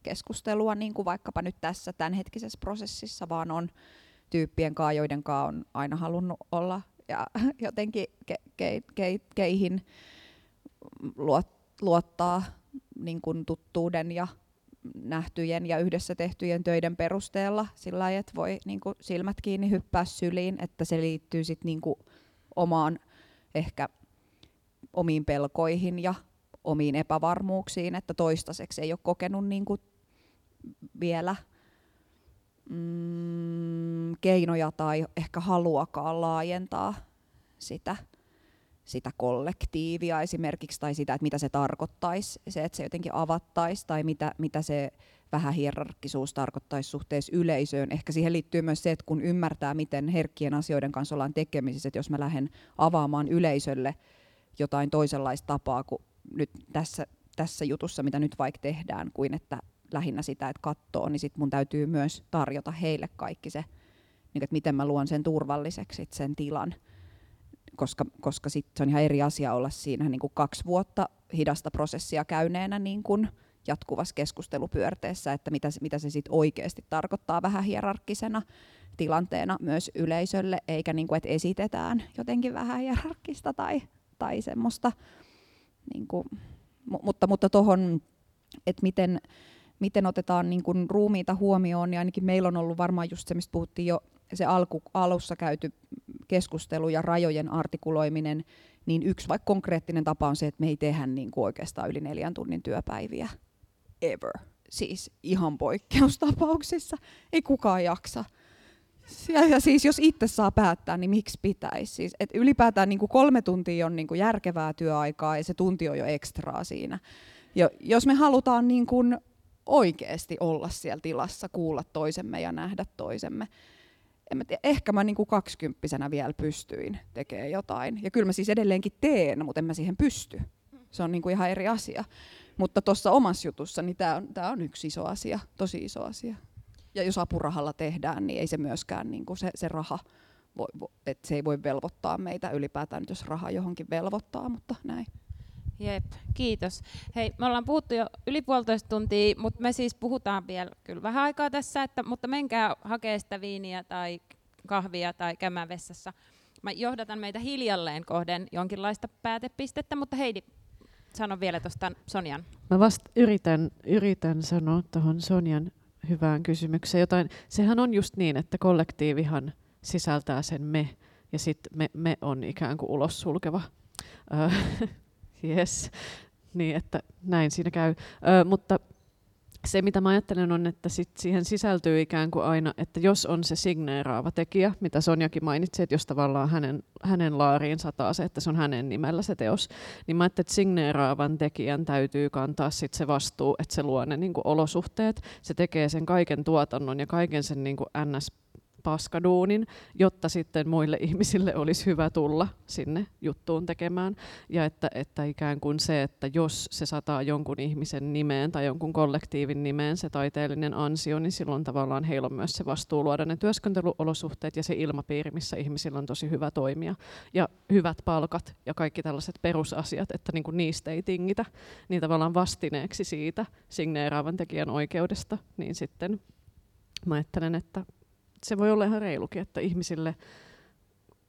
keskustelua, niin kuin vaikkapa nyt tässä tämänhetkisessä prosessissa, vaan on tyyppien kanssa, joiden kanssa on aina halunnut olla ja jotenkin ke, ke, ke, keihin luot, luottaa niin kuin tuttuuden ja nähtyjen ja yhdessä tehtyjen töiden perusteella sillä lailla, että voi niin kuin silmät kiinni hyppää syliin, että se liittyy sitten niin kuin omaan ehkä omiin pelkoihin ja omiin epävarmuuksiin, että toistaiseksi ei ole kokenut niin kuin vielä mm, keinoja tai ehkä haluakaan laajentaa sitä, sitä kollektiivia esimerkiksi, tai sitä, että mitä se tarkoittaisi, se, että se jotenkin avattaisi, tai mitä, mitä se vähän hierarkkisuus tarkoittaisi suhteessa yleisöön. Ehkä siihen liittyy myös se, että kun ymmärtää, miten herkkien asioiden kanssa ollaan tekemisissä, että jos mä lähden avaamaan yleisölle jotain toisenlaista tapaa kuin nyt tässä, tässä jutussa, mitä nyt vaikka tehdään, kuin että lähinnä sitä, että katsoo, niin sit mun täytyy myös tarjota heille kaikki se, niin että miten mä luon sen turvalliseksi sen tilan. Koska, koska sit se on ihan eri asia olla siinä niin kuin kaksi vuotta hidasta prosessia käyneenä niin kuin jatkuvassa keskustelupyörteessä, että mitä, mitä se sitten oikeasti tarkoittaa vähän hierarkkisena tilanteena myös yleisölle, eikä niin kuin, että esitetään jotenkin vähän hierarkkista tai, tai semmoista. Niin kuin, mutta mutta tuohon, että miten, miten otetaan niin kuin ruumiita huomioon, niin ainakin meillä on ollut varmaan just se, mistä puhuttiin jo se alku, alussa käyty keskustelu ja rajojen artikuloiminen, niin yksi vaikka konkreettinen tapa on se, että me ei tehdä niin kuin oikeastaan yli neljän tunnin työpäiviä ever. Siis ihan poikkeustapauksissa. Ei kukaan jaksa. Ja, ja siis jos itse saa päättää, niin miksi pitäisi? Siis, et ylipäätään niin kuin kolme tuntia on niin kuin järkevää työaikaa ja se tunti on jo ekstraa siinä. Ja jos me halutaan niin kuin oikeasti olla siellä tilassa, kuulla toisemme ja nähdä toisemme, en mä tiedä, ehkä mä niin kuin kaksikymppisenä vielä pystyin tekemään jotain. Ja kyllä mä siis edelleenkin teen, mutta en mä siihen pysty. Se on niin kuin ihan eri asia. Mutta tuossa omassa jutussa niin tämä on, tää on yksi iso asia, tosi iso asia. Ja jos apurahalla tehdään, niin ei se myöskään niin kuin se, se raha, voi, että se ei voi velvoittaa meitä ylipäätään, jos raha johonkin velvoittaa, mutta näin. Jep, kiitos. Hei, me ollaan puhuttu jo yli puolitoista tuntia, mutta me siis puhutaan vielä kyllä vähän aikaa tässä, että, mutta menkää hakee sitä viiniä tai kahvia tai käymään vessassa. Mä johdatan meitä hiljalleen kohden jonkinlaista päätepistettä, mutta Heidi, sano vielä tuosta Sonjan. Mä vasta yritän, yritän sanoa tuohon Sonjan hyvään kysymykseen jotain. Sehän on just niin, että kollektiivihan sisältää sen me, ja sitten me, me on ikään kuin ulos sulkeva. yes. Niin, että näin siinä käy. Ö, mutta se, mitä mä ajattelen, on, että sit siihen sisältyy ikään kuin aina, että jos on se signeeraava tekijä, mitä Sonjakin mainitsi, että jos tavallaan hänen, hänen laariin sataa se, että se on hänen nimellä se teos, niin mä ajattelen, että signeeraavan tekijän täytyy kantaa sit se vastuu, että se luo ne niin olosuhteet, se tekee sen kaiken tuotannon ja kaiken sen niin ns paskaduunin, jotta sitten muille ihmisille olisi hyvä tulla sinne juttuun tekemään. Ja että, että ikään kuin se, että jos se sataa jonkun ihmisen nimeen tai jonkun kollektiivin nimeen se taiteellinen ansio, niin silloin tavallaan heillä on myös se vastuu luoda ne työskentelyolosuhteet ja se ilmapiiri, missä ihmisillä on tosi hyvä toimia. Ja hyvät palkat ja kaikki tällaiset perusasiat, että niin kuin niistä ei tingitä, niin tavallaan vastineeksi siitä signeeraavan tekijän oikeudesta, niin sitten mä ajattelen, että se voi olla ihan reilukin, että ihmisille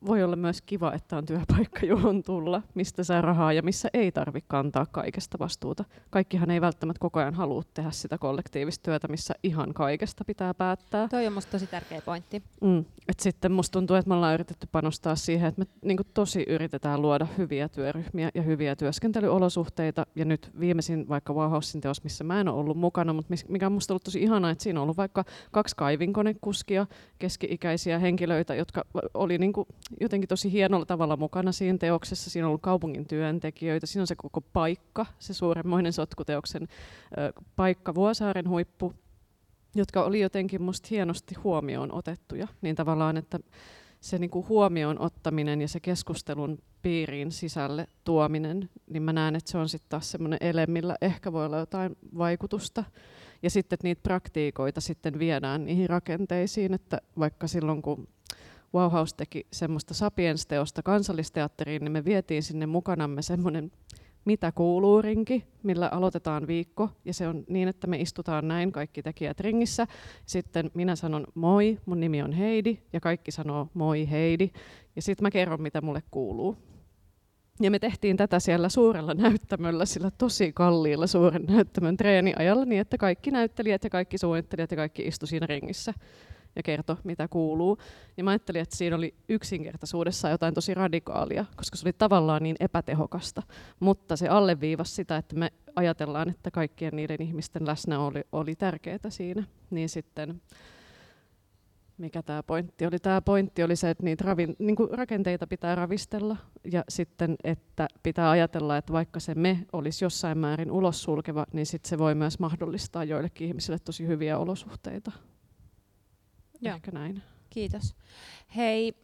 voi olla myös kiva, että on työpaikka, johon tulla, mistä saa rahaa ja missä ei tarvitse kantaa kaikesta vastuuta. Kaikkihan ei välttämättä koko ajan halua tehdä sitä kollektiivista työtä, missä ihan kaikesta pitää päättää. Toi on musta tosi tärkeä pointti. Mm. Et sitten musta tuntuu, että me ollaan yritetty panostaa siihen, että me niin tosi yritetään luoda hyviä työryhmiä ja hyviä työskentelyolosuhteita. Ja nyt viimeisin vaikka Wauhausin teos, missä mä en ole ollut mukana, mutta mikä on musta ollut tosi ihanaa, että siinä on ollut vaikka kaksi kaivinkonekuskia, keski-ikäisiä henkilöitä, jotka oli niin kuin jotenkin tosi hienolla tavalla mukana siinä teoksessa. Siinä on ollut kaupungin työntekijöitä, siinä on se koko paikka, se suuremmoinen sotkuteoksen paikka, Vuosaaren huippu, jotka oli jotenkin musta hienosti huomioon otettuja. Niin tavallaan, että se niin kuin huomioon ottaminen ja se keskustelun piiriin sisälle tuominen, niin mä näen, että se on sitten taas semmoinen ele, millä ehkä voi olla jotain vaikutusta. Ja sitten, että niitä praktiikoita sitten viedään niihin rakenteisiin, että vaikka silloin kun Wauhaus teki semmoista Sapiens-teosta kansallisteatteriin, niin me vietiin sinne mukanamme semmoinen mitä kuuluu rinki, millä aloitetaan viikko. Ja se on niin, että me istutaan näin kaikki tekijät ringissä. Sitten minä sanon moi, mun nimi on Heidi, ja kaikki sanoo moi Heidi. Ja sitten mä kerron, mitä mulle kuuluu. Ja me tehtiin tätä siellä suurella näyttämöllä, sillä tosi kalliilla suuren näyttämön treeniajalla, niin että kaikki näyttelijät ja kaikki suunnittelijat ja kaikki istu siinä ringissä ja kertoi, mitä kuuluu. Ja mä ajattelin, että siinä oli yksinkertaisuudessa jotain tosi radikaalia, koska se oli tavallaan niin epätehokasta. Mutta se alleviivasi sitä, että me ajatellaan, että kaikkien niiden ihmisten läsnä oli, oli tärkeää siinä. Niin sitten mikä tämä pointti oli? Tämä pointti oli se, että niitä ravin, niin rakenteita pitää ravistella ja sitten, että pitää ajatella, että vaikka se me olisi jossain määrin ulos sulkeva, niin sitten se voi myös mahdollistaa joillekin ihmisille tosi hyviä olosuhteita. Joo. Ehkä näin. Kiitos. Hei,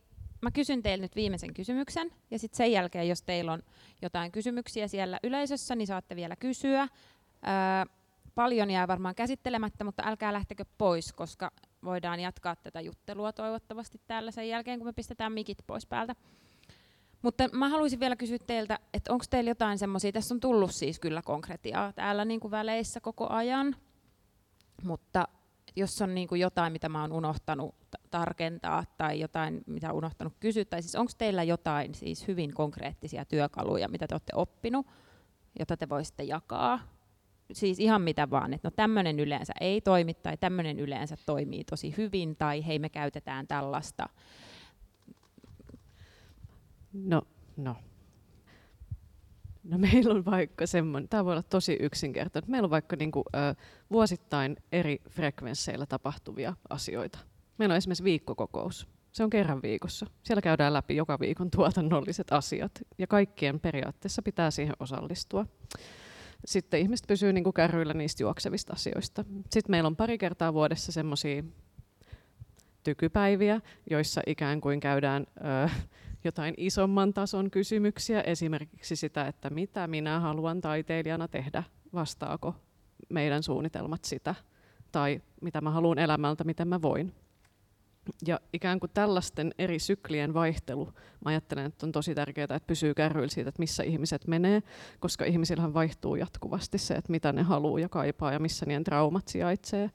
mä kysyn teille nyt viimeisen kysymyksen ja sitten sen jälkeen, jos teillä on jotain kysymyksiä siellä yleisössä, niin saatte vielä kysyä. Öö, paljon jää varmaan käsittelemättä, mutta älkää lähtekö pois, koska voidaan jatkaa tätä juttelua toivottavasti täällä sen jälkeen, kun me pistetään mikit pois päältä. Mutta mä haluaisin vielä kysyä teiltä, että onko teillä jotain semmoisia, tässä on tullut siis kyllä konkretiaa täällä niin kuin väleissä koko ajan, mutta jos on niin kuin jotain, mitä mä oon unohtanut tarkentaa tai jotain, mitä on unohtanut kysyä, tai siis onko teillä jotain siis hyvin konkreettisia työkaluja, mitä te olette oppinut, jota te voisitte jakaa siis ihan mitä vaan, että no tämmöinen yleensä ei toimi tai tämmöinen yleensä toimii tosi hyvin tai hei me käytetään tällaista. No, no. No meillä on vaikka semmoinen, tämä voi olla tosi yksinkertainen, meillä on vaikka niinku, ö, vuosittain eri frekvensseillä tapahtuvia asioita. Meillä on esimerkiksi viikkokokous. Se on kerran viikossa. Siellä käydään läpi joka viikon tuotannolliset asiat ja kaikkien periaatteessa pitää siihen osallistua sitten ihmiset pysyy niin kuin kärryillä niistä juoksevista asioista. Sitten meillä on pari kertaa vuodessa semmoisia tykypäiviä, joissa ikään kuin käydään ö, jotain isomman tason kysymyksiä, esimerkiksi sitä, että mitä minä haluan taiteilijana tehdä, vastaako meidän suunnitelmat sitä, tai mitä mä haluan elämältä, miten mä voin. Ja ikään kuin tällaisten eri syklien vaihtelu, mä ajattelen, että on tosi tärkeää, että pysyy kärryillä siitä, että missä ihmiset menee, koska ihmisillähän vaihtuu jatkuvasti se, että mitä ne haluaa ja kaipaa ja missä niiden traumat sijaitsee.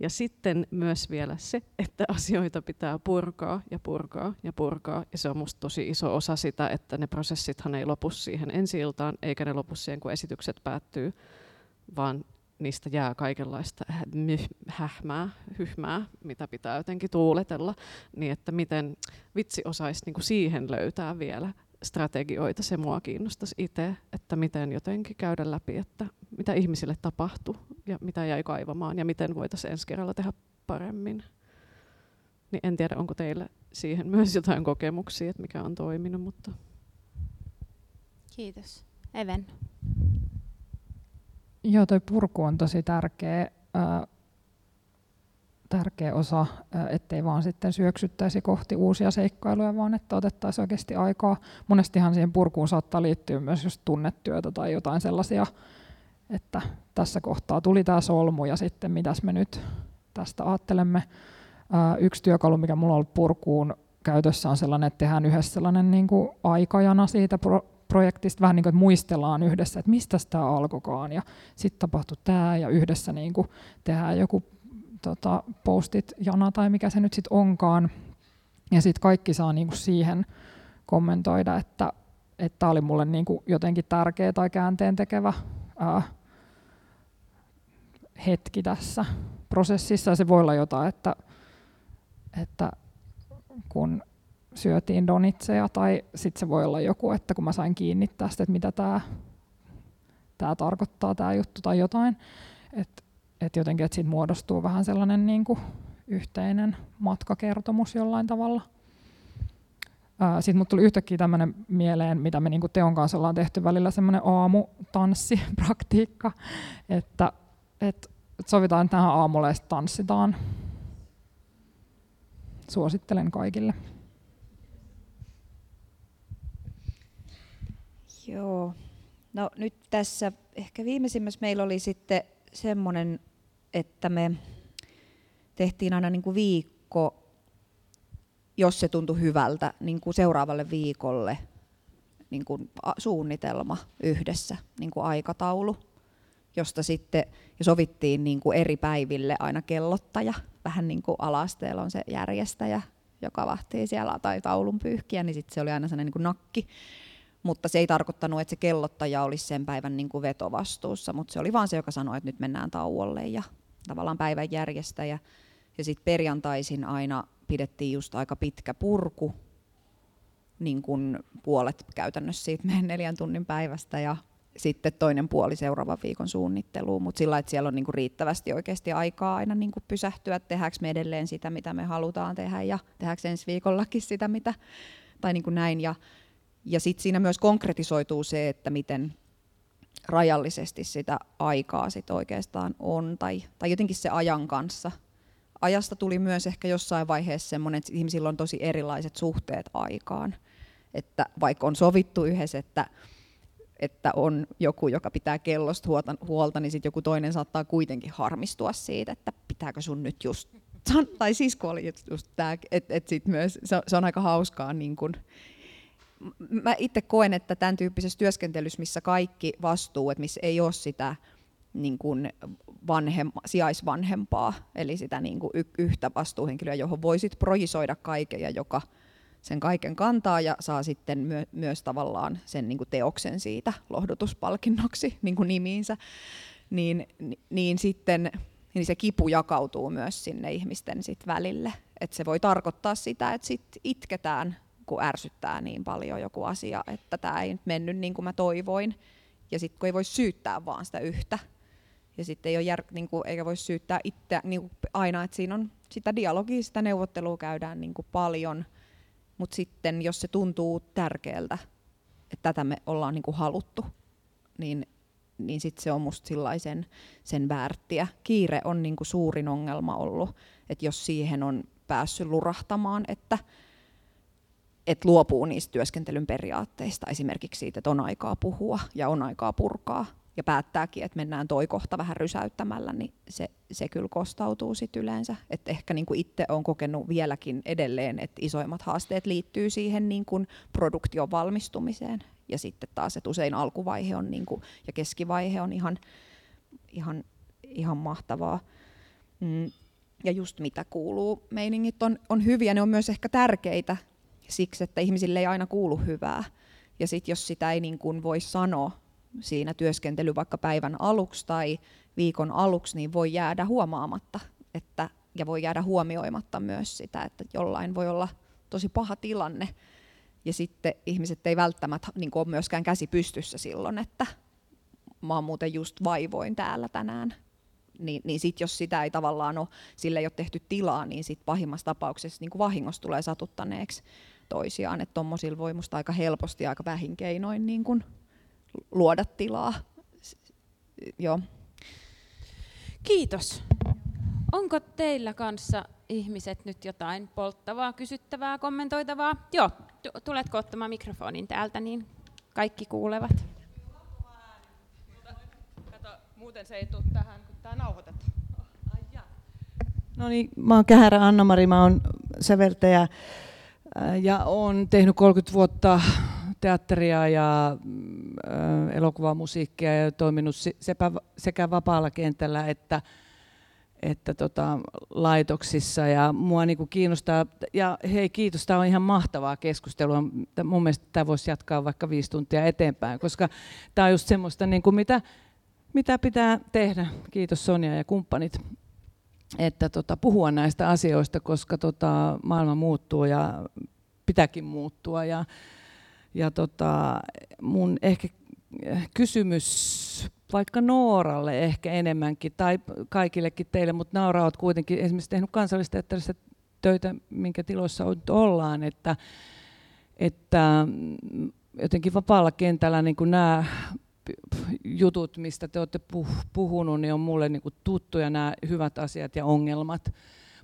Ja sitten myös vielä se, että asioita pitää purkaa ja purkaa ja purkaa. Ja se on musta tosi iso osa sitä, että ne prosessithan ei lopu siihen ensi iltaan, eikä ne lopu siihen, kun esitykset päättyy, vaan niistä jää kaikenlaista hähmää, hyhmää, mitä pitää jotenkin tuuletella, niin että miten vitsi osaisi niin kuin siihen löytää vielä strategioita, se mua kiinnostaisi itse, että miten jotenkin käydä läpi, että mitä ihmisille tapahtui ja mitä jäi kaivamaan ja miten voitaisiin ensi kerralla tehdä paremmin. Niin en tiedä, onko teillä siihen myös jotain kokemuksia, että mikä on toiminut, mutta... Kiitos. Even. Joo, toi purku on tosi tärkeä, tärkeä osa, ettei vaan sitten syöksyttäisi kohti uusia seikkailuja, vaan että otettaisiin oikeasti aikaa. Monestihan siihen purkuun saattaa liittyä myös just tunnetyötä tai jotain sellaisia, että tässä kohtaa tuli tämä solmu ja sitten mitäs me nyt tästä ajattelemme. Yksi työkalu, mikä mulla on ollut purkuun käytössä on sellainen, että tehdään yhdessä sellainen niin kuin aikajana siitä projektista vähän niin kuin, että muistellaan yhdessä, että mistä tämä alkoikaan ja sitten tapahtui tämä ja yhdessä niin kuin tehdään joku tota, postit jana tai mikä se nyt sitten onkaan. Ja sitten kaikki saa niin kuin siihen kommentoida, että tämä oli mulle niin kuin jotenkin tärkeä tai käänteen tekevä ää, hetki tässä prosessissa. Ja se voi olla jotain, että, että kun syötiin donitseja tai sitten se voi olla joku, että kun mä sain kiinni tästä, että mitä tämä tää tarkoittaa tämä juttu tai jotain, että et jotenkin, että siitä muodostuu vähän sellainen niin kuin yhteinen matkakertomus jollain tavalla. Sitten mut tuli yhtäkkiä tämmöinen mieleen, mitä me niinku Teon kanssa ollaan tehty välillä semmoinen aamutanssipraktiikka, että et sovitaan, että tähän aamulle tanssitaan. Suosittelen kaikille. Joo. No nyt tässä ehkä viimeisimmässä meillä oli sitten semmoinen, että me tehtiin aina niin kuin viikko, jos se tuntui hyvältä, niin kuin seuraavalle viikolle niin kuin suunnitelma yhdessä, niin kuin aikataulu, josta sitten ja sovittiin niin kuin eri päiville aina kellottaja. Vähän niin kuin alasteella on se järjestäjä, joka vahtii siellä tai taulun pyyhkiä, niin sitten se oli aina sellainen niin kuin nakki mutta se ei tarkoittanut, että se kellottaja olisi sen päivän niin kuin vetovastuussa, mutta se oli vaan se, joka sanoi, että nyt mennään tauolle ja tavallaan päivän järjestäjä. Ja sitten perjantaisin aina pidettiin just aika pitkä purku, niin kuin puolet käytännössä siitä meidän neljän tunnin päivästä ja sitten toinen puoli seuraavan viikon suunnitteluun, mutta sillä että siellä on niinku riittävästi oikeasti aikaa aina niinku pysähtyä, tehdäänkö me edelleen sitä, mitä me halutaan tehdä ja tehdäänkö ensi viikollakin sitä, mitä, tai niinku näin. Ja, ja sitten siinä myös konkretisoituu se, että miten rajallisesti sitä aikaa sit oikeastaan on, tai, tai jotenkin se ajan kanssa. Ajasta tuli myös ehkä jossain vaiheessa semmoinen, että ihmisillä on tosi erilaiset suhteet aikaan. Että vaikka on sovittu yhdessä, että että on joku, joka pitää kellosta huolta, niin sitten joku toinen saattaa kuitenkin harmistua siitä, että pitääkö sun nyt just, tai sisko oli just tämä, että et sit myös, se, se on aika hauskaa niin kun, mä itse koen, että tämän tyyppisessä työskentelyssä, missä kaikki vastuu, että missä ei ole sitä niin kuin vanhem, sijaisvanhempaa, eli sitä niin kuin yhtä vastuuhenkilöä, johon voisit projisoida kaiken ja joka sen kaiken kantaa ja saa sitten myö, myös tavallaan sen niin kuin teoksen siitä lohdutuspalkinnoksi niin kuin nimiinsä, niin, niin sitten niin se kipu jakautuu myös sinne ihmisten sit välille. Et se voi tarkoittaa sitä, että sit itketään, kun ärsyttää niin paljon joku asia, että tämä ei nyt mennyt niin kuin mä toivoin. Ja sitten kun ei voi syyttää vaan sitä yhtä. Ja sitten ei ole jär, niin kuin, eikä voi syyttää itse niin kuin aina, että siinä on sitä dialogia, sitä neuvottelua käydään niin kuin paljon – mutta sitten jos se tuntuu tärkeältä, että tätä me ollaan niinku haluttu, niin, niin sitten se on musta sen, sen väärtiä. Kiire on niinku suurin ongelma ollut, että jos siihen on päässyt lurahtamaan, että et luopuu niistä työskentelyn periaatteista, esimerkiksi siitä, että on aikaa puhua ja on aikaa purkaa, ja päättääkin, että mennään toi kohta vähän rysäyttämällä, niin se, se kyllä kostautuu sit yleensä. Et ehkä niin kuin itse olen kokenut vieläkin edelleen, että isoimmat haasteet liittyy siihen niin kuin produktion valmistumiseen. Ja sitten taas, että usein alkuvaihe on niin kuin, ja keskivaihe on ihan, ihan, ihan mahtavaa. Mm. Ja just mitä kuuluu, meiningit on, on hyviä, ne on myös ehkä tärkeitä siksi, että ihmisille ei aina kuulu hyvää. Ja sitten jos sitä ei niin kuin voi sanoa, siinä työskentely vaikka päivän aluksi tai viikon aluksi, niin voi jäädä huomaamatta että, ja voi jäädä huomioimatta myös sitä, että jollain voi olla tosi paha tilanne. Ja sitten ihmiset ei välttämättä niin ole myöskään käsi pystyssä silloin, että mä oon muuten just vaivoin täällä tänään. Niin, niin sitten jos sitä ei tavallaan ole, sille ei ole tehty tilaa, niin sitten pahimmassa tapauksessa niin vahingossa tulee satuttaneeksi toisiaan. Että tuommoisilla voi musta aika helposti aika vähin keinoin niin kuin luoda tilaa. Joo. Kiitos. Onko teillä kanssa ihmiset nyt jotain polttavaa, kysyttävää, kommentoitavaa? Joo, tuletko ottamaan mikrofonin täältä, niin kaikki kuulevat. Kato, muuten se ei tule tähän, kun tämä nauhoitetaan. No niin, mä oon Kähärä Anna-Mari, mä oon säveltäjä ja olen tehnyt 30 vuotta teatteria ja äh, elokuvaa, musiikkia ja toiminut sekä vapaalla kentällä että, että tota, laitoksissa. Ja mua niinku kiinnostaa, ja hei kiitos, tämä on ihan mahtavaa keskustelua. Mun mielestä tämä voisi jatkaa vaikka viisi tuntia eteenpäin, koska tämä on just semmoista, niinku, mitä, mitä pitää tehdä. Kiitos Sonja ja kumppanit että tota, puhua näistä asioista, koska tota, maailma muuttuu ja pitääkin muuttua. Ja, ja tota, mun ehkä kysymys vaikka Nooralle ehkä enemmänkin, tai kaikillekin teille, mutta Noora olet kuitenkin esimerkiksi tehnyt kansallisteatterissa töitä, minkä tiloissa nyt ollaan, että, että jotenkin vapaalla kentällä niin kuin nämä jutut, mistä te olette puhunut, niin on mulle niin kuin tuttuja nämä hyvät asiat ja ongelmat.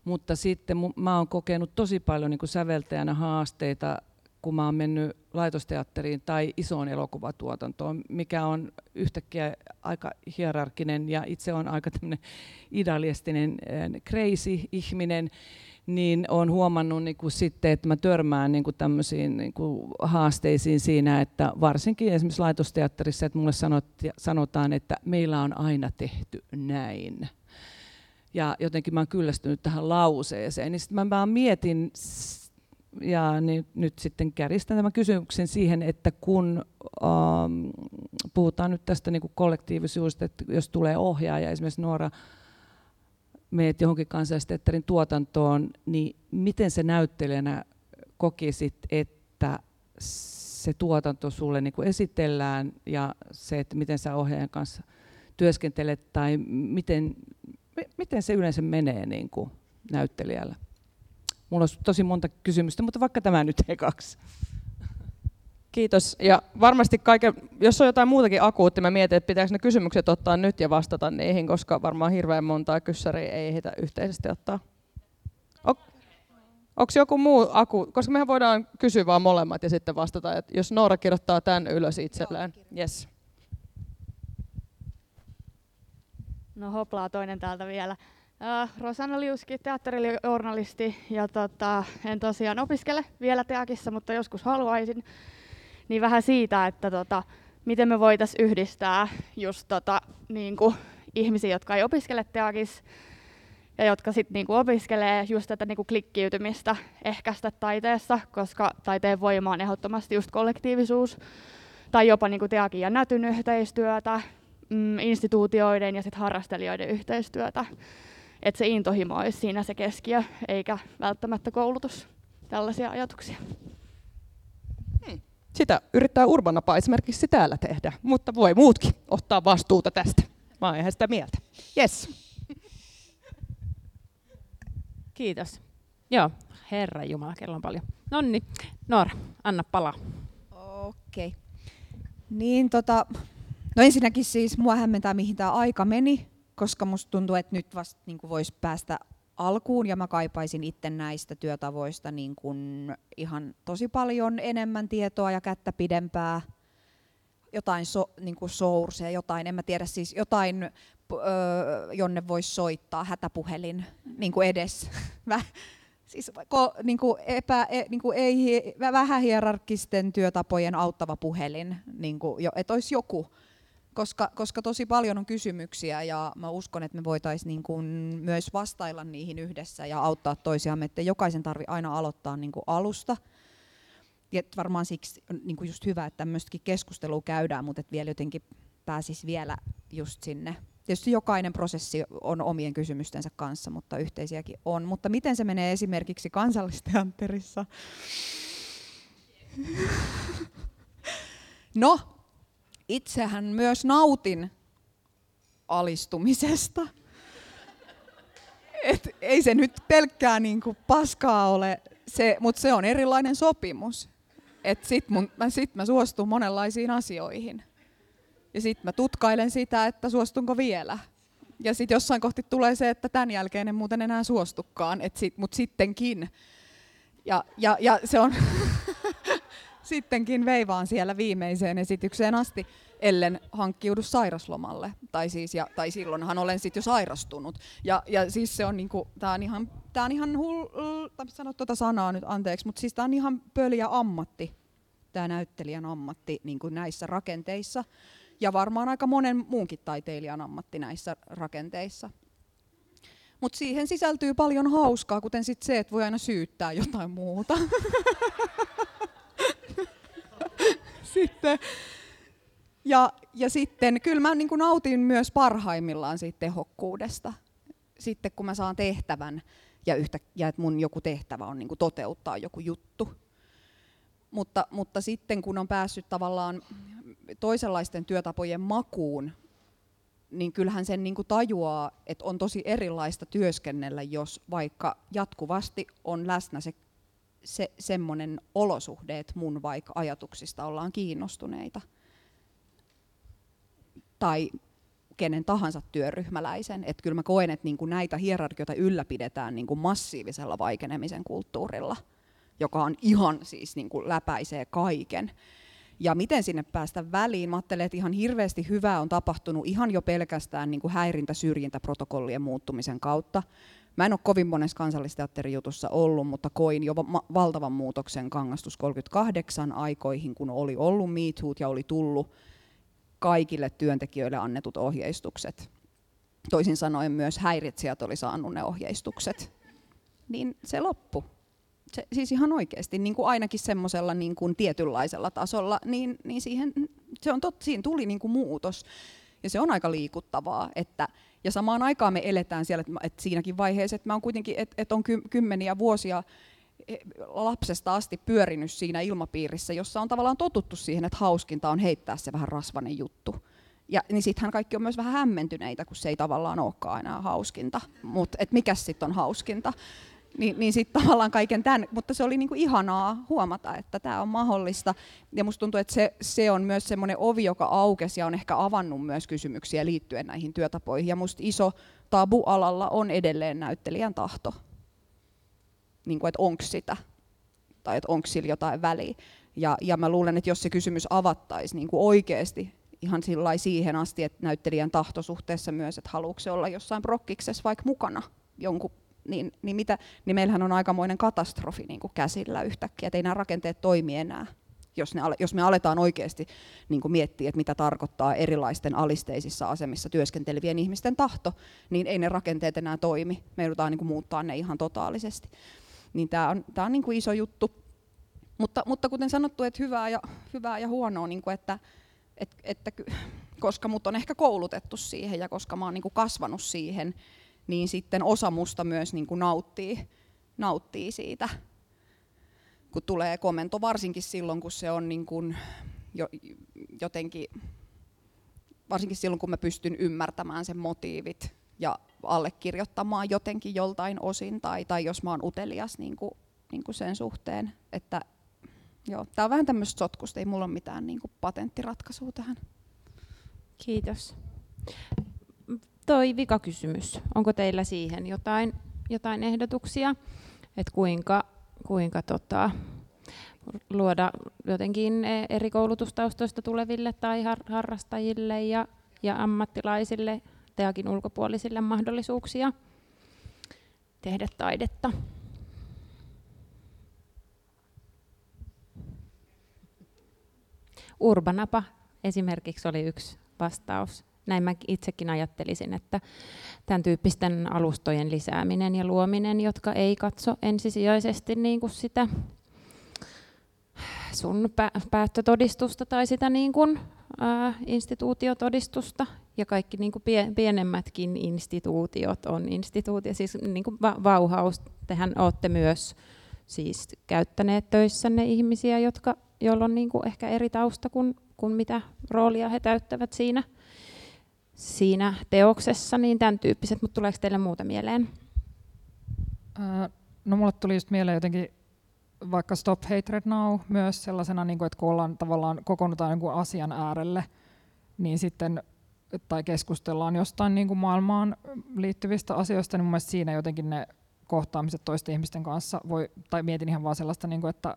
Mutta sitten mä oon kokenut tosi paljon niin kuin säveltäjänä haasteita kun mä oon mennyt laitosteatteriin tai isoon elokuvatuotantoon, mikä on yhtäkkiä aika hierarkinen ja itse on aika tämmöinen idealistinen eh, crazy ihminen, niin olen huomannut niin kuin sitten, että mä törmään niin kuin tämmöisiin niin kuin haasteisiin siinä, että varsinkin esimerkiksi laitosteatterissa, että mulle sanotaan, että meillä on aina tehty näin. Ja jotenkin mä oon kyllästynyt tähän lauseeseen, niin sitten mä vaan mietin ja niin, nyt sitten kärjistän tämän kysymyksen siihen, että kun ähm, puhutaan nyt tästä niin kuin kollektiivisuudesta, että jos tulee ohjaaja, esimerkiksi Nuora meet johonkin kansallisteatterin tuotantoon, niin miten se näyttelijänä kokisit, että se tuotanto sulle niin kuin esitellään ja se, että miten sä ohjaajan kanssa työskentelet tai miten, miten se yleensä menee niin kuin näyttelijällä? Mulla olisi tosi monta kysymystä, mutta vaikka tämä nyt ekaksi. Kiitos. Ja varmasti kaiken, jos on jotain muutakin akuutti, mä mietin, että pitääkö ne kysymykset ottaa nyt ja vastata niihin, koska varmaan hirveän montaa kyssäriä ei heitä yhteisesti ottaa. Onko joku muu aku, koska mehän voidaan kysyä vaan molemmat ja sitten vastata, että jos Noora kirjoittaa tämän ylös itselleen. Yes. No hoplaa toinen täältä vielä. Uh, Rosanna Liuski, teatterijournalisti ja tota, en tosiaan opiskele vielä teakissa, mutta joskus haluaisin. Niin vähän siitä, että tota, miten me voitaisiin yhdistää just tota, niin kuin ihmisiä, jotka ei opiskele teakissa ja jotka sitten niinku opiskelee just tätä niinku klikkiytymistä ehkäistä taiteessa, koska taiteen voima on ehdottomasti just kollektiivisuus tai jopa niinku teakin ja nätyn yhteistyötä, mm, instituutioiden ja sit harrastelijoiden yhteistyötä. Että se intohimo olisi siinä se keskiö, eikä välttämättä koulutus. Tällaisia ajatuksia. Sitä yrittää Urbanapa esimerkiksi täällä tehdä, mutta voi muutkin ottaa vastuuta tästä. Mä oon ihan sitä mieltä. Yes. Kiitos. Joo, Herra Jumala, kello on paljon. Nonni, Noora, anna palaa. Okei. Okay. Niin tota, no ensinnäkin siis mua hämmentää mihin tämä aika meni, koska musta tuntuu, että nyt vasta niin voisi päästä alkuun ja mä kaipaisin itse näistä työtavoista niin kuin ihan tosi paljon enemmän tietoa ja kättä pidempää jotain so, niin kuin sourceja, jotain, en mä tiedä, siis jotain jonne voisi soittaa hätäpuhelin niin edes. siis ko, niin kuin epä, e, niin kuin ei, vähän hierarkisten työtapojen auttava puhelin, niin kuin, että olisi joku, koska, koska tosi paljon on kysymyksiä ja mä uskon, että me voitaisiin niin kuin myös vastailla niihin yhdessä ja auttaa toisiamme, että jokaisen tarvi aina aloittaa niin kuin alusta. Ja varmaan siksi on niin kuin just hyvä, että tämmöistäkin keskustelua käydään, mutta että vielä jotenkin pääsisi vielä just sinne Tietysti jokainen prosessi on omien kysymystensä kanssa, mutta yhteisiäkin on. Mutta miten se menee esimerkiksi kansallisteatterissa? No, itsehän myös nautin alistumisesta. Et ei se nyt pelkkää niinku paskaa ole, se, mutta se on erilainen sopimus. Et sit, mun, mä, sit mä suostun monenlaisiin asioihin. Ja sitten mä tutkailen sitä, että suostunko vielä. Ja sitten jossain kohti tulee se, että tämän jälkeen en muuten enää suostukaan, sit, mutta sittenkin. Ja, ja, ja se on sittenkin veivaan siellä viimeiseen esitykseen asti, ellen hankkiudu sairaslomalle. Tai, siis, ja, tai silloinhan olen sitten jo sairastunut. Ja, ja siis se on niinku, tää on ihan, tää on ihan hull, sano tuota sanaa nyt anteeksi, mutta siis tää on ihan pöliä ammatti, tämä näyttelijän ammatti niin kuin näissä rakenteissa ja varmaan aika monen muunkin taiteilijan ammatti näissä rakenteissa. Mutta siihen sisältyy paljon hauskaa, kuten sit se, että voi aina syyttää jotain muuta. sitten, ja, ja sitten kyllä mä niin nautin myös parhaimmillaan siitä tehokkuudesta. Sitten kun mä saan tehtävän ja, yhtä, ja että mun joku tehtävä on niin toteuttaa joku juttu. Mutta, mutta sitten kun on päässyt tavallaan toisenlaisten työtapojen makuun, niin kyllähän sen niin kuin tajuaa, että on tosi erilaista työskennellä, jos vaikka jatkuvasti on läsnä se, se semmoinen olosuhde, että mun vaikka ajatuksista ollaan kiinnostuneita. Tai kenen tahansa työryhmäläisen. Että kyllä mä koen, että niin kuin näitä hierarkioita ylläpidetään niin kuin massiivisella vaikenemisen kulttuurilla, joka on ihan siis niin kuin läpäisee kaiken ja miten sinne päästä väliin. Mä ajattelen, että ihan hirveästi hyvää on tapahtunut ihan jo pelkästään niin häirintä-syrjintäprotokollien muuttumisen kautta. Mä en ole kovin monessa kansallisteatterijutussa ollut, mutta koin jo valtavan muutoksen Kangastus 38 aikoihin, kun oli ollut MeToot ja oli tullut kaikille työntekijöille annetut ohjeistukset. Toisin sanoen myös häiritsijät oli saanut ne ohjeistukset. Niin se loppu se, siis ihan oikeasti, niin kuin ainakin semmoisella niin kuin tietynlaisella tasolla, niin, niin siihen, se on tot, siinä tuli niin kuin muutos. Ja se on aika liikuttavaa, että, ja samaan aikaan me eletään siellä, että, että siinäkin vaiheessa, että mä oon kuitenkin, että, että on ky, kymmeniä vuosia e, lapsesta asti pyörinyt siinä ilmapiirissä, jossa on tavallaan totuttu siihen, että hauskinta on heittää se vähän rasvanen juttu. Ja niin sittenhän kaikki on myös vähän hämmentyneitä, kun se ei tavallaan olekaan enää hauskinta. Mutta mikä sitten on hauskinta? Niin, niin sitten tavallaan kaiken tämän, mutta se oli niinku ihanaa huomata, että tämä on mahdollista. Ja musta tuntuu, että se, se on myös semmoinen ovi, joka aukesi ja on ehkä avannut myös kysymyksiä liittyen näihin työtapoihin. Ja musta iso tabu alalla on edelleen näyttelijän tahto. Niin kuin, että onko sitä, tai että onko sillä jotain väliä. Ja, ja mä luulen, että jos se kysymys avattaisiin niin oikeasti ihan siihen asti, että näyttelijän tahto suhteessa myös, että haluatko se olla jossain prokkiksessa vaikka mukana jonkun niin, niin, mitä, niin meillähän on aikamoinen katastrofi niin kuin käsillä yhtäkkiä, että ei nämä rakenteet toimi enää. Jos, ne, jos me aletaan oikeasti niin kuin miettiä, että mitä tarkoittaa erilaisten alisteisissa asemissa työskentelevien ihmisten tahto, niin ei ne rakenteet enää toimi. Me joudutaan niin kuin muuttaa ne ihan totaalisesti. Niin tämä on, tää on niin kuin iso juttu. Mutta, mutta kuten sanottu, että hyvää ja, hyvää ja huonoa, niin kuin että, että, että, koska mut on ehkä koulutettu siihen ja koska mä oon niin kuin kasvanut siihen, niin sitten osa musta myös niin kuin nauttii, nauttii siitä, kun tulee komento, varsinkin silloin, kun se on niin kuin jo, jotenkin, varsinkin silloin, kun mä pystyn ymmärtämään sen motiivit ja allekirjoittamaan jotenkin joltain osin, tai, tai jos mä oon utelias niin kuin, niin kuin sen suhteen, että joo, tää on vähän tämmöistä sotkusta, ei mulla ole mitään niin kuin patenttiratkaisua tähän. Kiitos toi vikakysymys, onko teillä siihen jotain, jotain ehdotuksia, että kuinka, kuinka tota, luoda jotenkin eri koulutustaustoista tuleville tai har, harrastajille ja, ja ammattilaisille, teakin ulkopuolisille mahdollisuuksia tehdä taidetta? Urbanapa esimerkiksi oli yksi vastaus näin mä itsekin ajattelisin, että tämän tyyppisten alustojen lisääminen ja luominen, jotka ei katso ensisijaisesti niin kuin sitä sun päättötodistusta tai sitä niin kuin, ää, instituutiotodistusta, ja kaikki niin kuin pie, pienemmätkin instituutiot on instituutio, siis niin kuin Vauhaus, tehän olette myös siis käyttäneet töissänne ihmisiä, jotka, joilla on niin kuin ehkä eri tausta kuin, kuin mitä roolia he täyttävät siinä siinä teoksessa, niin tämän tyyppiset, mutta tuleeko teille muuta mieleen? no mulle tuli just mieleen jotenkin vaikka Stop Hatred Now myös sellaisena, niin kuin, että kun ollaan tavallaan kokoonnutaan jonkun asian äärelle, niin sitten tai keskustellaan jostain niin kuin maailmaan liittyvistä asioista, niin mun mielestä siinä jotenkin ne kohtaamiset toisten ihmisten kanssa voi, tai mietin ihan vaan sellaista, niin kuin, että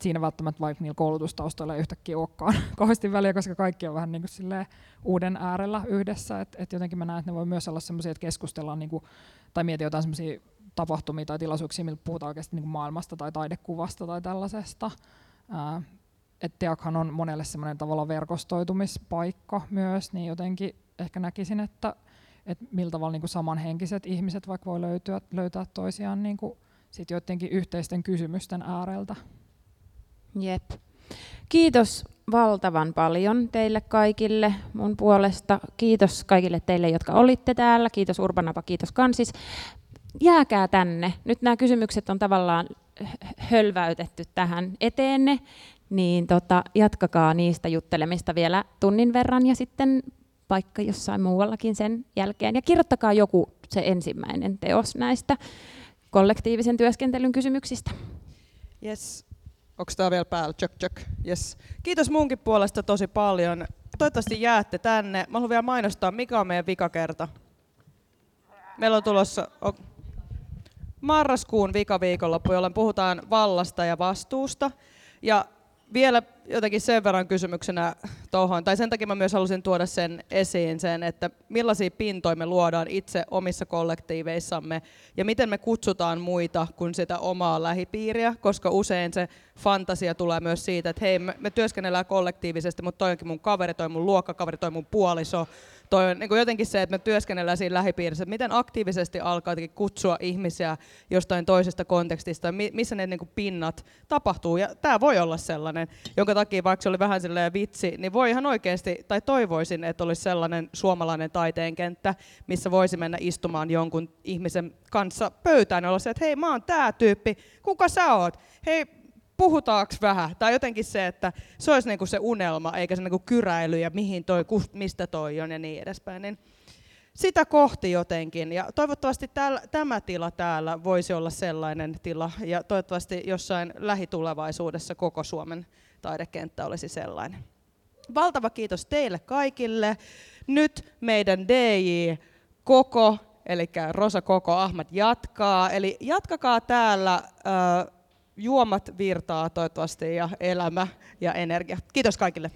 siinä välttämättä vaikka niillä koulutustaustoilla ei yhtäkkiä olekaan kovasti väliä, koska kaikki on vähän niin kuin uuden äärellä yhdessä. Et, et jotenkin mä näen, että ne voi myös olla sellaisia, että keskustellaan niin kuin, tai mietitään jotain sellaisia tapahtumia tai tilaisuuksia, millä puhutaan oikeasti niin kuin maailmasta tai taidekuvasta tai tällaisesta. Ää, et Teakhan on monelle semmoinen tavalla verkostoitumispaikka myös, niin jotenkin ehkä näkisin, että et millä tavalla niin samanhenkiset ihmiset vaikka voi löytyä, löytää toisiaan niin kuin sit joidenkin yhteisten kysymysten ääreltä. Jep. Kiitos valtavan paljon teille kaikille mun puolesta. Kiitos kaikille teille, jotka olitte täällä. Kiitos Urbanapa, kiitos Kansis. Jääkää tänne. Nyt nämä kysymykset on tavallaan hölväytetty tähän eteenne, niin tota, jatkakaa niistä juttelemista vielä tunnin verran ja sitten vaikka jossain muuallakin sen jälkeen. Ja kirjoittakaa joku se ensimmäinen teos näistä kollektiivisen työskentelyn kysymyksistä. Yes. Onko tämä vielä päällä? Tjök, tjök. Yes. Kiitos munkin puolesta tosi paljon. Toivottavasti jäätte tänne. Mä haluan vielä mainostaa, mikä on meidän vikakerta. Meillä on tulossa marraskuun vikaviikonloppu, jolloin puhutaan vallasta ja vastuusta. Ja vielä jotenkin sen verran kysymyksenä tuohon, tai sen takia mä myös halusin tuoda sen esiin sen, että millaisia pintoja me luodaan itse omissa kollektiiveissamme ja miten me kutsutaan muita kuin sitä omaa lähipiiriä, koska usein se fantasia tulee myös siitä, että hei, me, me työskennellään kollektiivisesti, mutta toi onkin mun kaveri, toi mun luokkakaveri, toi mun puoliso, toi on niin jotenkin se, että me työskennellään siinä lähipiirissä, että miten aktiivisesti alkaa kutsua ihmisiä jostain toisesta kontekstista, missä ne niin pinnat tapahtuu. Ja tämä voi olla sellainen, jonka takia vaikka se oli vähän silleen vitsi, niin voi ihan oikeasti, tai toivoisin, että olisi sellainen suomalainen taiteen kenttä, missä voisi mennä istumaan jonkun ihmisen kanssa pöytään ja olla se, että hei mä oon tää tyyppi, kuka sä oot? Hei, puhutaanko vähän, tai jotenkin se, että se olisi niinku se unelma, eikä se niinku kyräily ja mihin toi, mistä toi on ja niin edespäin. Niin sitä kohti jotenkin, ja toivottavasti täällä, tämä tila täällä voisi olla sellainen tila, ja toivottavasti jossain lähitulevaisuudessa koko Suomen taidekenttä olisi sellainen. Valtava kiitos teille kaikille. Nyt meidän DJ Koko, eli Rosa Koko Ahmad jatkaa. Eli jatkakaa täällä äh, juomat virtaa toivottavasti ja elämä ja energia. Kiitos kaikille.